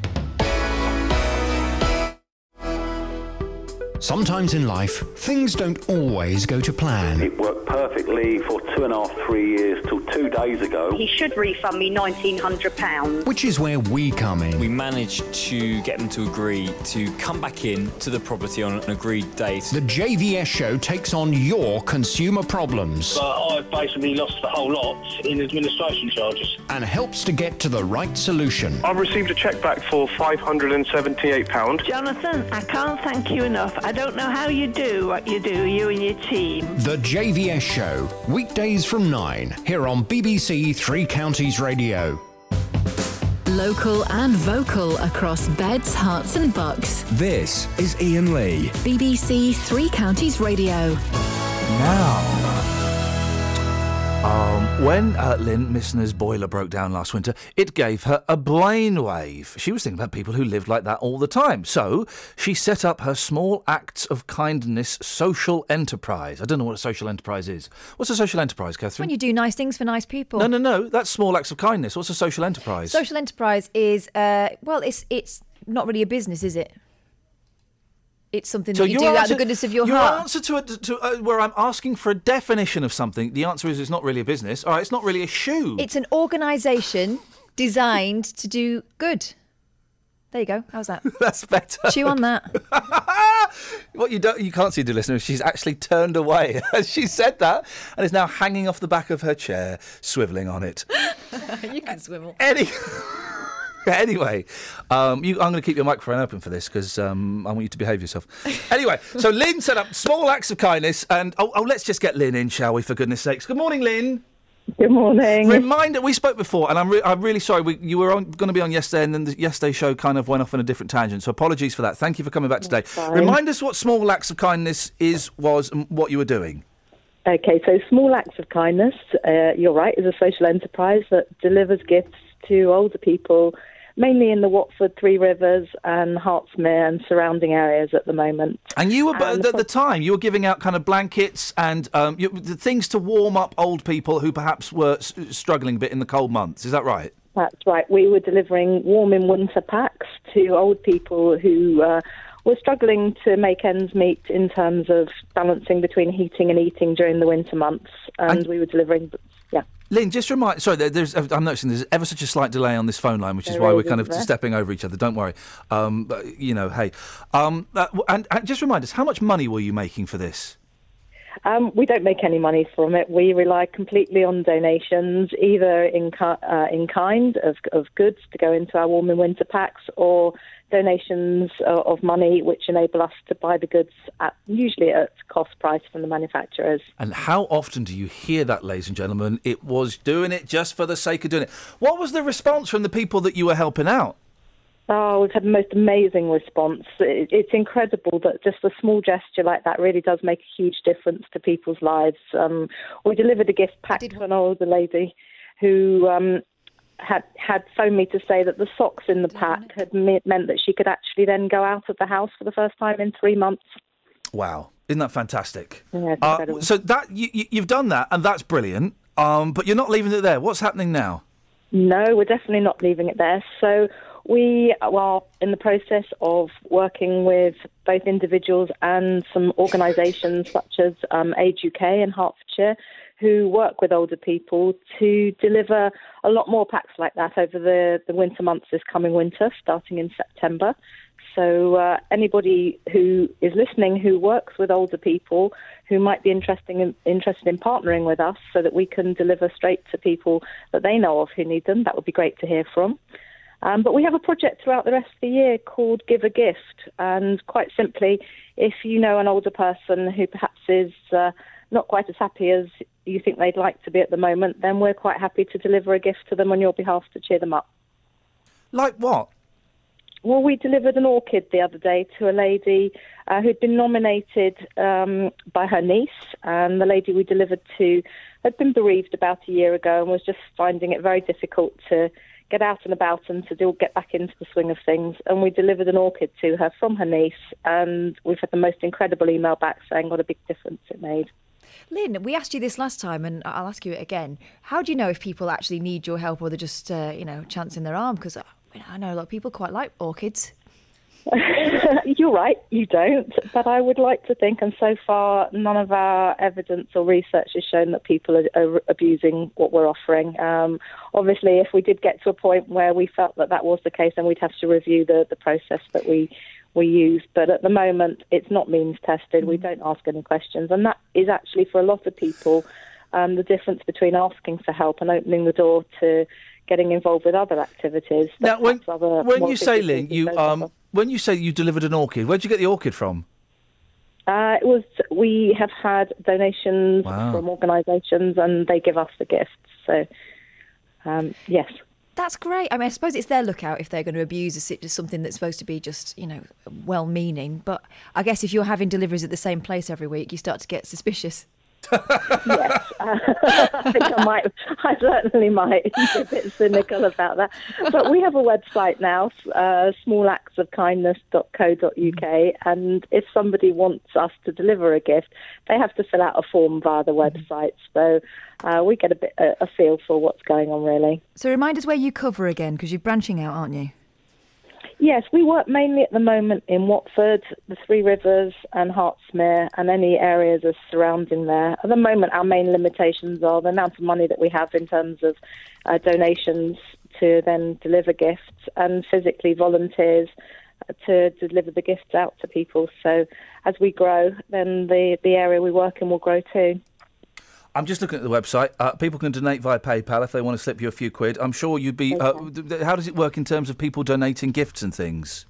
Sometimes in life, things don't always go to plan. It worked perfectly for two and a half, three years till two days ago. He should refund me £1,900. Which is where we come in. We managed to get them to agree to come back in to the property on an agreed date. The JVS show takes on your consumer problems But I've basically lost the whole lot in administration charges. and helps to get to the right solution. I've received a cheque back for £578. Jonathan, I can't thank you enough. I don't know how you do what you do, you and your team. The JVS show, weekdays from 9, here on BBC Three Counties Radio. Local and vocal across Beds, Herts and Bucks. This is Iain Lee. BBC Three Counties Radio. Now. Um, when uh, Lynn Missner's boiler broke down last winter, it gave her a brainwave. She was thinking about people who lived like that all the time. So she set up her Small Acts of Kindness social enterprise. I don't know what a social enterprise is. What's a social enterprise, Catherine? When you do nice things for nice people. No, no, no. That's Small Acts of Kindness. What's a social enterprise? Social enterprise is, uh, well, it's it's not really a business, is it? It's something that you do your out of the goodness of your, your heart. answer to, it, to uh, where I'm asking for a definition of something, the answer is it's not really a business. All right, it's not really a shoe. It's an organisation designed to do good. There you go. How's that? That's better. Chew on that. What you don't, you can't see, dear listeners, she's actually turned away as she said that, and is now hanging off the back of her chair, swivelling on it. you can swivel. Any- anyway, um, you, I'm going to keep your microphone open for this because um, I want you to behave yourself. Anyway, so Lynn set up small acts of kindness, and oh, oh, let's just get Lynn in, shall we? For goodness sakes. Good morning, Lynn. Good morning. Reminder: We spoke before, and I'm, re- I'm really sorry. We, you were on, going to be on yesterday, and then the yesterday show kind of went off on a different tangent. So apologies for that. Thank you for coming back today. Remind us what small acts of kindness is, was, and what you were doing. Okay, so Small Acts of Kindness, uh, you're right, is a social enterprise that delivers gifts to older people, mainly in the Watford, Three Rivers, and Hertsmere and surrounding areas at the moment. And you were, And at the time, you were giving out kind of blankets and um, you, the things to warm up old people who perhaps were s- struggling a bit in the cold months. Is that right? That's right. We were delivering warm in winter packs to old people who uh, were struggling to make ends meet in terms of balancing between heating and eating during the winter months. And, we were delivering, yeah. Lynn, just remind. Sorry, there- there's. I'm noticing there's ever such a slight delay on this phone line, which is There why is, we're kind of there? stepping over each other. Don't worry. Um, but, you know, hey. Um, uh, and, and just remind us, how much money were you making for this? Um, we don't make any money from it. We rely completely on donations, either in, uh, in kind of, of goods to go into our warm and winter packs, or donations uh, of money which enable us to buy the goods at usually at cost price from the manufacturers. And how often do you hear that, ladies and gentlemen? It was doing it just for the sake of doing it. What was the response from the people that you were helping out? Oh, we've had the most amazing response. It's incredible that just a small gesture like that really does make a huge difference to people's lives. Um, we delivered a gift pack to an older lady who um, had had phoned me to say that the socks in the pack had me- meant that she could actually then go out of the house for the first time in three months. Wow, isn't that fantastic? Yeah, Uh, so that you, you- you've done that, and that's brilliant. Um, but you're not leaving it there. What's happening now? No, we're definitely not leaving it there. So We are in the process of working with both individuals and some organisations such as um, Age UK in Hertfordshire who work with older people to deliver a lot more packs like that over the, the winter months this coming winter, starting in September. So uh, anybody who is listening who works with older people who might be interested in, interested in partnering with us so that we can deliver straight to people that they know of who need them, that would be great to hear from. Um, but we have a project throughout the rest of the year called Give a Gift. And quite simply, if you know an older person who perhaps is uh, not quite as happy as you think they'd like to be at the moment, then we're quite happy to deliver a gift to them on your behalf to cheer them up. Like what? Well, we delivered an orchid the other day to a lady uh, who'd been nominated um, by her niece, and the lady we delivered to had been bereaved about a year ago and was just finding it very difficult to get out and about and to do, get back into the swing of things. And we delivered an orchid to her from her niece, and we've had the most incredible email back saying what a big difference it made. Lynn, we asked you this last time, and I'll ask you it again. How do you know if people actually need your help or they're just, uh, you know, chancing their arm? Because I know a lot of people quite like orchids. You're right, you don't. But I would like to think, and so far, none of our evidence or research has shown that people are, are abusing what we're offering. Um, obviously, if we did get to a point where we felt that that was the case, then we'd have to review the, the process that we we use. But at the moment, it's not means tested. We don't ask any questions, and that is actually for a lot of people um, the difference between asking for help and opening the door to getting involved with other activities. Now, when, other when you say, Lynn, you um. When you say you delivered an orchid, where'd you get the orchid from? Uh, it was we have had donations Wow. from organisations and they give us the gifts. So um, yes, That's great. I mean, I suppose it's their lookout if they're going to abuse a sit- something that's supposed to be just, you know, well-meaning. But I guess if you're having deliveries at the same place every week, you start to get suspicious. I think I might. I certainly might be a bit cynical about that. But we have a website now, uh, smallactsofkindness.co.uk, and if somebody wants us to deliver a gift, they have to fill out a form via the website. So uh, we get a bit a, a feel for what's going on, really. So remind us where you cover again, because you're branching out, aren't you? Yes, we work mainly at the moment in Watford, the Three Rivers, and Hertsmere, and any areas are surrounding there. At the moment, our main limitations are the amount of money that we have in terms of uh, donations to then deliver gifts, and physically volunteers uh, to deliver the gifts out to people. So, as we grow, then the the area we work in will grow too. I'm just looking at the website. Uh, people can donate via PayPal if they want to slip you a few quid. I'm sure you'd be. Uh, how does it work in terms of people donating gifts and things?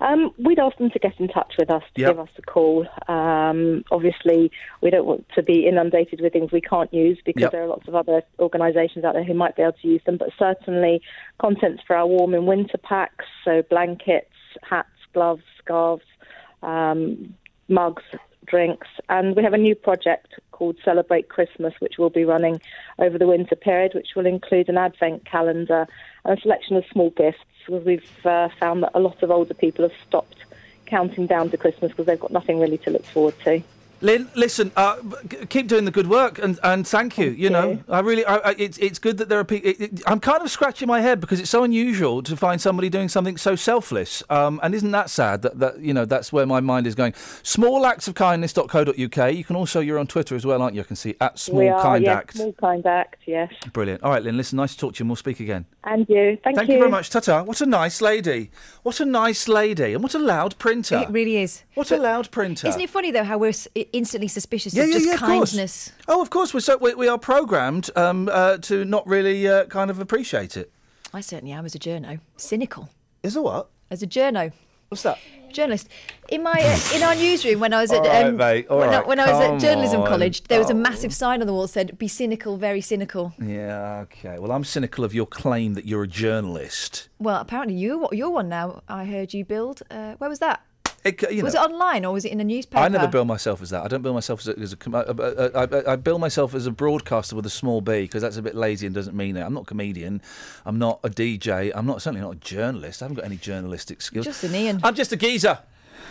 Um, we'd ask them to get in touch with us, to Yep. give us a call. Um, obviously, we don't want to be inundated with things we can't use because Yep. there are lots of other organisations out there who might be able to use them. But certainly, contents for our warm and winter packs, so blankets, hats, gloves, scarves, um, mugs, drinks, and we have a new project called Celebrate Christmas, which will be running over the winter period, which will include an advent calendar and a selection of small gifts. We've uh, found that a lot of older people have stopped counting down to Christmas because they've got nothing really to look forward to. Lynn, listen, uh, g- keep doing the good work, and, and thank you. you know, I really, I, I, it's it's good that there are people. It, it- I'm kind of scratching my head because it's so unusual to find somebody doing something so selfless. Um, and isn't that sad? That, that you know, that's where my mind is going. Smallactsofkindness.co.uk. You can also, you're on Twitter as well, aren't you? I can see at Small we are, Kind yes, Act. Small Kind Act, yes. Brilliant. All right, Lynn. Listen, nice to talk to you, and we'll speak again. And you. Thank, you. Thank you very much, Tata. What a nice lady. What a nice lady, and what a loud printer. It really is. What a loud printer. Isn't it funny though how we're s- instantly suspicious Yeah, of yeah, just yeah, of kindness? Oh, of course. We're so we, we are programmed um, uh, to not really uh, kind of appreciate it. I certainly am as a journo. Cynical. Is a what? As a journo. What's that? Journalist. In my uh, in our newsroom when I was at All right, um, mate, all when, I, when I was at journalism on. college, there was a Oh. massive sign on the wall that said "Be cynical, very cynical." Yeah. Okay. Well, I'm cynical of your claim that you're a journalist. Well, apparently you you're one now. I heard you build. Uh, where was that? It, you was it online or was it in a newspaper? I never bill myself as that. I don't bill myself as a. As a I, I, I bill myself as a broadcaster with a small b because that's a bit lazy and doesn't mean it. I'm not a comedian. I'm not a DJ. I'm not certainly not a journalist. I haven't got any journalistic skills. Just an Iain. I'm just a geezer.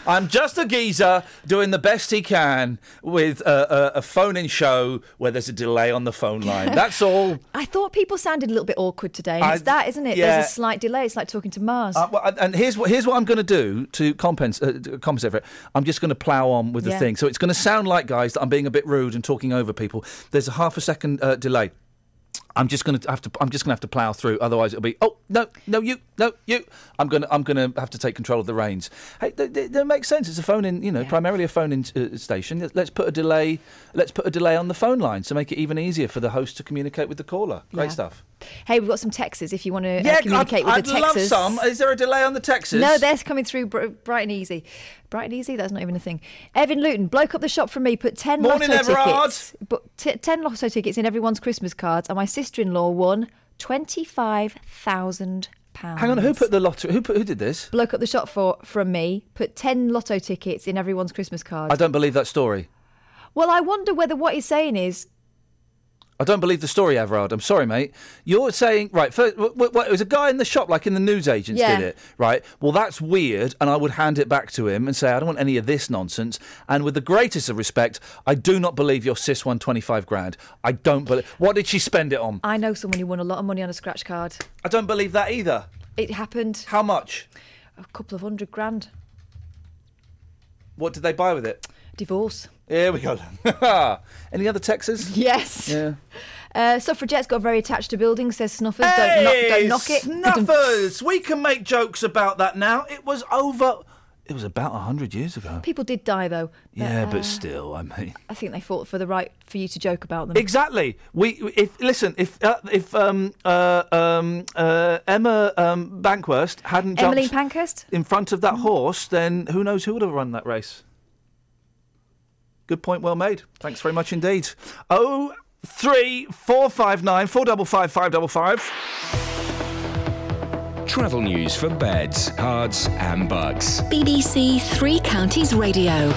I'm just a geezer doing the best he can with a, a, a phone-in show where there's a delay on the phone line. That's all. I thought people sounded a little bit awkward today. I- it's that, isn't it? yeah. There's a slight delay. It's like talking to Mars. Uh, well, and here's what here's what I'm going to do to compensate, uh, compensate for it. I'm just going to plough on with the Yeah. thing. So it's going to sound like, guys, that I'm being a bit rude and talking over people. There's a half a second uh, delay. I'm just going to have to. I'm just going to have to plough through. Otherwise, it'll be. Oh no, no, you, no, you. I'm going to. I'm to have to take control of the reins. Hey, th- th- that makes sense. It's a phone in. You know, primarily a phone in uh, station. Let's put a delay. Let's put a delay on the phone line to make it even easier for the host to communicate with the caller. Great Yeah. stuff. Hey, we've got some texts if you want to uh, Yeah, communicate I'd, with I'd the love Texas. some. Is there a delay on the Texas? No, they're coming through br- bright and easy. Bright and easy, that's not even a thing. Evan Luton, bloke up the shop from me, put 10 Morning, lotto Everard. tickets. But t- 10 lotto tickets in everyone's Christmas cards, and my sister in law won £25,000. Hang on, who put the lottery? Who put, who did this? Bloke up the shop for from me, put 10 lotto tickets in everyone's Christmas card. I don't believe that story. Well, I wonder whether what he's saying is I don't believe the story, Everard. I'm sorry, mate. You're saying right. First, w- w- w- it was a guy in the shop, like in the newsagents, Yeah. did it, right? Well, that's weird, and I would hand it back to him and say, I don't want any of this nonsense. And with the greatest of respect, I do not believe your sis won 25 grand. I don't believe. What did she spend it on? I know someone who won a lot of money on a scratch card. I don't believe that either. It happened. How much? A couple of hundred grand. What did they buy with it? Divorce. Here we go. Any other Texas? Yes. Yeah. Uh, suffragettes got very attached to buildings, says Snuffers. don't, knock, don't knock it. Snuffers! we can make jokes about that now. It was over. It was about 100 years ago. People did die, though. Yeah, uh, but still, I mean. I think they fought for the right for you to joke about them. Exactly. We if listen if uh, if um uh um uh Emma um Bankwurst hadn't jumped Emily Pankhurst? in front of that horse, then who knows who would have run that race. Good point, well made. Thanks very much indeed. Oh three four five nine four double five five double five. Travel news for beds, herts, and bucks. BBC Three Counties Radio.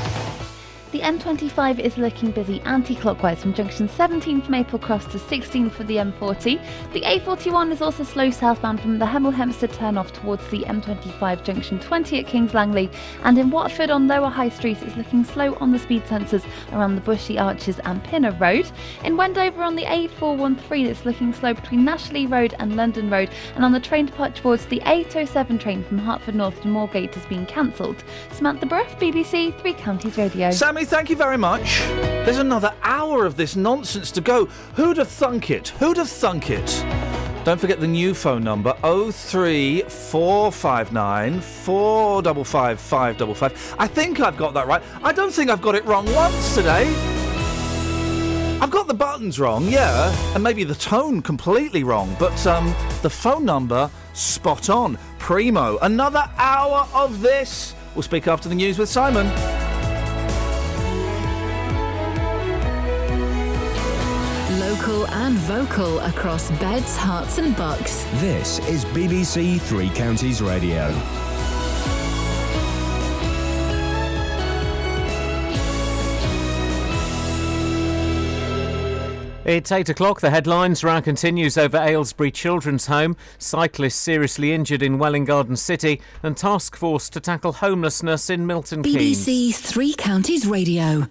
The M25 is looking busy anti-clockwise from junction 17 from Maple Cross to 16 for the M40. The A41 is also slow southbound from the Hemel Hempstead turnoff towards the M25 junction 20 at Kings Langley. And in Watford on Lower High Street it's looking slow on the speed sensors around the Bushey Arches and Pinner Road. In Wendover on the A413 it's looking slow between Nash Lee Road and London Road. And on the train departure towards the 807 train from Hertford North to Moorgate has been cancelled. Samantha Bruff, BBC Three Counties Radio. Sammy, thank you very much. There's another hour of this nonsense to go. Who'd have thunk it? Who'd have thunk it? Don't forget the new phone number 03459 455 555. I think I've got that right. I don't think I've got it wrong once today. I've got the buttons wrong, yeah, and maybe the tone completely wrong, but um, the phone number spot on. Primo. Another hour of this. We'll speak after the news with Simon. Local and vocal across beds, herts, and bucks. This is BBC Three Counties Radio. It's 8 o'clock. The headlines round continues over Aylesbury Children's Home, cyclist seriously injured in Welwyn Garden City, and task force to tackle homelessness in Milton Keynes. BBC Three Counties Radio.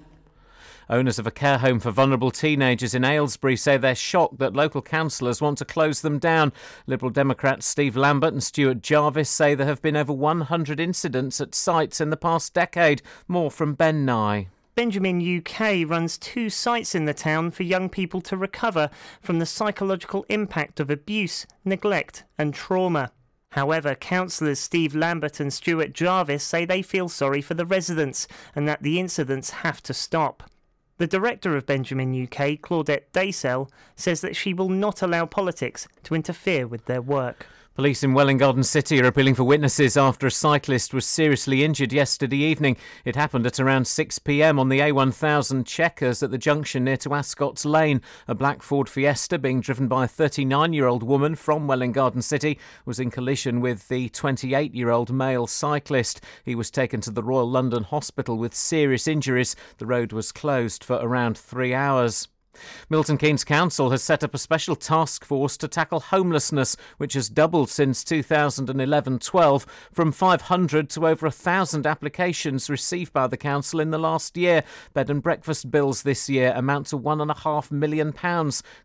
Owners of a care home for vulnerable teenagers in Aylesbury say they're shocked that local councillors want to close them down. Liberal Democrats Steve Lambert and Stuart Jarvis say there have been over 100 incidents at sites in the past decade. More from Ben Nye. Benjamin UK runs two sites in the town for young people to recover from the psychological impact of abuse, neglect, and trauma. However, councillors Steve Lambert and Stuart Jarvis say they feel sorry for the residents and that the incidents have to stop. The director of Benjamin UK, Claudette Daysell, says that she will not allow politics to interfere with their work. Police in Welwyn Garden City are appealing for witnesses after a cyclist was seriously injured yesterday evening. It happened at around 6 pm on the A1000 Checkers at the junction near to Ascot's Lane. A black Ford Fiesta being driven by a 39 year old woman from Welwyn Garden City was in collision with the 28 year old male cyclist. He was taken to the Royal London Hospital with serious injuries. The road was closed for around three hours. Milton Keynes Council has set up a special task force to tackle homelessness, which has doubled since 2011 12, from 500 to over 1,000 applications received by the council in the last year. Bed and breakfast bills this year amount to £1.5 million,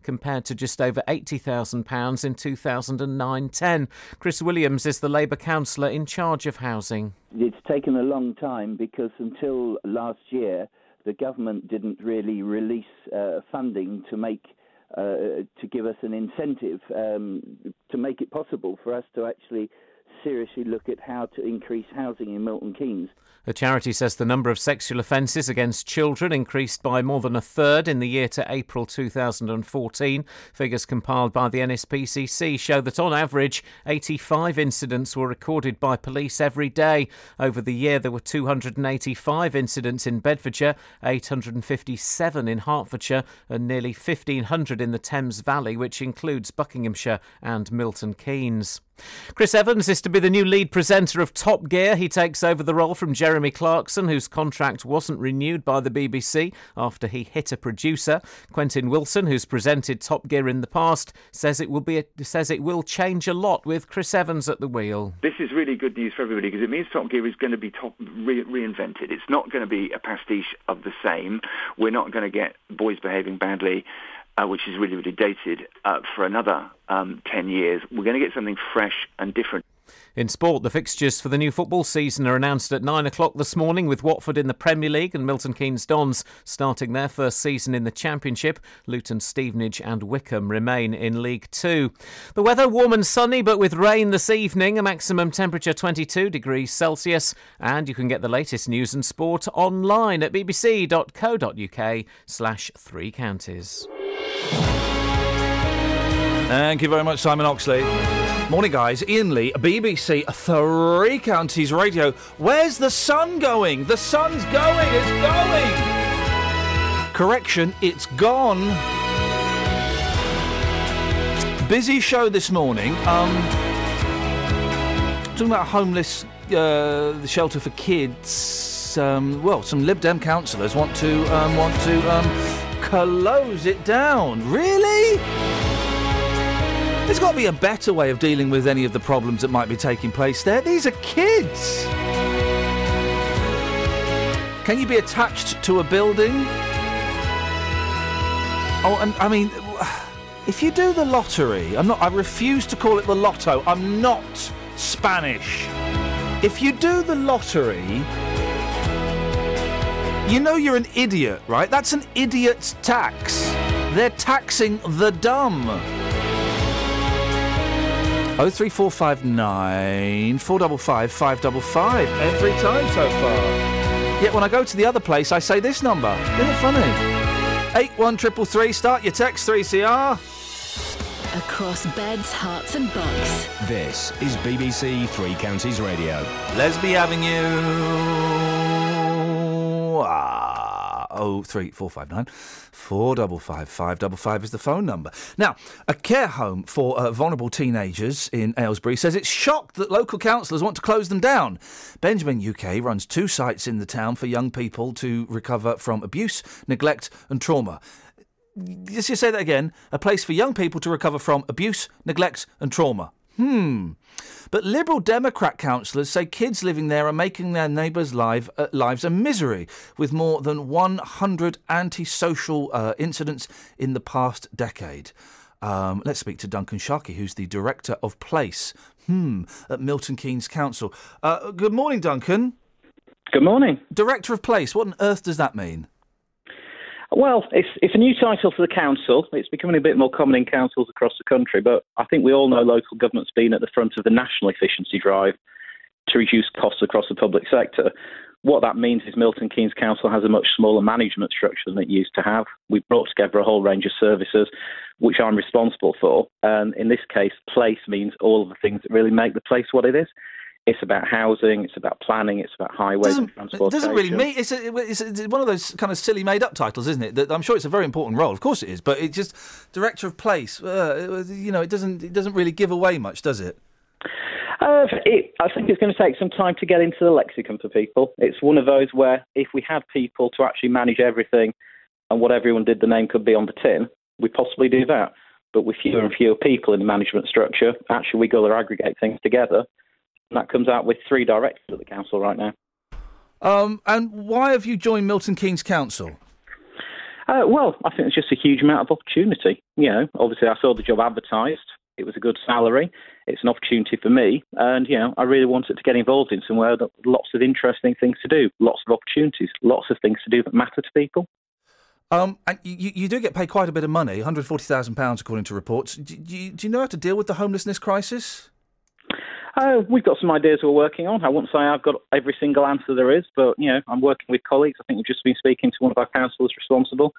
compared to just over £80,000 in 2009 10. Chris Williams is the Labour councillor in charge of housing. It's taken a long time because until last year, the government didn't really release uh, funding to make uh, to give us an incentive um, to make it possible for us to actually seriously look at how to increase housing in Milton Keynes. The charity says the number of sexual offences against children increased by more than a third in the year to April 2014. Figures compiled by the NSPCC show that on average, 85 incidents were recorded by police every day. Over the year, there were 285 incidents in Bedfordshire, 857 in Hertfordshire, and nearly 1,500 in the Thames Valley, which includes Buckinghamshire and Milton Keynes. Chris Evans is to be the new lead presenter of Top Gear. He takes over the role from Jeremy Clarkson, whose contract wasn't renewed by the BBC after he hit a producer. Quentin Wilson, who's presented Top Gear in the past, says it will be a, says it will change a lot with Chris Evans at the wheel. This is really good news for everybody because it means Top Gear is going to be top re- reinvented. It's not going to be a pastiche of the same. We're not going to get boys behaving badly uh, which is really, really dated, uh, for another um, 10 years. We're going to get something fresh and different. In sport, the fixtures for the new football season are announced at 9 o'clock this morning with Watford in the Premier League and Milton Keynes Dons starting their first season in the Championship. Luton, Stevenage and Wycombe remain in League Two. The weather warm and sunny but with rain this evening, a maximum temperature 22 degrees Celsius. And you can get the latest news and sport online at bbc.co.uk slash three counties. Thank you very much, Simon Oxley. Morning, guys. Iain Lee, BBC Three Counties Radio. Where's the sun going? The sun's going. It's going. Correction, it's gone. Busy show this morning. Um, talking about homeless, uh, the shelter for kids. Um, well, some Lib Dem councillors want to um, want to um, close it down. Really? There's got to be a better way of dealing with any of the problems that might be taking place there. These are kids. Can you be attached to a building? Oh, and I mean, if you do the lottery, I'm not. I refuse to call it the lotto. I'm not Spanish. If you do the lottery, you know you're an idiot, right? That's an idiot's tax. They're taxing the dumb. 03459 455 555 every time so far. Yet when I go to the other place, I say this number. Isn't it funny? 81333, start your text 3CR. Across beds, herts, and bucks. This is BBC Three Counties Radio. Lesby Avenue. Ah, 03459 455 555 is the phone number. Now, a care home for uh, vulnerable teenagers in Aylesbury says it's shocked that local councillors want to close them down. Benjamin UK runs two sites in the town for young people to recover from abuse, neglect, and trauma. Let's just say that again. A place for young people to recover from abuse, neglect, and trauma. Hmm. But Liberal Democrat councillors say kids living there are making their neighbours' live, uh, lives a misery, with more than 100 antisocial uh, incidents in the past decade. Um, let's speak to Duncan Sharkey, who's the director of Place, hmm, at Milton Keynes Council. Uh, good morning, Duncan. Good morning. Director of Place, what on earth does that mean? Well, it's, it's a new title for the council. It's becoming a bit more common in councils across the country, but I think we all know local government's been at the front of the national efficiency drive to reduce costs across the public sector. What that means is Milton Keynes Council has a much smaller management structure than it used to have. We've brought together a whole range of services, which I'm responsible for. And in this case, place means all of the things that really make the place what it is. It's about housing, it's about planning, it's about highways and It doesn't really mean it's, a, it's, a, it's one of those kind of silly made up titles, isn't it? That I'm sure it's a very important role. Of course it is, but it just director of place. Uh, you know, it doesn't it doesn't really give away much, does it? Uh, it, I think it's going to take some time to get into the lexicon for people. It's one of those where if we had people to actually manage everything and what everyone did the name could be on the tin, we possibly do that. But with fewer and fewer people in the management structure, actually we got to aggregate things together. And that comes out with three directors at the council right now. Um, and why have you joined Milton Keynes Council? Uh, well, I think it's just a huge amount of opportunity. You know, obviously I saw the job advertised. It was a good salary. It's an opportunity for me, and you know, I really wanted to get involved in somewhere that lots of interesting things to do, lots of opportunities, lots of things to do that matter to people. Um, and you, you do get paid quite a bit of money, £140,000 according to reports. Do, do, you, do you know how to deal with the homelessness crisis? Uh, we've got some ideas we're working on. I won't say I've got every single answer there is, but you know, I'm working with colleagues. I think we've just been speaking to one of our councillors responsible,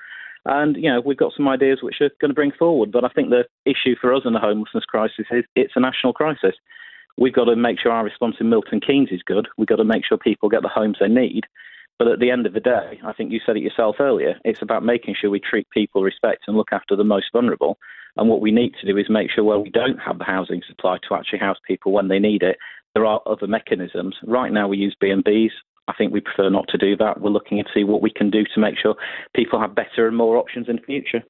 and you know, we've got some ideas which are going to bring forward. But I think the issue for us in the homelessness crisis is it's a national crisis. We've got to make sure our response in Milton Keynes is good. We've got to make sure people get the homes they need. But at the end of the day, I think you said it yourself earlier, it's about making sure we treat people respect and look after the most vulnerable. And what we need to do is make sure where we don't have the housing supply to actually house people when they need it, there are other mechanisms. Right now we use B&Bs. I think we prefer not to do that. We're looking to see what we can do to make sure people have better and more options in the future.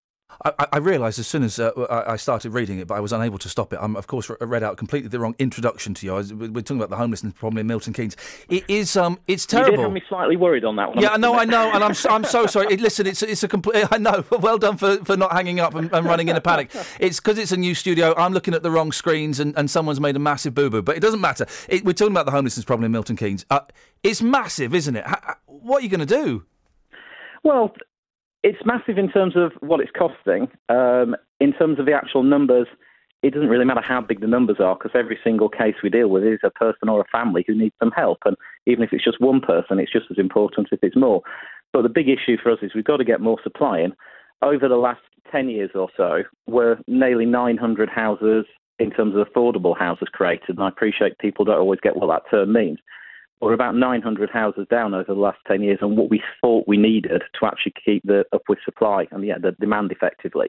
I, I realised as soon as uh, I started reading it, but I was unable to stop it. I'm, of course, I read out completely the wrong introduction to you. Was, we're talking about the homelessness problem in Milton Keynes. It is, um, it's terrible. You did have me slightly worried on that one. Yeah, no, I know, and I'm, I'm so sorry. It, listen, it's, it's a complete. I know. Well done for, for not hanging up and, and running in a panic. It's because it's a new studio. I'm looking at the wrong screens, and, and someone's made a massive boo boo. But it doesn't matter. It, we're talking about the homelessness problem in Milton Keynes. Uh, it's massive, isn't it? How, what are you going to do? Well, it's massive in terms of what it's costing. Um, in terms of the actual numbers, it doesn't really matter how big the numbers are because every single case we deal with is a person or a family who needs some help. And even if it's just one person, it's just as important if it's more. But the big issue for us is we've got to get more supply in. Over the last 10 years or so, we're nearly 900 houses in terms of affordable houses created. And I appreciate people don't always get what that term means we're about 900 houses down over the last 10 years on what we thought we needed to actually keep the upward supply and yeah, the demand effectively.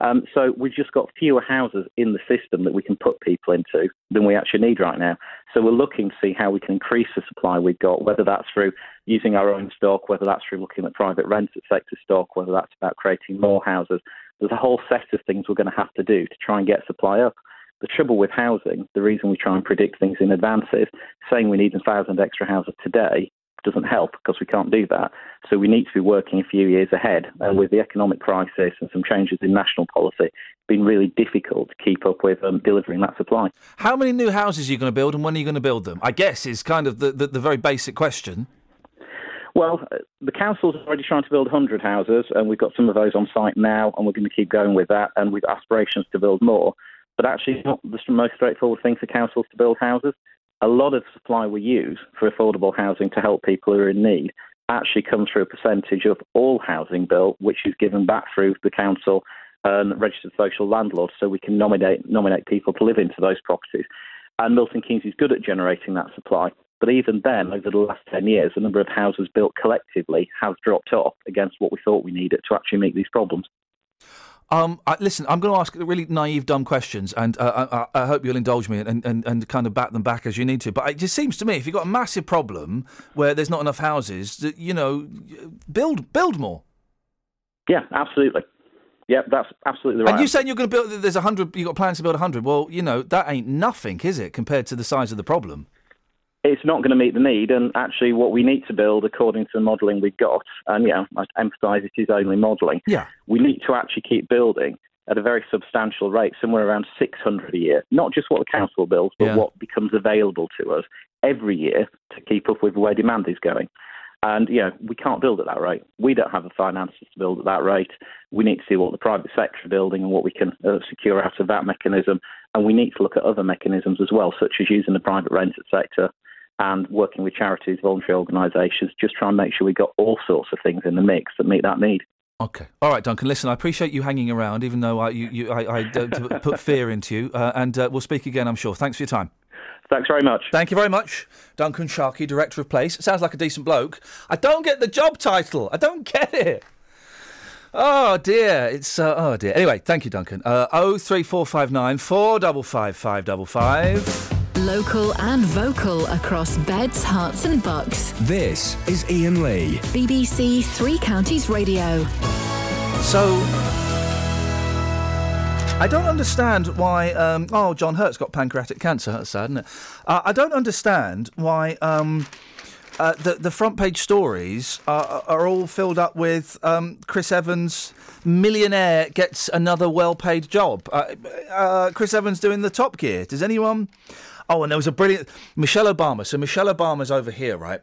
Um, so we've just got fewer houses in the system that we can put people into than we actually need right now. So we're looking to see how we can increase the supply we've got, whether that's through using our own stock, whether that's through looking at private rented sector stock, whether that's about creating more houses. There's a whole set of things we're going to have to do to try and get supply up. The trouble with housing, the reason we try and predict things in advance is saying we need a thousand extra houses today doesn't help because we can't do that. So we need to be working a few years ahead. And with the economic crisis and some changes in national policy, it's been really difficult to keep up with um, delivering that supply. How many new houses are you going to build and when are you going to build them? I guess is kind of the, the, the very basic question. Well, uh, the council's already trying to build 100 houses, and we've got some of those on site now, and we're going to keep going with that, and we've aspirations to build more but actually not the most straightforward thing for councils to build houses. A lot of supply we use for affordable housing to help people who are in need actually comes through a percentage of all housing built, which is given back through the council and registered social landlords, so we can nominate nominate people to live into those properties. And Milton Keynes is good at generating that supply. But even then, over the last 10 years, the number of houses built collectively has dropped off against what we thought we needed to actually meet these problems. Um, I, listen, I'm going to ask really naive, dumb questions, and uh, I, I, hope you'll indulge me and, and, and kind of bat them back as you need to. But it just seems to me, if you've got a massive problem where there's not enough houses, that you know, build build more. Yeah, absolutely. Yeah, that's absolutely right. And you saying you're going to build? There's a hundred. You've got plans to build a hundred. Well, you know that ain't nothing, is it, compared to the size of the problem? It's not going to meet the need. And actually, what we need to build, according to the modelling we've got, and yeah, I emphasise it is only modelling. Yeah, we need to actually keep building at a very substantial rate, somewhere around 600 a year. Not just what the council builds, but yeah. what becomes available to us every year to keep up with where demand is going. And, you know, we can't build at that rate. We don't have the finances to build at that rate. We need to see what the private sector are building and what we can uh, secure out of that mechanism. And we need to look at other mechanisms as well, such as using the private rented sector and working with charities, voluntary organisations, just try and make sure we got all sorts of things in the mix that meet that need. Okay. All right, Duncan. Listen, I appreciate you hanging around, even though I, you, you, I, I put fear into you. Uh, and uh, we'll speak again, I'm sure. Thanks for your time. Thanks very much. Thank you very much. Duncan Sharkey, Director of Place. Sounds like a decent bloke. I don't get the job title. I don't get it. Oh dear, it's uh, oh dear. Anyway, thank you, Duncan. Uh, oh three four five nine four double five five double five. Local and vocal across beds, herts, and bucks. This is Iain Lee. BBC Three Counties Radio. So. I don't understand why. Um, oh, John Hurt's got pancreatic cancer. That's sad, isn't it? Uh, I don't understand why um, uh, the the front page stories are, are all filled up with um, Chris Evans, millionaire gets another well-paid job. Uh, uh, Chris Evans doing the Top Gear. Does anyone? Oh, and there was a brilliant Michelle Obama. So Michelle Obama's over here, right?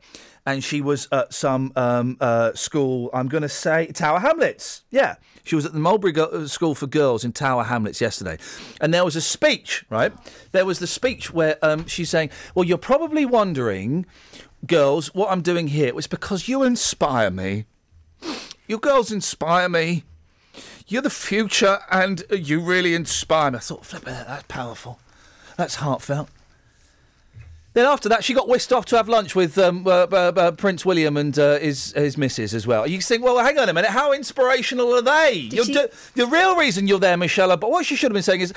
And she was at some um, uh, school. I'm going to say Tower Hamlets. Yeah, she was at the Mulberry Go- uh, School for Girls in Tower Hamlets yesterday, and there was a speech. Right, there was the speech where um, she's saying, "Well, you're probably wondering, girls, what I'm doing here. It was because you inspire me. You girls inspire me." You're the future, and you really inspire me. I thought, flip it, that's powerful. That's heartfelt. Then after that, she got whisked off to have lunch with um, uh, uh, uh, Prince William and uh, his his missus as well. You think, well, hang on a minute, how inspirational are they? You're she- do- the real reason you're there, Michelle, but what she should have been saying is,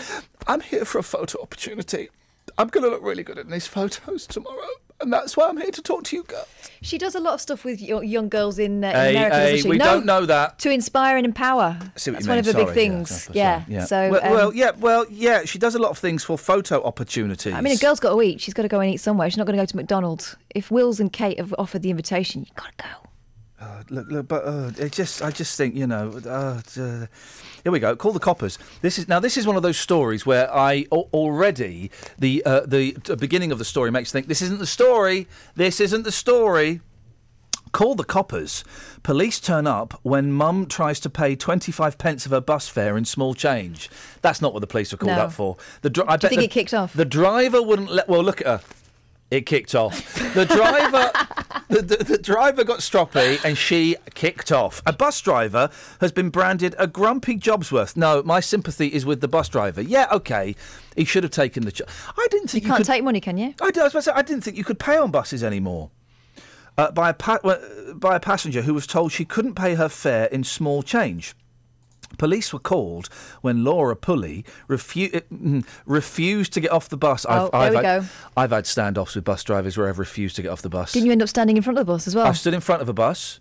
I'm here for a photo opportunity. I'm going to look really good in these photos tomorrow, and that's why I'm here to talk to you girls. She does a lot of stuff with young girls in, uh, in Hey, America, hey, doesn't she? we no, don't know that. To inspire and empower. See what That's you one mean, of her sorry, big things. that's what Yeah. So, well, um, well, yeah, well, yeah, she does a lot of things for photo opportunities. I mean, a girl's got to eat. She's got to go and eat somewhere. She's not going to go to McDonald's. If Wills and Kate have offered the invitation, you've got to go. Uh, look, look, but uh, it just, I just think, you know, uh, uh, here we go. Call the coppers. This is now. This is one of those stories where I al- already the uh, the t- beginning of the story makes you think this isn't the story. This isn't the story. Call the coppers. Police turn up when mum tries to pay 25 pence of her bus fare in small change. That's not what the police were called No. up for. The dri- I Do you bet think the, it kicked off? The driver wouldn't let. Well, look at her. It kicked off. The driver, the, the, the driver got stroppy, and she kicked off. A bus driver has been branded a grumpy Jobsworth. No, my sympathy is with the bus driver. Yeah, okay, he should have taken the job. I didn't think You you, can't could. take money, can you? I, I was about to say, I didn't think you could pay on buses anymore. Uh, by a pa- by a passenger who was told she couldn't pay her fare in small change. Police were called when Laura Pulley refu- uh, mm, refused to get off the bus. Oh, there we had, go. I've had standoffs with bus drivers where I've refused to get off the bus. Didn't you end up standing in front of the bus as well? I stood in front of a bus,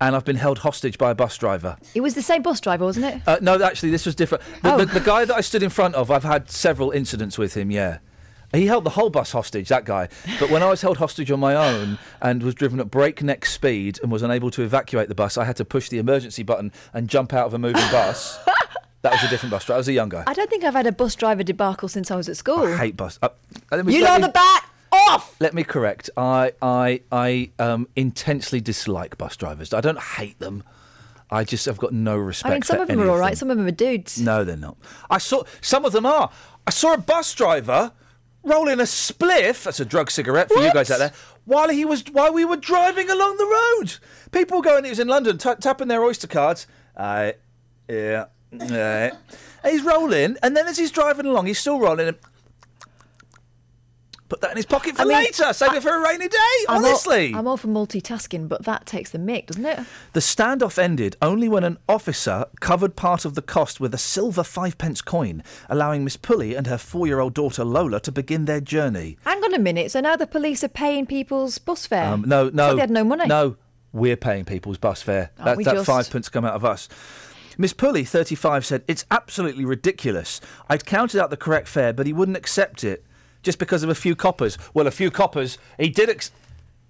and I've been held hostage by a bus driver. It was the same bus driver, wasn't it? Uh, no, actually, this was different. The, Oh. the, the guy that I stood in front of, I've had several incidents with him. Yeah, he held the whole bus hostage. That guy. But when I was held hostage on my own and was driven at breakneck speed and was unable to evacuate the bus, I had to push the emergency button and jump out of a moving bus. That was a different bus driver. I was a young guy. I don't think I've had a bus driver debacle since I was at school. I hate bus. Uh, let me- you know me- the bat off. Let me correct. I I I um, intensely dislike bus drivers. I don't hate them. I just have got no respect. I mean, some of them are all right. them. Some of them are dudes. No, they're not. I saw some of them are. I saw a bus driver rolling a spliff. That's a drug cigarette for you guys out there. While he was, while we were driving along the road, people were going. It was in London, ta tapping their Oyster cards. Uh, yeah, yeah. He's rolling, and then as he's driving along, he's still rolling. And put that in his pocket for I mean, later. Save it for a rainy day. I'm all- honestly, I'm all for multitasking, but that takes the mick, doesn't it? the standoff ended only when an officer covered part of the cost with a silver five pence coin, allowing Miss Pulley and her four year old daughter Lola to begin their journey. Hang on a minute. So now the police are paying people's bus fare. Um, no, no. like they had no money. No, we're paying people's bus fare. Oh, that that just- five pence come out of us. Miss Pulley, 35, said, It's absolutely ridiculous. I'd counted out the correct fare, but he wouldn't accept it just because of a few coppers. Well, a few coppers, he did. Ex-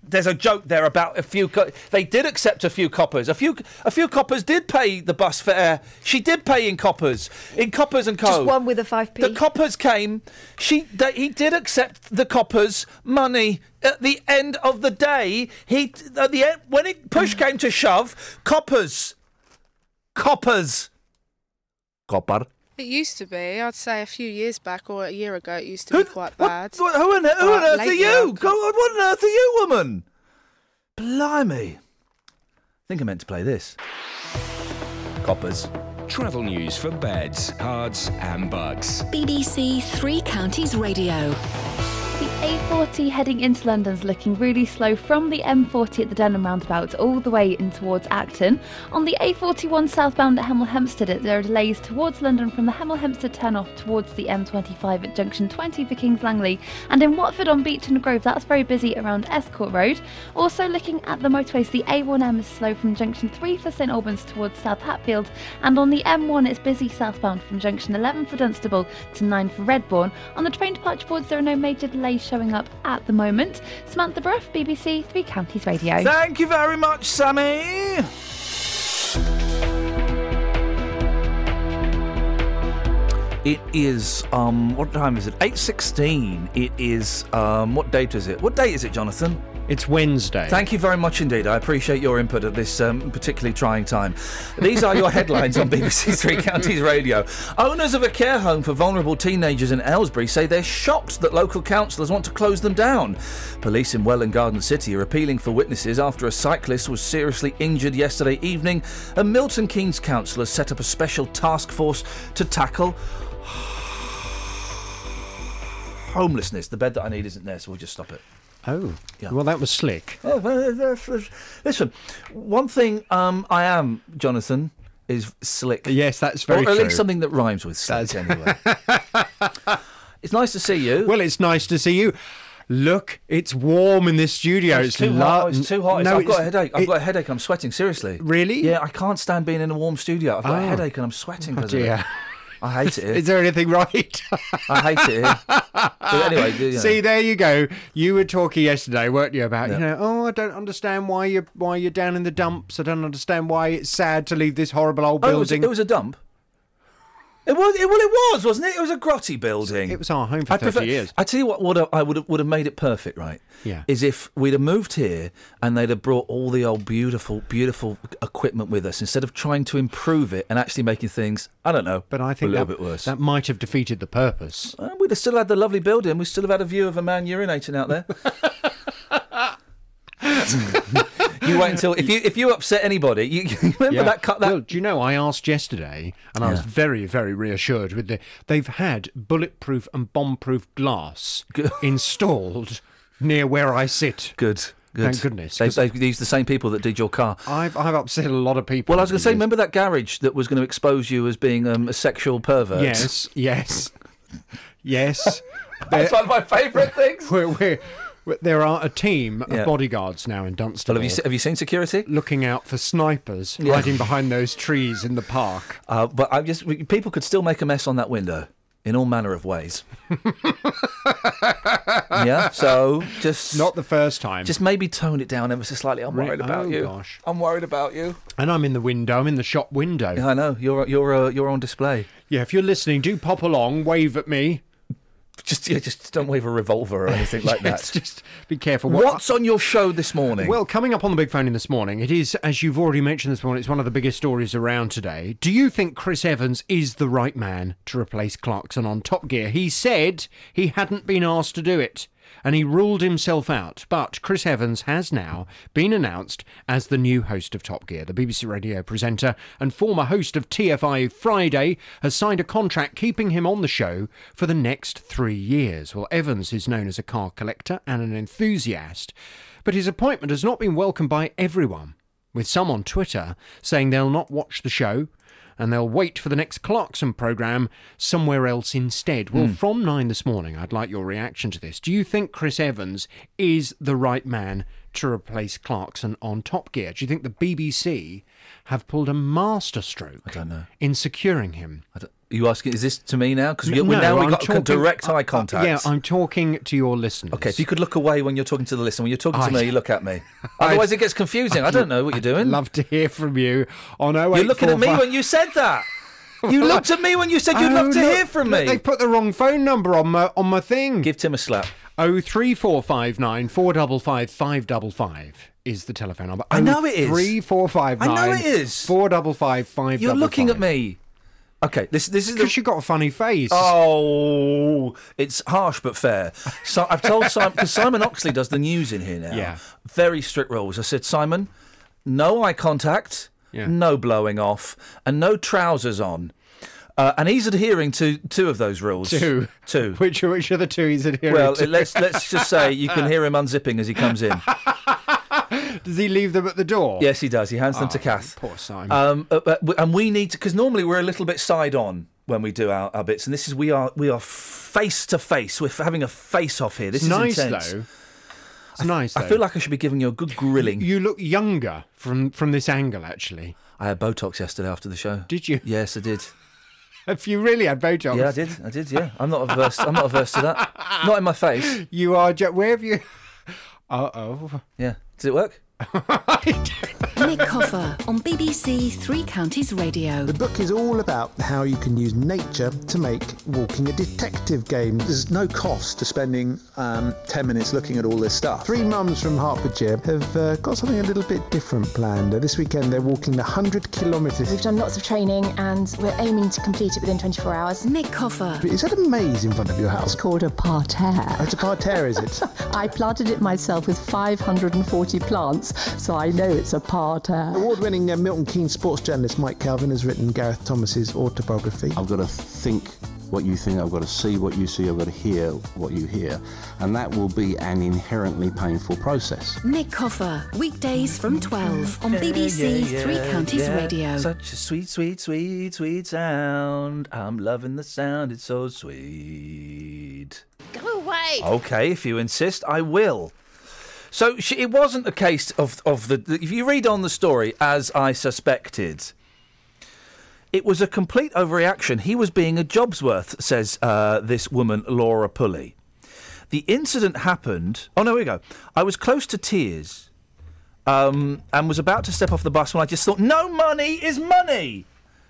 there's a joke there about a few. Co- they did accept a few coppers. A few, a few coppers did pay the bus fare. She did pay in coppers, in coppers and co. Just one with a 5p. The coppers came. She, they, he did accept the coppers' money. At the end of the day, he at the end when it push came to shove, coppers, coppers, copper. It used to be. I'd say a few years back or a year ago, it used to be quite bad. What, who on, who on earth are you? I've Go on, what on earth are you, woman? Blimey. I think I meant to play this. Coppers. Travel news for beds, cards, and bugs. BBC Three Counties Radio. The A40 heading into London's looking really slow from the M40 at the Denham roundabout all the way in towards Acton. On the A41 southbound at Hemel Hempstead, there are delays towards London from the Hemel Hempstead turn-off towards the M25 at junction 20 for Kings Langley. And in Watford on Beechen Grove, that's very busy around Estcourt Road. Also looking at the motorways, the A1M is slow from junction 3 for St Albans towards South Hatfield. And on the M1, it's busy southbound from junction 11 for Dunstable to 9 for Redbourn. On the train departure boards, there are no major delays showing up at the moment. Samantha Bruff, BBC Three Counties Radio. Thank you very much, Sammy. It is um what time is it? 8:16. It is um what date is it? What date is it, Jonathan? It's Wednesday. Thank you very much indeed. I appreciate your input at this um, particularly trying time. These are your headlines on BBC Three Counties Radio. Owners of a care home for vulnerable teenagers in Aylesbury say they're shocked that local councillors want to close them down. Police in Welwyn Garden City are appealing for witnesses after a cyclist was seriously injured yesterday evening. And Milton Keynes councillors set up a special task force to tackle homelessness. The bed that I need isn't there, so we'll just stop it. Oh, yeah. well, that was slick. Oh, well, that's- that's- Listen, one thing um, I am, Jonathan, is slick. Yes, that's very or at true. least something that rhymes with slick, anyway. it's nice to see you. Well, it's nice to see you. Look, it's warm in this studio. It's, too lo- hot. It's too hot. No, I've got a headache. I've it- got a headache. I'm sweating. Seriously. Really? Yeah, I can't stand being in a warm studio. I've got a Oh. headache and I'm sweating. Oh, because of it. dear. I hate it. Here. Is there anything right? I hate it. Here. But anyway, you know. See, there you go. You were talking yesterday, weren't you, about Yeah. you know? Oh, I don't understand why you why you're down in the dumps. I don't understand why it's sad to leave this horrible old Oh, it was, building. it was a dump. It was. It, well, it was, wasn't it? It was a grotty building. It was our home for I 30 prefer- years. I tell you what, would have, I would have, would have made it perfect, right? Yeah. Is if we'd have moved here and they'd have brought all the old beautiful, beautiful equipment with us instead of trying to improve it and actually making things, I don't know, But I think a little that, bit worse. that might have defeated the purpose. Uh, we'd have still had the lovely building. We'd still have had a view of a man urinating out there. you wait until if you if you upset anybody, you, you remember Yeah. that cut that Well, do you know? I asked yesterday, and I was very, very reassured with the. They've had bulletproof and bomb-proof glass installed near where I sit. Good. Good. Thank goodness, They, 'cause- they used the same people that did your car. I've I've upset a lot of people. Well, I was going to say, remember that garage that was going to expose you as being um, a sexual pervert? Yes, yes, yes. That's one of my favourite things. We're, we're- there are a team of Yeah. bodyguards now in Dunstable. Well, have you have you seen security? looking out for snipers Yeah. hiding behind those trees in the park? Uh, but I just people could still make a mess on that window in all manner of ways. yeah. So just Not the first time. just maybe tone it down ever so slightly. I'm worried about oh, you. gosh. I'm worried about you. and I'm in the window. I'm in the shop window. Yeah, I know. You're you're uh, you're on display. Yeah, if you're listening, do pop along, wave at me. Just yeah, just don't wave a revolver or anything like Yes, that. Just be careful. What- What's on your show this morning? Well, coming up on the big phone in this morning, it is, as you've already mentioned this morning, it's one of the biggest stories around today. Do you think Chris Evans is the right man to replace Clarkson on Top Gear? He said he hadn't been asked to do it. And he ruled himself out. But Chris Evans has now been announced as the new host of Top Gear. The BBC radio presenter and former host of TFI Friday has signed a contract keeping him on the show for the next three years. Well, Evans is known as a car collector and an enthusiast, but his appointment has not been welcomed by everyone, with some on Twitter saying they'll not watch the show and they'll wait for the next Clarkson programme somewhere else instead. Well, Hmm. from nine this morning, I'd like your reaction to this. Do you think Chris Evans is the right man to replace Clarkson on Top Gear? Do you think the BBC have pulled a masterstroke I don't know. in securing him? I you asking? Is this to me now? Because No, now we I'm got talking- direct uh, uh, eye contact. Yeah, I'm talking to your listeners. Okay, if you could look away when you're talking to the listener. When you're talking to I- me, you look at me. Otherwise, it gets confusing. I don't know what you're doing. Love to hear from you on 0845. You're looking at me when you said that. You looked at me when you said you'd Oh, love to look, hear from look, me. They put the wrong phone number on my on my thing. Give Tim a slap. Oh three four five nine four double five five double five is the telephone number. I know it is. Three four five I know it is. Four double five five. You're looking at me. Okay, this this is the Because you got a funny face. Oh, it's harsh but fair. So I've told Simon because Simon Oxley does the news in here now. Yeah. Very strict rules. I said, Simon, no eye contact, Yeah. no blowing off, and no trousers on. Uh, and he's adhering to two of those rules. Two. Two. Which, which are the two he's adhering Well, to? Well, let's let's just say you can hear him unzipping as he comes in. Does he leave them at the door? Yes, he does. He hands them Oh, to Kath. Poor Simon. Um, uh, but, and we need to because normally we're a little bit side on when we do our, our bits, and this is we are we are face to face. We're having a face off here. This it's is nice intense. though. It's nice. I feel like I should be giving you a good grilling. you look younger from from this angle. Actually, I had Botox yesterday after the show. Did you? Yes, I did. Have you really had Botox? Yeah, I did. I did. Yeah, I'm not averse. I'm not averse to that. Not in my face. You are. Where have you? Uh oh. Yeah. Does it work? Nick Coffer on BBC Three Counties Radio. The book is all about how you can use nature to make walking a detective game. There's no cost to spending um, 10 minutes looking at all this stuff. Three mums from Hertfordshire have uh, got something a little bit different planned. Uh, this weekend they're walking the 100 kilometres. We've done lots of training and we're aiming to complete it within 24 hours. Nick Coffer. Is that a maze in front of your house? It's called a parterre. Oh, it's a parterre, is it? I planted it myself with 540 plants, so I know it's a parterre. Award-winning uh, Milton Keynes sports journalist Mike Calvin has written Gareth Thomas's autobiography. I've got to think what you think, I've got to see what you see, I've got to hear what you hear. And that will be an inherently painful process. Nick Coffer, weekdays from 12 on BBC Three Counties Radio. Such a sweet, sweet, sweet, sweet sound. I'm loving the sound. It's so sweet. Go away! Okay, if you insist, I will. So she, it wasn't a case of of the. If you read on the story as I suspected, it was a complete overreaction. He was being a Jobsworth, says uh, this woman, Laura Pulley. The incident happened. Oh no, here we go. I was close to tears, um, and was about to step off the bus when I just thought, no money is money.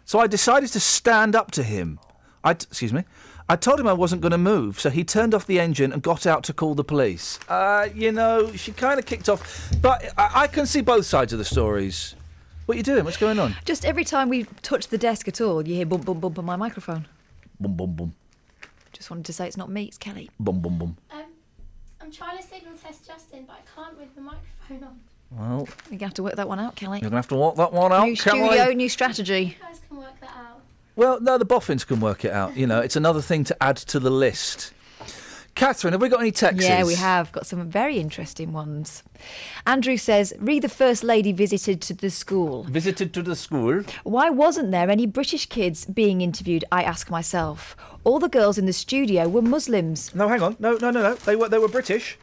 So I decided to stand up to him. I, excuse me. I told him I wasn't going to move, so he turned off the engine and got out to call the police. Uh, you know, she kind of kicked off, but I-, I can see both sides of the stories. What are you doing? What's going on? Just every time we touch the desk at all, you hear bump, bump, bump on my microphone. Boom, boom, boom, Just wanted to say it's not me, it's Kelly. boom, boom, boom. Um, I'm trying to signal test Justin, but I can't with the microphone on. Well, You're going to have to work that one out, Kelly. you're going to have to work that one out. New Kelly. studio, new strategy. You guys can work that out. Well, no, the boffins can work it out. You know, it's another thing to add to the list. Catherine, have we got any texts? Yeah, we have got some very interesting ones. Andrew says, Read the First Lady visited to the school. Visited to the school. Why wasn't there any British kids being interviewed? I ask myself. All the girls in the studio were Muslims. No, hang on. No, no, no, no. They were they were British.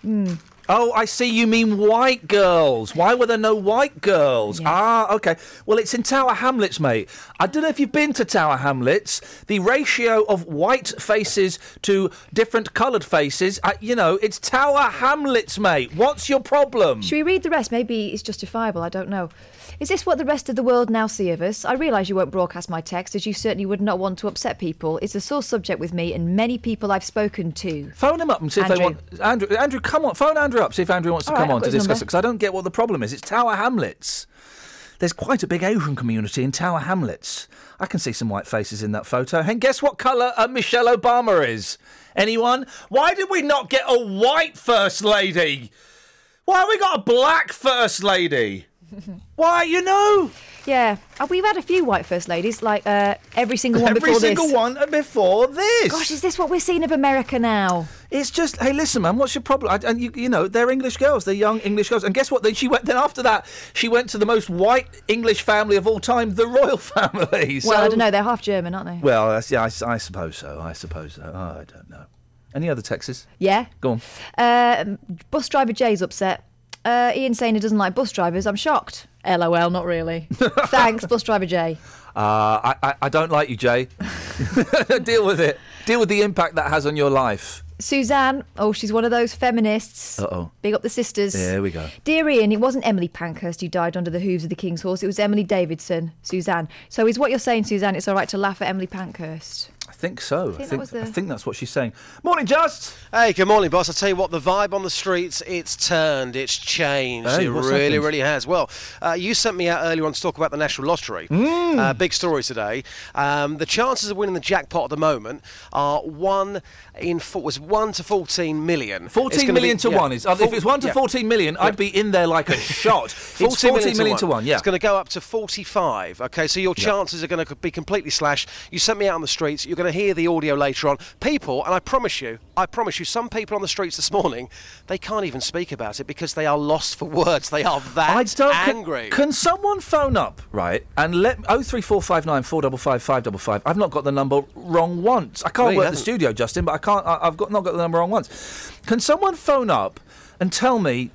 Hmm. Oh, I see. You mean white girls? Why were there no white girls? Ah, okay. Well, it's in Tower Hamlets, mate. I don't know if you've been to Tower Hamlets. The ratio of white faces to different coloured faces, uh, you know, it's Tower Hamlets, mate. What's your problem? Should we read the rest? Maybe it's justifiable. I don't know. Is this what the rest of the world now see of us? I realise you won't broadcast my text, as you certainly would not want to upset people. It's a sore subject with me and many people I've spoken to. Phone him up and see if they want. Andrew, Andrew, come on. Phone Andrew up. See if Andrew wants to come right, on to discuss it because I don't get what the problem is. It's Tower Hamlets. There's quite a big Asian community in Tower Hamlets. I can see some white faces in that photo. And guess what colour uh, Michelle Obama is? Anyone? Why did we not get a white first lady? Why have we got a black first lady? Why, you know? Yeah, uh, we've had a few white first ladies, like uh, every single one Every before this. Every single one before this. Gosh, is this what we're seeing of America now? It's just, hey, listen, man, what's your problem? I, and you, you know, they're English girls, they're young English girls. And guess what? Then she went. Then after that, she went to the most white English family of all time, the royal family. Well, I don't know. They're half German, aren't they? Well, that's, yeah, I, I suppose so. I suppose so. Oh, I don't know. Any other texts? Yeah. Go on. Uh, bus driver Jay's upset. Uh, Iain saying he doesn't like bus drivers. I'm shocked. LOL, not really. Thanks, bus driver Jay. Uh, I, I, I don't like you, Jay. Deal with it. Deal with the impact that has on your life. Suzanne, oh, she's one of those feminists. Uh oh. Big up the sisters. There we go. Dear Iain, it wasn't Emily Pankhurst who died under the hooves of the King's horse. It was Emily Davidson, Suzanne. So is what you're saying, Suzanne, it's all right to laugh at Emily Pankhurst? I think so. I think that think, was the- I think that's what she's saying. Morning, Just. Hey, good morning, boss. I tell you what, the vibe on the streets, it's turned, it's changed. Hey, it really, happened? really has. Well, uh, you sent me out earlier on to talk about the National Lottery. Mm. Uh, big story today. Um, the chances of winning the jackpot at the moment are one in four, was one to fourteen million. It's 14 gonna be- to yeah, one is. uh, if it's 1 to yeah. 14 million, I'd be in there like a shot. It's 14 14 million to one, yeah. It's going to go up to 45. Okay, so your chances are going to be completely slashed. You sent me out on the streets. You're going to hear the audio later on. People, and I promise you, I promise you, some people on the streets this morning, they can't even speak about it because they are lost for words. They are that don't. can- angry. Can, someone phone up, right, and let oh three four five nine four double five five double five? I've not got the number wrong once. I can't work the studio, Justin, but I can't. I, I've got not got the number wrong once. Can someone phone up and tell me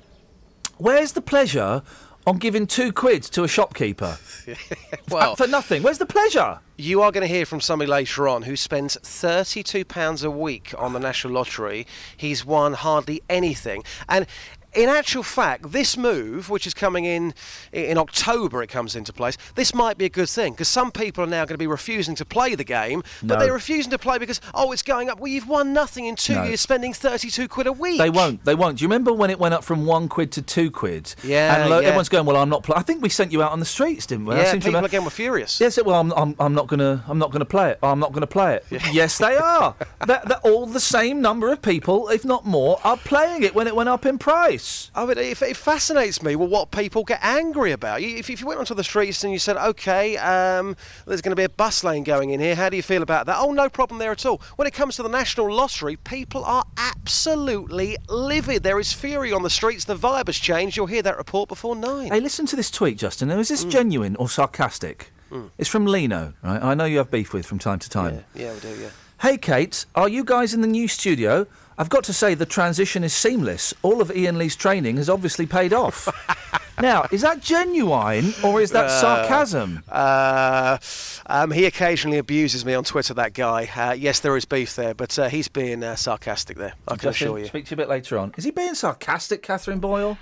where's the pleasure on giving two quid to a shopkeeper well, uh, for nothing? Where's the pleasure? You are going to hear from somebody later on who spends £32 a week on the National Lottery. He's won hardly anything. And in actual fact, this move, which is coming in in October, it comes into place. This might be a good thing because some people are now going to be refusing to play the game, but No. they're refusing to play because oh, it's going up. Well, you've won nothing in two No. years, spending thirty-two quid a week. They won't. They won't. Do you remember when it went up from one quid to two quid? Yeah, And lo- yeah. everyone's going. Well, I'm not. Pl-. I think we sent you out on the streets, didn't we? Yeah, to people remember- again were furious. Yes, well, I'm, I'm, I'm not gonna, I'm not gonna play it. I'm not gonna play it. Yes, they are. that, that all the same number of people, if not more, are playing it when it went up in price. I mean, it, it fascinates me well, what people get angry about. If, if you went onto the streets and you said, okay, um, there's going to be a bus lane going in here, how do you feel about that? Oh, no problem there at all. When it comes to the National Lottery, people are absolutely livid. There is fury on the streets. The vibe has changed. You'll hear that report before nine. Hey, listen to this tweet, Justin. Now, is Mm. this genuine or sarcastic? It's from Lino, right? I know you have beef with from time to time. Yeah, we do, yeah. Hey, Kate, are you guys in the new studio? I've got to say the transition is seamless. All of Iain Lee's training has obviously paid off. now, is that genuine or is that Uh, sarcasm? Uh, um, he occasionally abuses me on Twitter, that guy. Uh, yes, there is beef there, but uh, he's being uh, sarcastic there, I can Justin, assure you. Speak to you a bit later on. Is he being sarcastic, Catherine Boyle?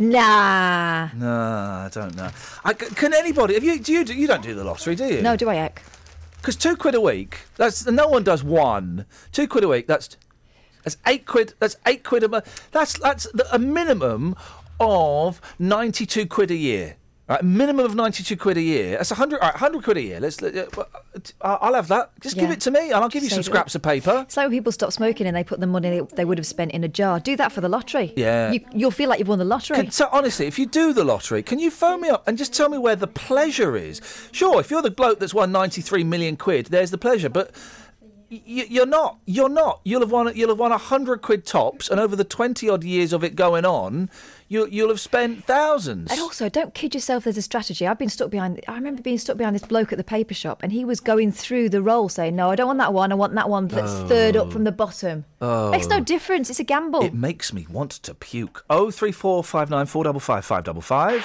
Nah. No, I don't know. I, c- can anybody? Have you? Do you? do- You don't do the lottery, do you? No, do I, Eck? Because two quid a week. That's no one does one. Two quid a week. That's that's eight quid. That's eight quid a month. That's that's the, a minimum of ninety-two quid a year. Right, minimum of ninety-two quid a year. That's a hundred. Right, hundred quid a year. Let's. let- uh, uh, I'll have that. Just give it to me, and I'll give you some it. scraps of paper. It's like when people stop smoking and they put the money they, they would have spent in a jar. Do that for the lottery. Yeah. You, you'll feel like you've won the lottery. Can, so honestly, if you do the lottery, can you phone me up and just tell me where the pleasure is? Sure, if you're the bloke that's won 93 million quid, there's the pleasure, but you're not. You're not. You'll have won. You'll have won a 100 quid tops, and over the 20 odd years of it going on, you, you'll have spent thousands. And also, don't kid yourself. There's a strategy. I've been stuck behind. I remember being stuck behind this bloke at the paper shop, and he was going through the roll, saying, "No, I don't want that one. I want that one that's oh. third up from the bottom." Oh. Makes no difference. It's a gamble. It makes me want to puke. Oh three four five nine four double five five double five.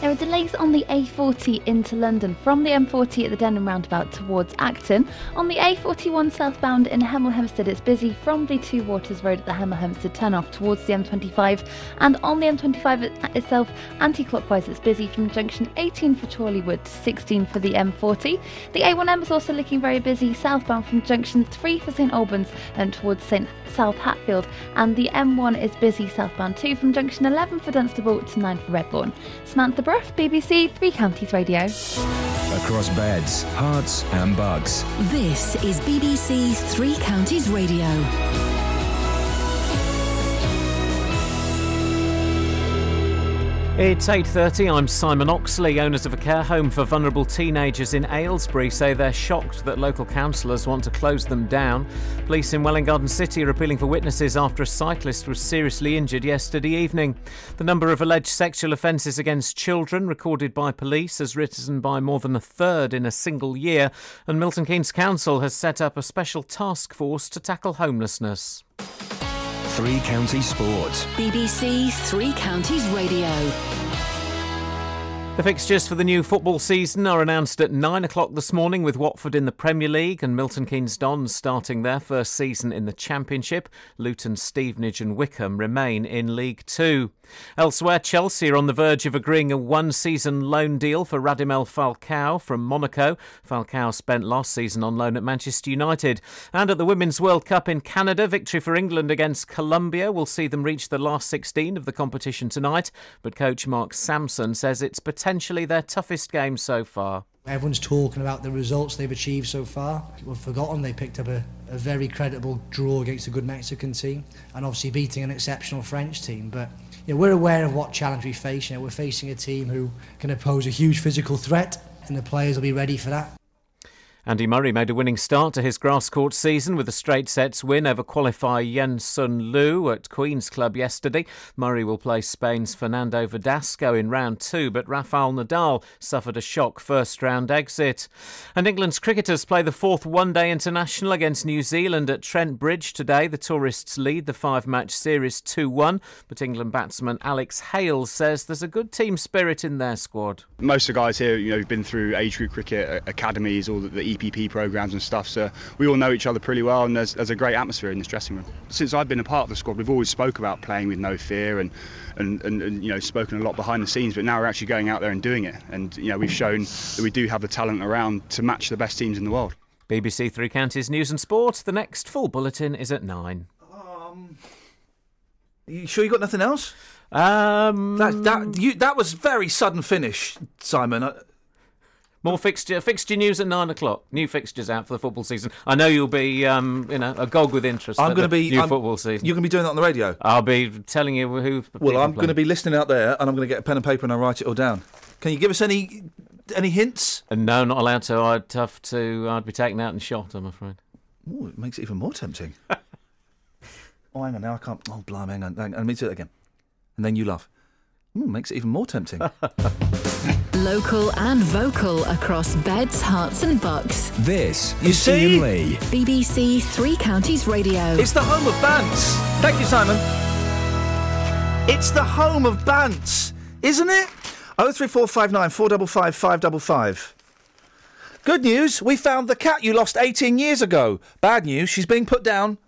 There are delays on the A40 into London from the M40 at the Denham roundabout towards Acton. On the A41 southbound in Hemel Hempstead, it's busy from the Two Waters Road at the Hemel Hempstead turnoff towards the M25. And on the M25 itself, anti clockwise, it's busy from junction 18 for Chorleywood to 16 for the M40. The A1M is also looking very busy southbound from junction 3 for St Albans and towards St South Hatfield. And the M1 is busy southbound too from junction 11 for Dunstable to 9 for Redbourn. Samantha Bruff, BBC Three Counties Radio. Across beds, herts, and bugs. This is BBC Three Counties Radio. It's 8:30. I'm Simon Oxley. Owners of a care home for vulnerable teenagers in Aylesbury say they're shocked that local councillors want to close them down. Police in Welwyn Garden City are appealing for witnesses after a cyclist was seriously injured yesterday evening. The number of alleged sexual offences against children recorded by police has risen by more than a third in a single year, and Milton Keynes Council has set up a special task force to tackle homelessness. Three County Sports. BBC Three Counties Radio. The fixtures for the new football season are announced at 9 o'clock this morning with Watford in the Premier League and Milton Keynes Dons starting their first season in the Championship. Luton, Stevenage and Wycombe remain in League Two. Elsewhere, Chelsea are on the verge of agreeing a one season loan deal for Radamel Falcao from Monaco. Falcao spent last season on loan at Manchester United. And at the Women's World Cup in Canada, victory for England against Colombia will see them reach the last 16 of the competition tonight. But coach Mark Sampson says it's potentially their toughest game so far. Everyone's talking about the results they've achieved so far. We've forgotten they picked up a, a very credible draw against a good Mexican team and obviously beating an exceptional French team. But you know, we're aware of what challenge we face. You know, we're facing a team who can pose a huge physical threat, and the players will be ready for that. Andy Murray made a winning start to his grass court season with a straight sets win over qualifier Yen-Hsun Lu at Queen's Club yesterday. Murray will play Spain's Fernando Verdasco in round two, but Rafael Nadal suffered a shock first round exit. And England's cricketers play the fourth one day international against New Zealand at Trent Bridge today. The tourists lead the five match series 2 1, but England batsman Alex Hales says there's a good team spirit in their squad. Most of the guys here, you know, have been through age group cricket academies, all the, the EPP programs and stuff. So we all know each other pretty well, and there's, there's a great atmosphere in this dressing room. Since I've been a part of the squad, we've always spoke about playing with no fear and, and, and, and you know spoken a lot behind the scenes. But now we're actually going out there and doing it, and you know we've shown that we do have the talent around to match the best teams in the world. BBC Three Counties News and Sport. The next full bulletin is at nine. Um, You sure you got nothing else? Um, that that you that was very sudden finish, Simon. More fixture fixture news at nine o'clock. New fixtures out for the football season. I know you'll be, um, you know, agog with interest. I'm going to be new I'm- football season. You're going to be doing that on the radio. I'll be telling you who. Well, I'm going to be listening out there, and I'm going to get a pen and paper and I'll write it all down. Can you give us any any hints? Uh, No, not allowed to. I'd have to. I'd be taken out and shot. I'm afraid. Ooh, it makes it even more tempting. oh, hang on, now I can't. Oh, blimey, hang on, hang on. Let me do it again, and then you laugh. Ooh, makes it even more tempting. Local and vocal across beds, herts, and bucks. This You is see? Iain Lee. BBC Three Counties Radio. It's the home of Bants. Thank you, Simon. It's the home of Bants, isn't it? Oh three four five nine four double five five double five. Good news, we found the cat you lost 18 years ago. Bad news, she's being put down.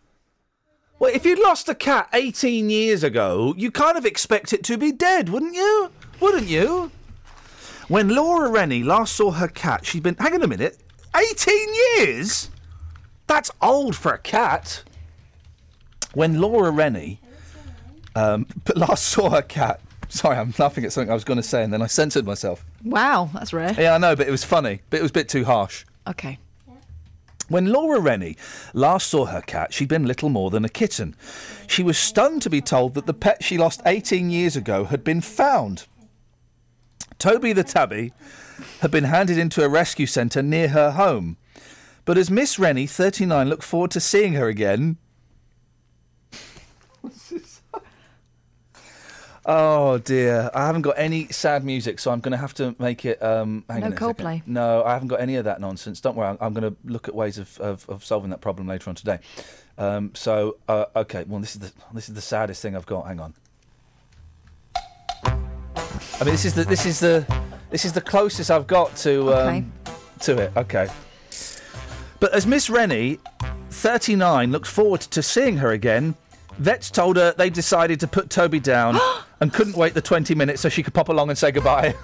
Well, if you'd lost a cat 18 years ago, you kind of expect it to be dead, wouldn't you? Wouldn't you? When Laura Rennie last saw her cat, she'd been. Hang on a minute. 18 years? That's old for a cat. When Laura Rennie um, last saw her cat. Sorry, I'm laughing at something I was going to say and then I censored myself. Wow, that's rare. Yeah, I know, but it was funny. But it was a bit too harsh. Okay. When Laura Rennie last saw her cat, she'd been little more than a kitten. She was stunned to be told that the pet she lost 18 years ago had been found. Toby the tabby had been handed into a rescue centre near her home. But as Miss Rennie, 39, looked forward to seeing her again. Oh dear, I haven't got any sad music, so I'm going to have to make it. Um, hang No on. Coldplay? No, I haven't got any of that nonsense. Don't worry, I'm, I'm going to look at ways of, of, of solving that problem later on today. Um, so, uh, okay, well, this is the this is the saddest thing I've got. Hang on. I mean, this is the this is the this is the closest I've got to um, to it. Okay. But as Miss Rennie, 39, looked forward to seeing her again, vets told her they decided to put Toby down and couldn't wait the 20 minutes so she could pop along and say goodbye.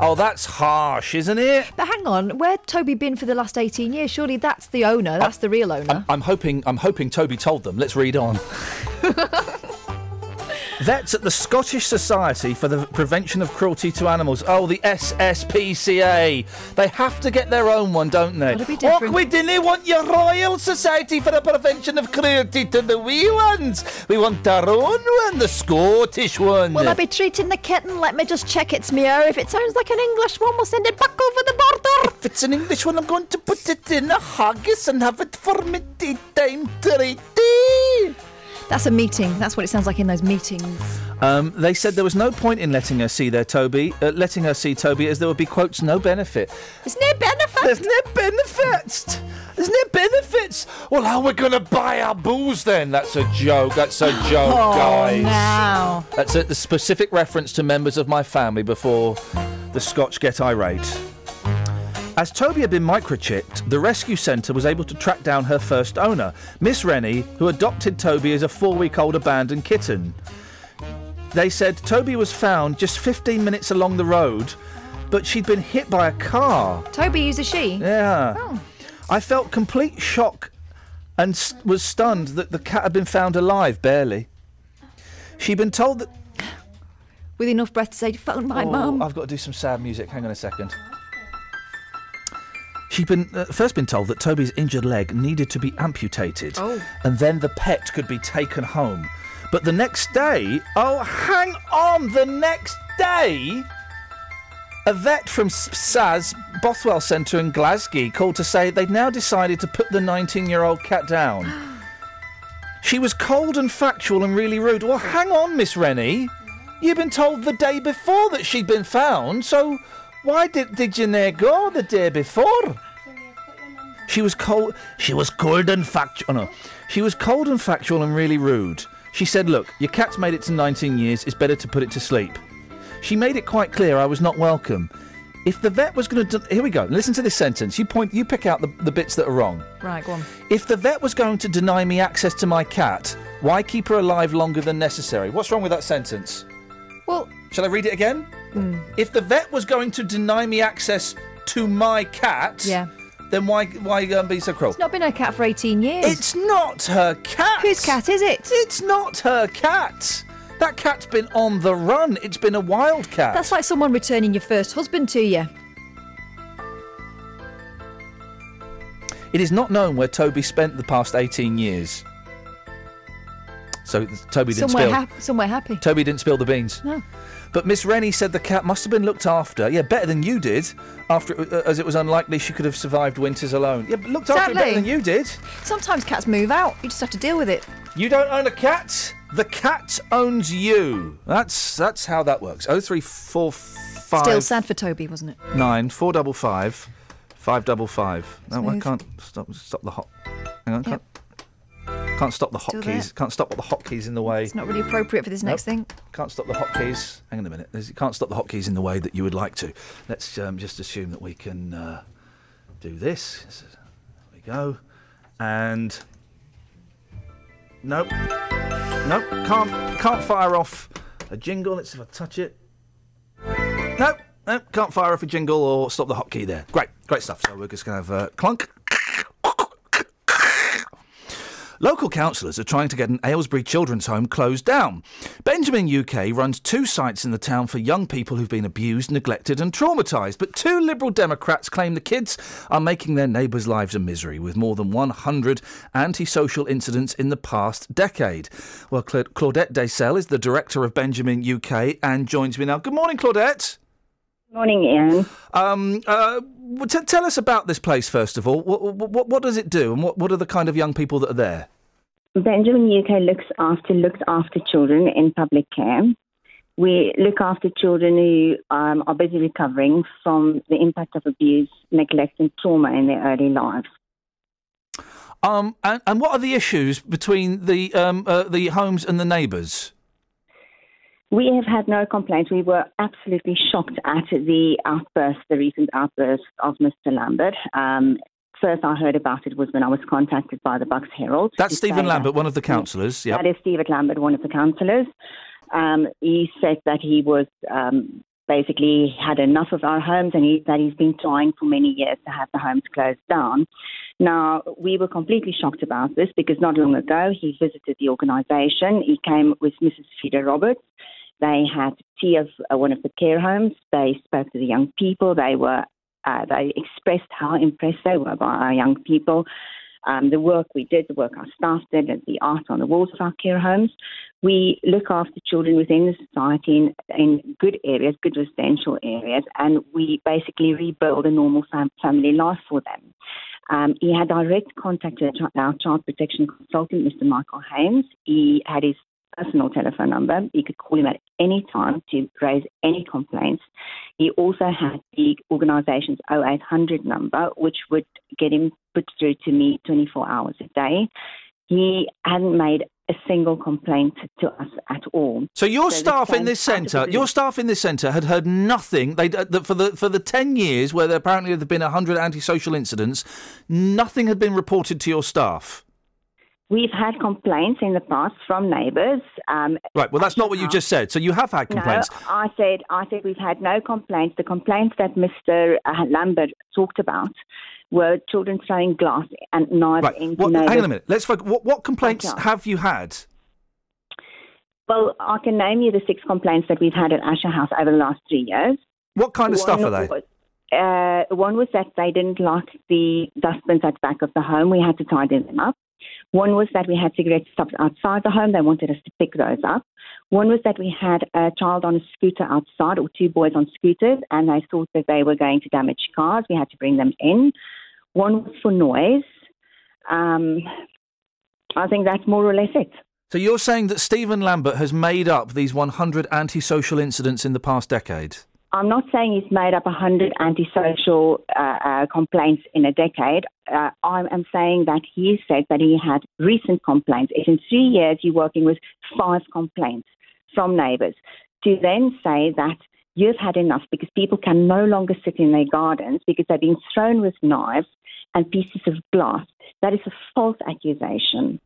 oh, that's harsh, isn't it? But hang on, where Toby been for the last 18 years? Surely that's the owner, that's the real owner. I'm, I'm hoping I'm hoping Toby told them. Let's read on. Vets at the Scottish Society for the Prevention of Cruelty to Animals. Oh, the SSPCA. They have to get their own one, don't they? Gotta be different. Oh, we didn't want your Royal Society for the Prevention of Cruelty to the wee ones. We want our own one, the Scottish one. Will I be treating the kitten? Let me just check its meow. If it sounds like an English one, we'll send it back over the border. If it's an English one, I'm going to put it in a haggis and have it for me tea time treaty. That's a meeting. That's what it sounds like in those meetings. Um, they said there was no point in letting her see their Toby, uh, letting her see Toby, as there would be quotes no benefit. There's no benefit. There's no benefits. There's no benefits. Well, how are we gonna buy our booze then? That's a joke. That's a joke, Oh, guys. now. That's a, the specific reference to members of my family before The Scotch get irate. As Toby had been microchipped, the rescue centre was able to track down her first owner, Miss Rennie, who adopted Toby as a four week old abandoned kitten. They said Toby was found just 15 minutes along the road, but she'd been hit by a car. Toby is a she. Yeah. Oh. I felt complete shock and s- was stunned that the cat had been found alive, barely. She'd been told that. With enough breath to say, phone my Oh, mum. I've got to do some sad music. Hang on a second. She'd been uh, first been told that Toby's injured leg needed to be amputated, Oh. and then the pet could be taken home. But the next day, oh, hang on, the next day, a vet from SAS Bothwell Centre in Glasgow called to say they'd now decided to put the 19-year-old cat down. She was cold and factual and really rude. Well, hang on, Miss Rennie. You've been told the day before that she'd been found, so why did, did you near go the day before? She was cold. She was cold and factual. Oh, no, she was cold and factual and really rude. She said, "Look, your cat's made it to 19 years. It's better to put it to sleep." She made it quite clear I was not welcome. If the vet was going to, here we go. Listen to this sentence. You point. You pick out the, the bits that are wrong. Right, go on. If the vet was going to deny me access to my cat, why keep her alive longer than necessary? What's wrong with that sentence? Well, Shall I read it again? Hmm. If the vet was going to deny me access to my cat, Yeah. Then why why um, be so cruel? It's not been her cat for 18 years. It's not her cat. Whose cat is it? It's not her cat. That cat's been on the run. It's been a wild cat. That's like someone returning your first husband to you. It is not known where Toby spent the past 18 years. So Toby didn't Somewhere, spill. hap- somewhere happy. Toby didn't spill the beans. No. But Miss Rennie said the cat must have been looked after. Yeah, better than you did. After, uh, as it was unlikely she could have survived winters alone. Yeah, but looked after it better than you did. Sometimes cats move out. You just have to deal with it. You don't own a cat. The cat owns you. That's that's how that works. Oh three four five Still sad for Toby, wasn't it? nine four double five five double five. No, I can't stop stop the hot. Hang on, can't, can't stop the hotkeys. Can't stop the hotkeys in the way. It's not really appropriate for this next Nope. thing. Can't stop the hotkeys. Hang on a minute. There's, you can't stop the hotkeys in the way that you would like to. Let's um, just assume that we can uh, do this. There we go. And nope, nope. Can't can't fire off a jingle. Let's see if I touch it. Nope. Nope, can't fire off a jingle or stop the hotkey there. Great, great stuff. So we're just going to have a clunk. Local councillors are trying to get an Aylesbury children's home closed down. Benjamin UK runs two sites in the town for young people who've been abused, neglected, and traumatised. But two Liberal Democrats claim the kids are making their neighbours' lives a misery, with more than 100 antisocial incidents in the past decade. Well, Cla- Claudette Desel is the director of Benjamin UK and joins me now. Good morning, Claudette. Morning, Iain. Um, uh, t- tell us about this place first of all. What, what, what does it do, and what, what are the kind of young people that are there? Benjamin UK looks after looks after children in public care. We look after children who um, are busy recovering from the impact of abuse, neglect, and trauma in their early lives. Um, and, and what are the issues between the um, uh, the homes and the neighbours? We have had no complaints. We were absolutely shocked at the outburst, the recent outburst of Mr. Lambert. Um, first, I heard about it was when I was contacted by the Bucks Herald. That's Stephen say that- Lambert, one of the councillors. Yeah. That is Stephen Lambert, one of the councillors. Um, he said that he was um, basically had enough of our homes and he, that he's been trying for many years to have the homes closed down. Now, we were completely shocked about this because not long ago he visited the organisation. He came with Mrs. Frida Roberts. They had tea of uh, one of the care homes. They spoke to the young people. They were uh, they expressed how impressed they were by our young people um, the work we did, the work our staff did, and the art on the walls of our care homes. We look after children within the society in, in good areas, good residential areas, and we basically rebuild a normal fam- family life for them. Um, he had direct contact with our child protection consultant, Mr. Michael Haynes. He had his personal telephone number. You could call him at any time to raise any complaints. He also had the organisation's 0800 number, which would get him put through to me 24 hours a day. he hadn't made a single complaint to us at all. So your the staff in this out of the centre, your staff in this centre had heard nothing. They uh, for the for the ten years where there apparently have been hundred antisocial incidents, nothing had been reported to your staff. We've had complaints in the past from neighbours. Um, Right. Well, that's not what you just said. So you have had complaints. No, I said I said we've had no complaints. The complaints that Mr. uh, Lambert talked about were children throwing glass and knives Right. into What, neighbours. hang on a minute. Let's focus. What, what complaints Okay. have you had? Well, I can name you the six complaints that we've had at Asher House over the last three years. What kind of stuff are they? Was, uh, one was that they didn't lock the dustbins at the back of the home. We had to tidy them up. One was that we had cigarette stubs outside the home. They wanted us to pick those up. One was that we had a child on a scooter outside, or two boys on scooters, and they thought that they were going to damage cars. We had to bring them in. One was for noise. Um, I think that's more or less it. So you're saying that Stephen Lambert has made up these 100 antisocial incidents in the past decade? I'm not saying he's made up 100 antisocial uh, uh, complaints in a decade. Uh, I am saying that he said that he had recent complaints. If in three years you're working with five complaints from neighbours, to then say that you've had enough because people can no longer sit in their gardens because they're being thrown with knives and pieces of glass, that is a false accusation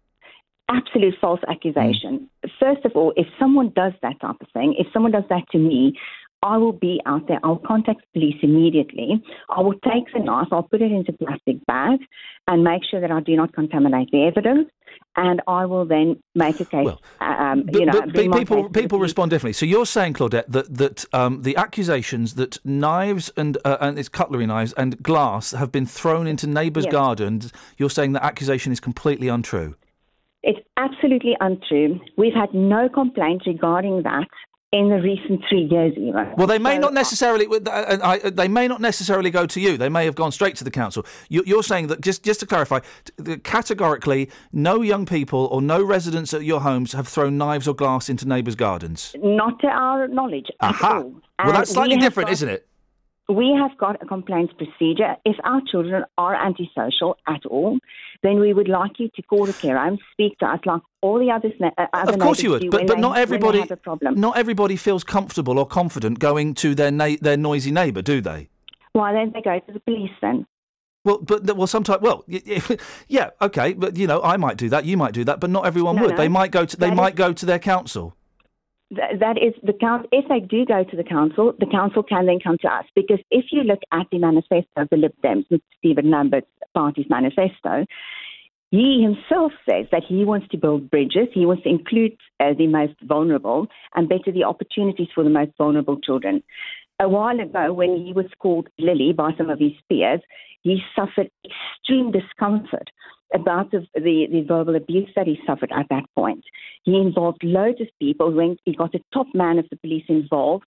absolute false accusation. First of all, if someone does that type of thing, if someone does that to me, I will be out there. I'll contact police immediately. I will take the knife, I'll put it into a plastic bag and make sure that I do not contaminate the evidence. And I will then make a case. um, But, you know, but people case people respond differently. So you're saying, Claudette, that that um, the accusations that knives and uh, and it's cutlery knives and glass have been thrown into neighbours' Yes. gardens. You're saying that accusation is completely untrue. It's absolutely untrue. We've had no complaints regarding that in the recent three years, even. Well, they may So not necessarily. uh, uh, I- They may not necessarily go to you. They may have gone straight to the council. You- You're saying that just just to clarify, categorically, no young people or no residents at your homes have thrown knives or glass into neighbours' gardens. Not to our knowledge at Aha. all. Well, that's slightly we different, got- isn't it? We have got a complaints procedure. If our children are antisocial at all, then we would like you to call the care home, speak to us like all the others. Uh, other Of course you would, but but not they everybody. have a problem. Not everybody feels comfortable or confident going to their na- their noisy neighbour, do they? Why don't they go to the police then? Well, but well, sometimes, well, yeah, okay, but you know, I might do that, you might do that, but not everyone No, would. no. They might go to they That might is- go to their council. Th- that is the council. If they do go to the council, the council can then come to us. Because if you look at the manifesto of the Lib Dems, Mr. Stephen Lambert's party's manifesto, he himself says that he wants to build bridges. He wants to include uh, the most vulnerable and better the opportunities for the most vulnerable children. A while ago, when he was called Lily by some of his peers, he suffered extreme discomfort about the, the, the verbal abuse that he suffered at that point. He involved loads of people. He got the top man of the police involved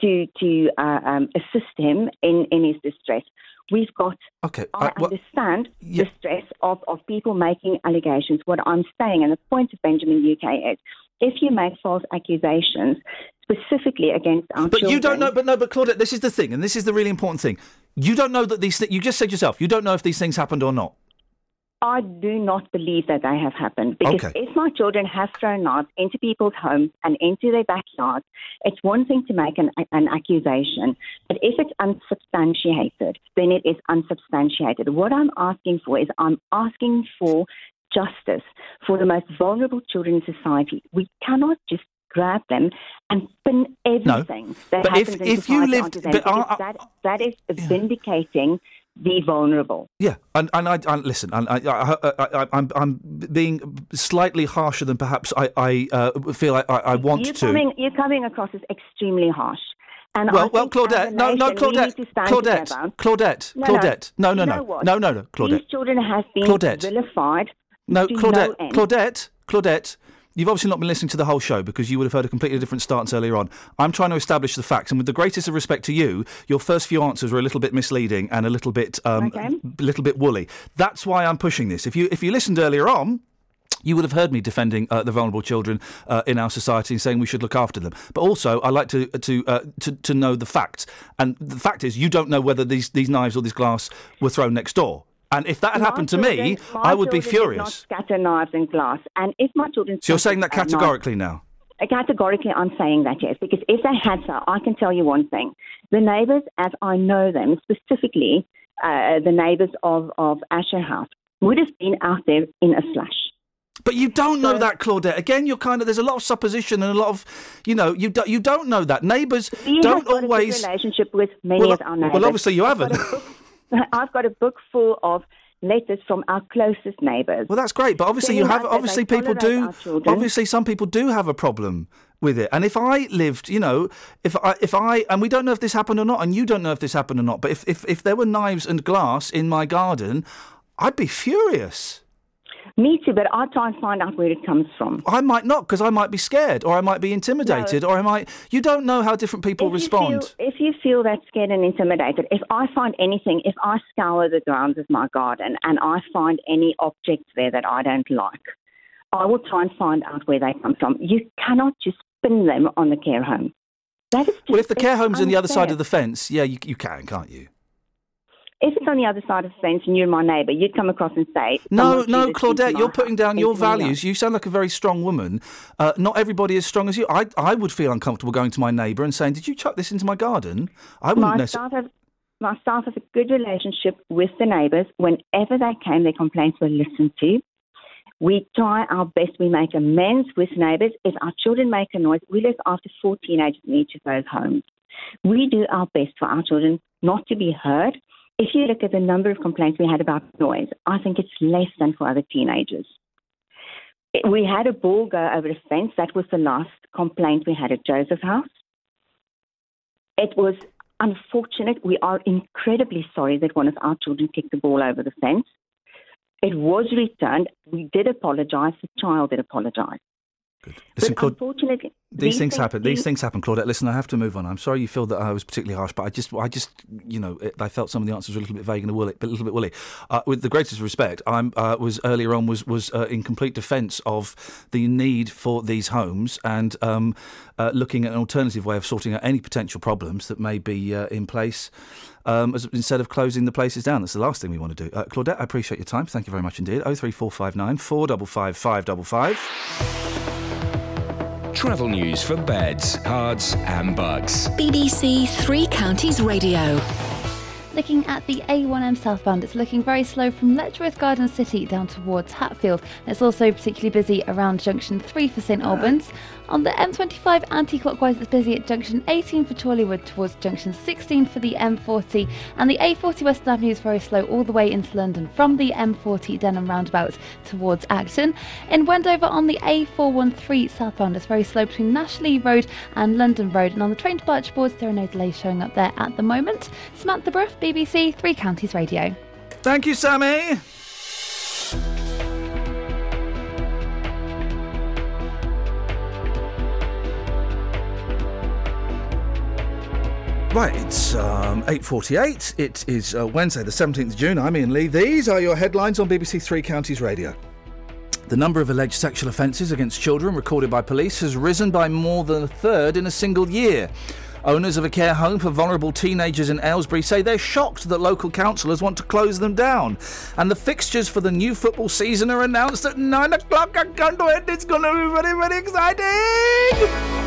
to to uh, um, assist him in, in his distress. We've got. Okay, I I- well, understand the stress of, of people making allegations. What I'm saying, and the point of Benjamin UK is, if you make false accusations specifically against our But children, you don't know. But no. But Claudette, this is the thing, and this is the really important thing. You don't know that these. Th- you just said yourself. You don't know if these things happened or not. I do not believe that they have happened because Okay. if my children have thrown knives into people's homes and into their backyards, it's one thing to make an, an accusation, but if it's unsubstantiated, then it is unsubstantiated. What I'm asking for is I'm asking for justice for the most vulnerable children in society. We cannot just grab them and pin everything that But if- happens in if you society lived- onto them but because I- I- that, that is vindicating the vulnerable. Yeah, and, and I, I listen. And I, I, I, I'm, I'm being slightly harsher than perhaps I, I uh, feel I, I, want you're to. Coming, you're coming across as extremely harsh. And well, well, think as a Claudette, no, no, Claudette, stand Claudette. Claudette, No. Claudette, no, no, no, no, no, no, Claudette. These children have been Claudette. vilified. No, Claudette, no. Claudette, Claudette. You've obviously not been listening to the whole show because you would have heard a completely different stance earlier on. I'm trying to establish the facts, and with the greatest of respect to you, your first few answers were a little bit misleading and a little bit, um, Okay. a little bit woolly. That's why I'm pushing this. If you if you listened earlier on. You would have heard me defending uh, the vulnerable children uh, in our society and saying we should look after them. But also, I like to to, uh, to to know the facts. And the fact is, you don't know whether these, these knives or this glass were thrown next door. And if that had My happened to me, children- my I would be did not furious. scatter knives and glass, and if my children. So you're saying that categorically now? Uh, Categorically, I'm saying that yes, because if they had so, I can tell you one thing: the neighbours, as I know them, specifically uh, the neighbours of of Asher House, would have been out there in a flash. But you don't know that, Claudette. Again, you're kind of there's a lot of supposition and a lot of, you know, you do, you don't know that. Neighbours don't always. a relationship with many Well, of our neighbours. well, obviously you haven't. I've got a book full of letters from our closest neighbours. Well, that's great, but obviously you have. Obviously, people do. Obviously, some people do have a problem with it. And if I lived, you know, if I, if I, and we don't know if this happened or not, and you don't know if this happened or not, but if if, if there were knives and glass in my garden, I'd be furious. Me too, but I try and find out where it comes from. I might not because I might be scared, or I might be intimidated, or I might. You don't know how different people If you respond. feel- if you feel that scared and intimidated, if I find anything, if I scour the grounds of my garden and I find any objects there that I don't like, I will try and find out where they come from. You cannot just pin them on the care home. That is well, if the care home's on the other side of the fence, yeah, you, you can, can't you? If it's on the other side of the fence and you're my neighbour, you'd come across and say, No, no, treated me to Claudette, you're putting down your into my yard." values. You sound like a very strong woman. Uh, not everybody is as strong as you. I, I would feel uncomfortable going to my neighbour and saying, "Did you chuck this into my garden?" I wouldn't necessarily. my staff have a good relationship with the neighbours. Whenever they came, their complaints were listened to. We try our best. We make amends with neighbours. If our children make a noise, we look after four teenagers in each of those homes. We do our best for our children not to be heard. If you look at the number of complaints we had about noise, I think it's less than for other teenagers. We had a ball go over a fence. That was the last complaint we had at Joseph House. It was unfortunate. We are incredibly sorry that one of our children kicked the ball over the fence. It was returned. We did apologise. The child did Good. Listen, but Claude, unfortunately, these, these things, happen. These things happen, Claudette. Listen, I have to move on. I'm sorry you feel that I was particularly harsh, but I just, I just, you know, it, I felt some of the answers were a little bit vague and a, woolly, a little bit woolly. Uh, with the greatest respect, I uh, was earlier on was was uh, in complete defence of the need for these homes and um, uh, looking at an alternative way of sorting out any potential problems that may be uh, in place. Um, as, instead of closing the places down. That's the last thing we want to do. Uh, Claudette, I appreciate your time. Thank you very much indeed. 03459 455 555. Travel news for beds, cards, and bucks. BBC Three Counties Radio. Looking at the A1M southbound, it's looking very slow from Letchworth Garden City down towards Hatfield. It's also particularly busy around junction 3 for St Albans. On the M25 anti clockwise, it's busy at junction 18 for Chorleywood towards junction 16 for the M40. And the A40 Western Avenue is very slow all the way into London from the M40 Denham roundabout towards Acton. In Wendover on the A413 southbound, it's very slow between Nash Lee Road and London Road. And on the train to Birchboards, there are no delays showing up there at the moment. Samantha Bruff, BBC Three Counties Radio. Thank you, Sammy. Right, it's um, 8.48. It is uh, Wednesday, the 17th of June. I'm Iain Lee. These are your headlines on BBC Three Counties Radio. The number of alleged sexual offences against children recorded by police has risen by more than a third in a single year. Owners of a care home for vulnerable teenagers in Aylesbury say they're shocked that local councillors want to close them down. And the fixtures for the new football season are announced at 9 o'clock. I can't wait. It's going to be very, very exciting.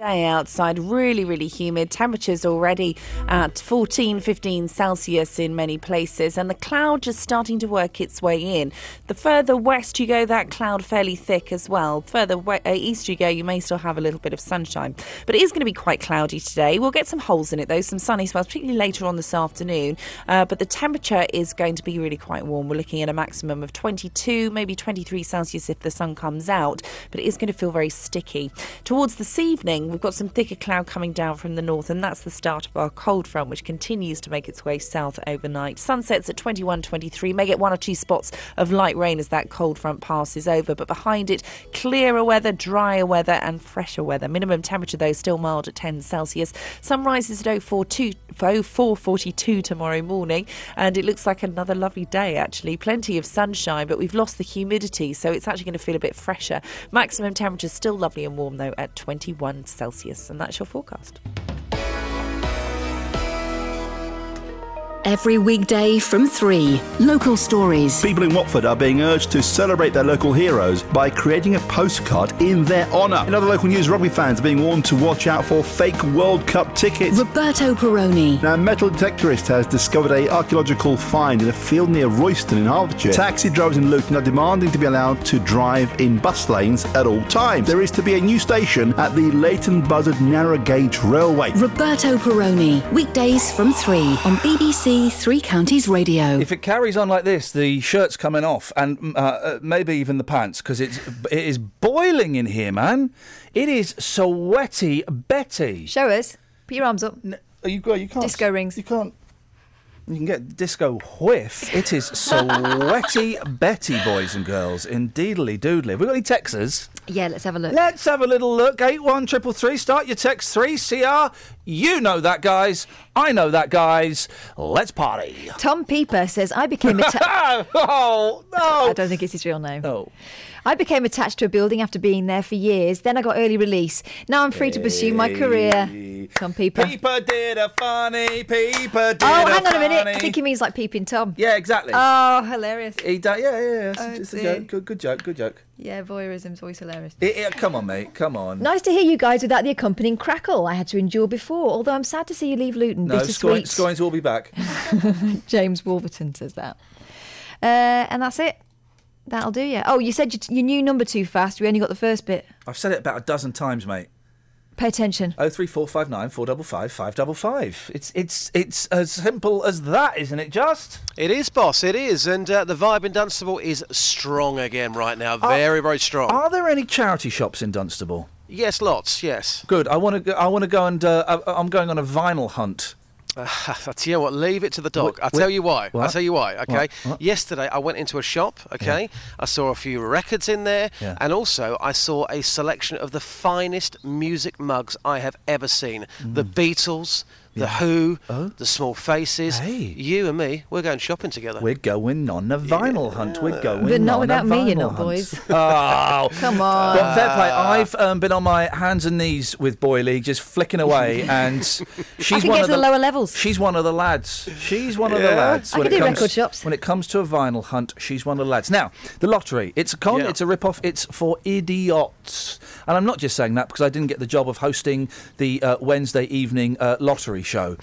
Day outside, really, really humid. Temperatures already at 14, 15 Celsius in many places, and the cloud just starting to work its way in. The further west you go, that cloud fairly thick as well. Further we- uh, east you go, you may still have a little bit of sunshine, but it is going to be quite cloudy today. We'll get some holes in it though, some sunny spells, particularly later on this afternoon. Uh, but the temperature is going to be really quite warm. We're looking at a maximum of 22, maybe 23 Celsius if the sun comes out, but it is going to feel very sticky. Towards this evening, we've got some thicker cloud coming down from the north, and that's the start of our cold front, which continues to make its way south overnight. Sunsets at 21, 23, may get one or two spots of light rain as that cold front passes over, but behind it, clearer weather, drier weather, and fresher weather. Minimum temperature, though, still mild at 10 Celsius. Sun rises at 042, 0442 tomorrow morning, and it looks like another lovely day, actually. Plenty of sunshine, but we've lost the humidity, so it's actually going to feel a bit fresher. Maximum temperature still lovely and warm, though, at 21 Celsius. And that's your forecast. Every weekday from 3. Local stories. People in Watford are being urged to celebrate their local heroes by creating a postcard in their honour. In other local news, rugby fans are being warned to watch out for fake World Cup tickets. Roberto Perrone. Now, a metal detectorist has discovered a archaeological find in a field near Royston in Hertfordshire. Taxi drivers in Luton are demanding to be allowed to drive in bus lanes at all times. There is to be a new station at the Leighton Buzzard narrow gauge railway. Roberto Perrone. Weekdays from 3 on BBC Three Counties Radio. If it carries on like this, the shirt's coming off, and mm, uh, uh, maybe even the pants, because it's it is boiling in here, man. It is sweaty, Betty. Show us. Put your arms up. You, you can't. Disco rings. You can't. You can get disco whiff. It is sweaty Betty, boys and girls. Indeedly doodly. Have we got any texters? Yeah, let's have a look. Let's have a little look. Eight one triple three. Start your text three CR. You know that, guys. I know that, guys. Let's party. Tom Peeper says, I became attached. oh, no. I don't think it's his real name. No. I became attached to a building after being there for years. Then I got early release. Now I'm free to pursue my career. Tom Peeper. Peeper did a funny. Peeper did Oh, hang on a minute. I think he means like peeping Tom. Yeah, exactly. Oh, hilarious. He do- yeah, yeah, yeah. It's Oh, just a joke. Good, good joke. Good joke. Yeah, voyeurism's always hilarious. It- it- come on, mate. Come on. Nice to hear you guys without the accompanying crackle I had to endure before, although I'm sad to see you leave Luton. No, Scoins will be back. James Wolverton says that. Uh, and that's it. That'll do you. Oh, you said you, you knew number too fast. We only got the first bit. I've said it about a dozen times, mate. Pay attention. Oh three four five nine four double five five double five. It's it's it's as simple as that, isn't it? Just It is, boss. It is, and uh, the vibe in Dunstable is strong again right now. Very, very strong. Are there any charity shops in Dunstable? yes, lots. Yes. Good. I want to. Go, I want to go and. Uh, I'm going on a vinyl hunt. Uh, I tell you what, leave it to the dog. Wh- wh- tell you why. I'll tell you why. Okay. What? What? Yesterday, I went into a shop. Okay. I saw a few records in there, Yeah. and also I saw a selection of the finest music mugs I have ever seen. The Mm. Beatles, the Who, the Small Faces. Hey. You and me, we're going shopping together. We're going on a vinyl hunt. We're going. But not without a me, you're vinyl not, hunt. boys. Oh, Come on. But fair play. I've um, been on my hands and knees with Boyley, just flicking away, and she's I can one get of to the lower levels. She's one of the lads. She's one of the lads. I when can it do comes, record shops. When it comes to a vinyl hunt, she's one of the lads. Now, the lottery. It's a con. Yeah. It's a rip-off. It's for idiots. And I'm not just saying that because I didn't get the job of hosting the uh, Wednesday evening uh, lottery show.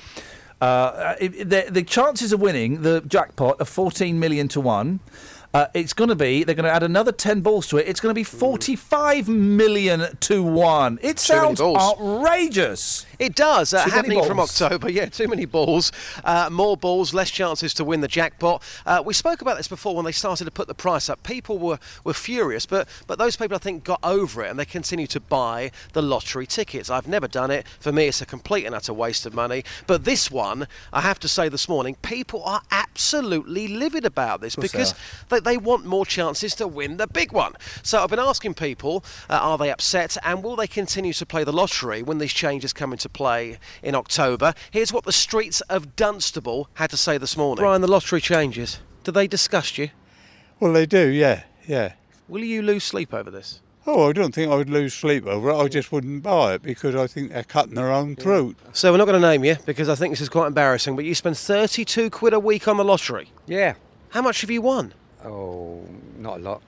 Uh, the, the chances of winning the jackpot are 14 million to one. Uh, it's going to be, they're going to add another 10 balls to it. It's going to be 45 million to one. It sounds outrageous. It does. Uh, happening from. October. Yeah, too many balls. Uh, more balls, less chances to win the jackpot. Uh, we spoke about this before when they started to put the price up. People were, were furious, but, but those people, I think, got over it and they continue to buy the lottery tickets. I've never done it. For me, it's a complete and utter waste of money. But this one, I have to say this morning, people are absolutely livid about this because they, they want more chances to win the big one. So I've been asking people, uh, are they upset and will they continue to play the lottery when these changes come into play in October? Here's what the streets of Dunstable had to say this morning. Brian, the lottery changes. Do they disgust you? Well, they do, yeah, yeah. Will you lose sleep over this? Oh, I don't think I would lose sleep over it. I just wouldn't buy it because I think they're cutting their own throat. So we're not going to name you because I think this is quite embarrassing, but you spend 32 quid a week on the lottery. Yeah. How much have you won? Oh, not a lot.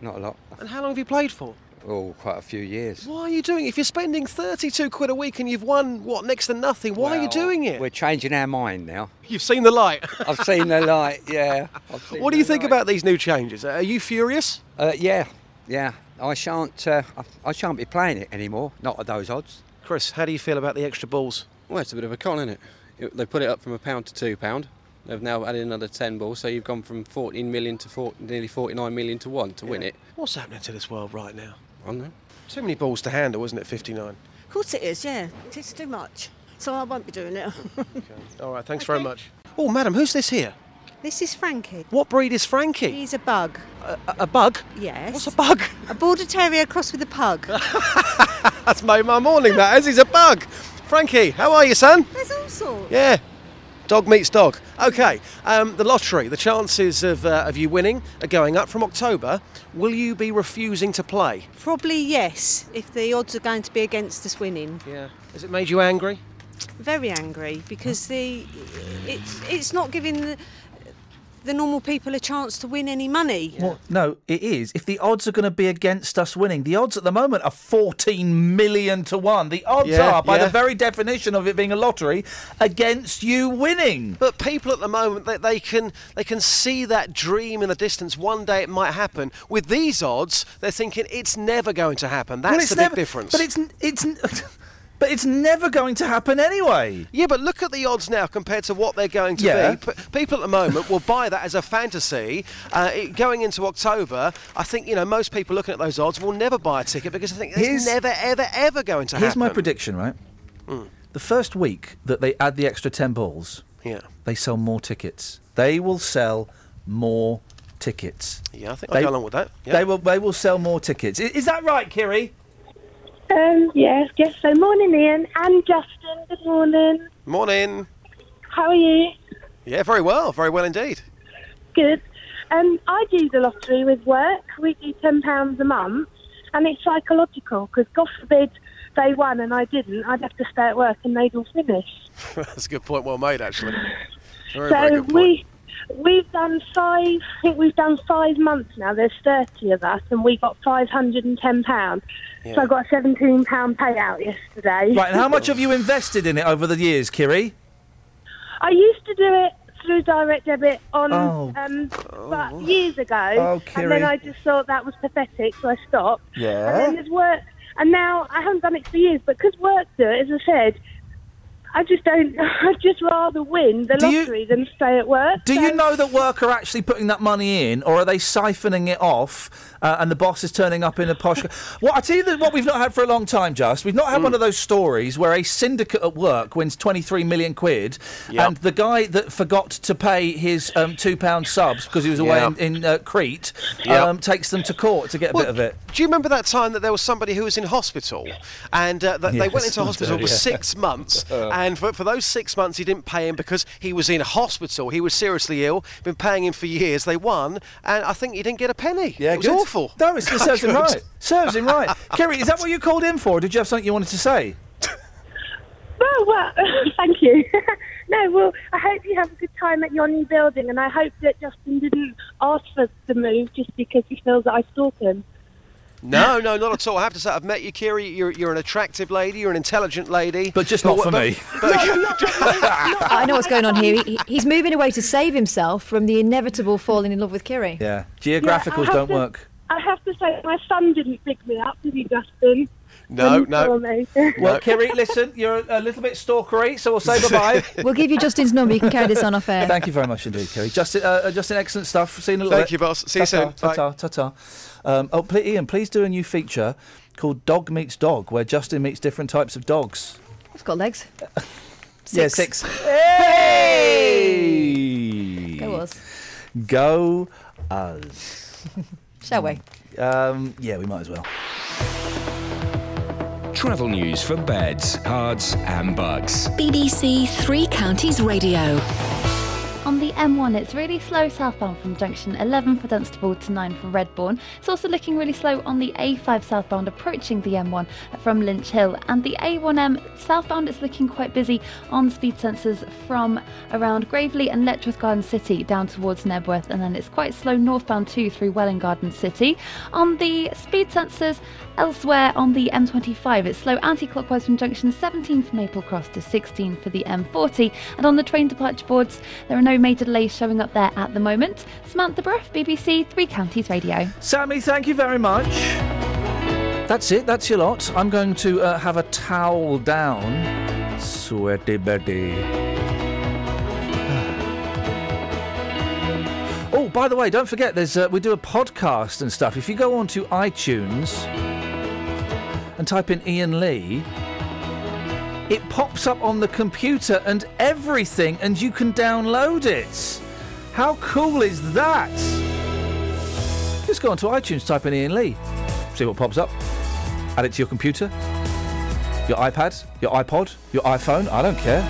Not a lot. And how long have you played for? Oh, quite a few years. Why are you doing it? If you're spending 32 quid a week and you've won, what, next to nothing, why are you doing it? We're changing our mind now. You've seen the light. I've seen the light, yeah. What do you think light. about these new changes? Are you furious? Uh, yeah, yeah. I shan't. Uh, I, I shan't be playing it anymore. Not at those odds. Chris, how do you feel about the extra balls? Well, it's a bit of a con, isn't it? It- They put it up from a pound to two pound. They've now added another ten balls, so you've gone from 14 million to four, nearly 49 million to one to win it. What's happening to this world right now? I don't know. Too many balls to handle, isn't it? 59. Of course it is, yeah. It's too much. So I won't be doing it. okay. All right, thanks very much. Oh, madam, who's this here? this is Frankie. What breed is Frankie? He's a bug. A, a bug? Yes. What's a bug? A border terrier crossed with a pug. That's made my morning, that is. He's a bug. Frankie, how are you, son? There's all sorts. Yeah. Dog meets dog. Okay, um, the lottery, the chances of, uh, of you winning are going up from October. Will you be refusing to play? Probably yes, if the odds are going to be against us winning. Yeah. Has it made you angry? Very angry because the it's it's not giving the, the normal people a chance to win any money. Well, no, it is. If the odds are going to be against us winning, the odds at the moment are 14 million to 1. The odds Yeah, are, by yeah. the very definition of it being a lottery, against you winning. But people at the moment, they, they can they can see that dream in the distance. One day it might happen. With these odds, they're thinking it's never going to happen. That's Well, it's the big difference. But it's it's but it's never going to happen anyway. Yeah, but look at the odds now compared to what they're going to Yeah. be. P- people at the moment will buy that as a fantasy. Uh, it, going into October, I think you know most people looking at those odds will never buy a ticket because I think it's Here's- never, ever, ever going to Here's happen. Here's my prediction, right? Mm. The first week that they add the extra 10 balls, Yeah. they sell more tickets. They will sell more tickets. Yeah, I think I'll go along with that. Yeah. They will they will sell more tickets. I- Is, that right, Kiri? Um, yes, yes. So, morning, Iain and Justin. Good morning. Morning. How are you? Yeah, very well, very well indeed. Good. Um, I do the lottery with work. We do ten pounds a month, and it's psychological because God forbid they won and I didn't, I'd have to stay at work and they'd all finish. That's a good point, well made actually. Very, so very we we've done five. I think we've done five months now. There's thirty of us, and we got five hundred and ten pounds. So I got a seventeen pound payout yesterday. Right, and how much have you invested in it over the years, Kiri? I used to do it through direct debit on, Oh. um, but years ago, Oh, and then I just thought that was pathetic, so I stopped. Yeah. And then there's work, and now I haven't done it for years, but because work do it, as I said, I just don't. I'd just rather win the Do you- lottery than stay at work. Do so- you know that work are actually putting that money in, or are they siphoning it off, uh, and the boss is turning up in a posh? well, I tell you that what we've not had for a long time, just we've not had one of those stories where a syndicate at work wins twenty three million quid, Yep. and the guy that forgot to pay his um, two pound subs because he was away Yep. in, in uh, Crete Yep. um, takes them to court to get a Well, bit of it. Do you remember that time that there was somebody who was in hospital and uh, that they went into do, hospital for yeah. six months Uh. And for, for those six months he didn't pay him because he was in hospital. He was seriously ill, been paying him for years. They won and I think he didn't get a penny. Yeah, it was good. awful. No, it's, it serves him right. Serves him right. Kerry, is that what you called in for? Or did you have something you wanted to say? Oh, well, thank you. no, well, I hope you have a good time at your new building, and I hope that Justin didn't ask for the move just because he feels that I stalk him. No, no, not at all. I have to say, I've met you, Kiri. You're, you're an attractive lady. You're an intelligent lady. But just not what- for but- me. but- I know what's going on here. He, he's moving away to save himself from the inevitable falling in love with Kiri. Yeah, Yeah, geographicals have don't to- work. I have to say, my son didn't pick me up, did he, Justin? No, When he no. saw. Well, Kiri, listen, you're a little bit stalkery, so we'll say bye bye. We'll give you Justin's number. You can carry this on off air. Thank you very much indeed, Kiri. Justin, uh, uh, Justin, excellent stuff. See you in a little Thank bit. you, boss. See you soon. Ta ta ta ta. Um, oh, pl- Iain, please do a new feature called Dog Meets Dog, where Justin meets different types of dogs. It's got legs. Yeah, six. Hey! Go us. Go us. Shall we? Um, yeah, we might as well. Travel news for beds, cards, and bucks. BBC Three Counties Radio. On the M1, it's really slow southbound from junction 11 for Dunstable to 9 for Redbourn. It's also looking really slow on the A5 southbound approaching the M1 from Lynch Hill. And the A1M southbound is looking quite busy on speed sensors from around Graveley and Letchworth Garden City down towards Knebworth. And then it's quite slow northbound too through Welwyn Garden City. On the speed sensors elsewhere on the M25, it's slow anti clockwise from junction 17 for Maple Cross to 16 for the M40. And on the train departure boards, there are no major delays showing up there at the moment. Samantha Bruff, BBC Three Counties Radio. Sammy, thank you very much. That's it, that's your lot. I'm going to uh, have a towel down. Sweaty Betty. Oh, by the way, don't forget, there's uh, we do a podcast and stuff. If you go onto iTunes and type in Iain Lee, it pops up on the computer and everything, and you can download it. How cool is that? Just go onto iTunes, type in Iain Lee, see what pops up, add it to your computer, your iPad, your iPod, your iPhone, I don't care.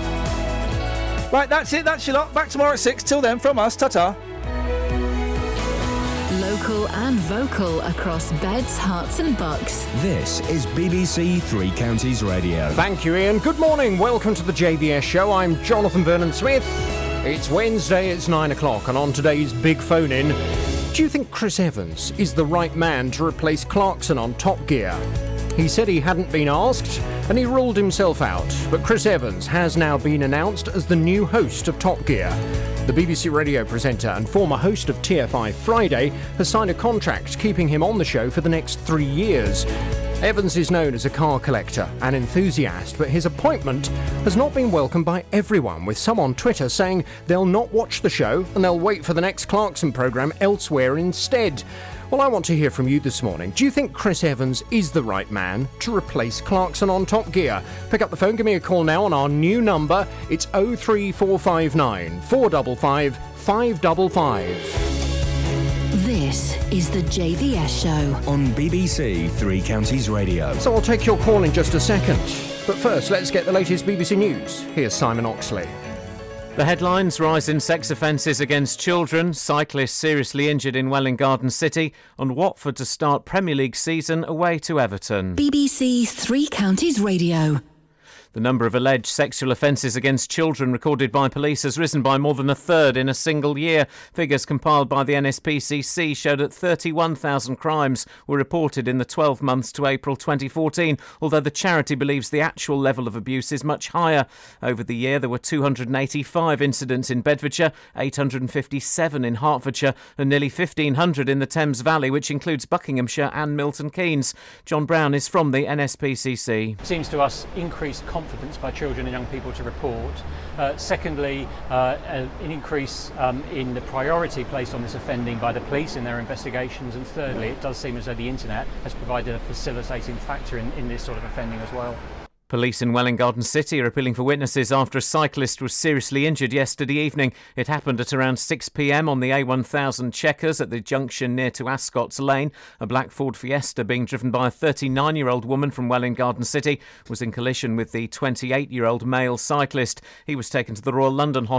Right, that's it. That's your lot. Back tomorrow at six. Till then, from us, ta-ta. Local and vocal across beds, herts, and bucks. This is BBC Three Counties Radio. Thank you, Iain. Good morning. Welcome to the JVS show. I'm Jonathan Vernon Smith. It's Wednesday, it's nine o'clock, and on today's big phone in, do you think Chris Evans is the right man to replace Clarkson on Top Gear? He said he hadn't been asked, and he ruled himself out. But Chris Evans has now been announced as the new host of Top Gear. The BBC radio presenter and former host of TFI Friday has signed a contract keeping him on the show for the next three years. Evans is known as a car collector and enthusiast, but his appointment has not been welcomed by everyone, with some on Twitter saying they'll not watch the show and they'll wait for the next Clarkson programme elsewhere instead. Well, I want to hear from you this morning. Do you think Chris Evans is the right man to replace Clarkson on Top Gear? Pick up the phone, give me a call now on our new number. It's 03459 455 555. This is the JVS show. On BBC Three Counties Radio. So I'll take your call in just a second. But first, let's get the latest BBC News. Here's Simon Oxley. The headlines rise in sex offences against children, cyclists seriously injured in Welwyn Garden City, and Watford to start Premier League season away to Everton. BBC Three Counties Radio. The number of alleged sexual offences against children recorded by police has risen by more than a third in a single year. Figures compiled by the NSPCC show that 31,000 crimes were reported in the 12 months to April 2014, although the charity believes the actual level of abuse is much higher. Over the year, there were 285 incidents in Bedfordshire, 857 in Hertfordshire, and nearly 1,500 in the Thames Valley, which includes Buckinghamshire and Milton Keynes. John Brown is from the NSPCC. Seems to us increased confidence by children and young people to report. Uh, secondly, uh, an increase um, in the priority placed on this offending by the police in their investigations. And thirdly, it does seem as though the internet has provided a facilitating factor in, in this sort of offending as well. Police in Welwyn Garden City are appealing for witnesses after a cyclist was seriously injured yesterday evening. It happened at around 6 pm on the A1000 Checkers at the junction near to Ascot's Lane. A black Ford Fiesta being driven by a 39 year old woman from Welwyn Garden City was in collision with the 28 year old male cyclist. He was taken to the Royal London Hospital.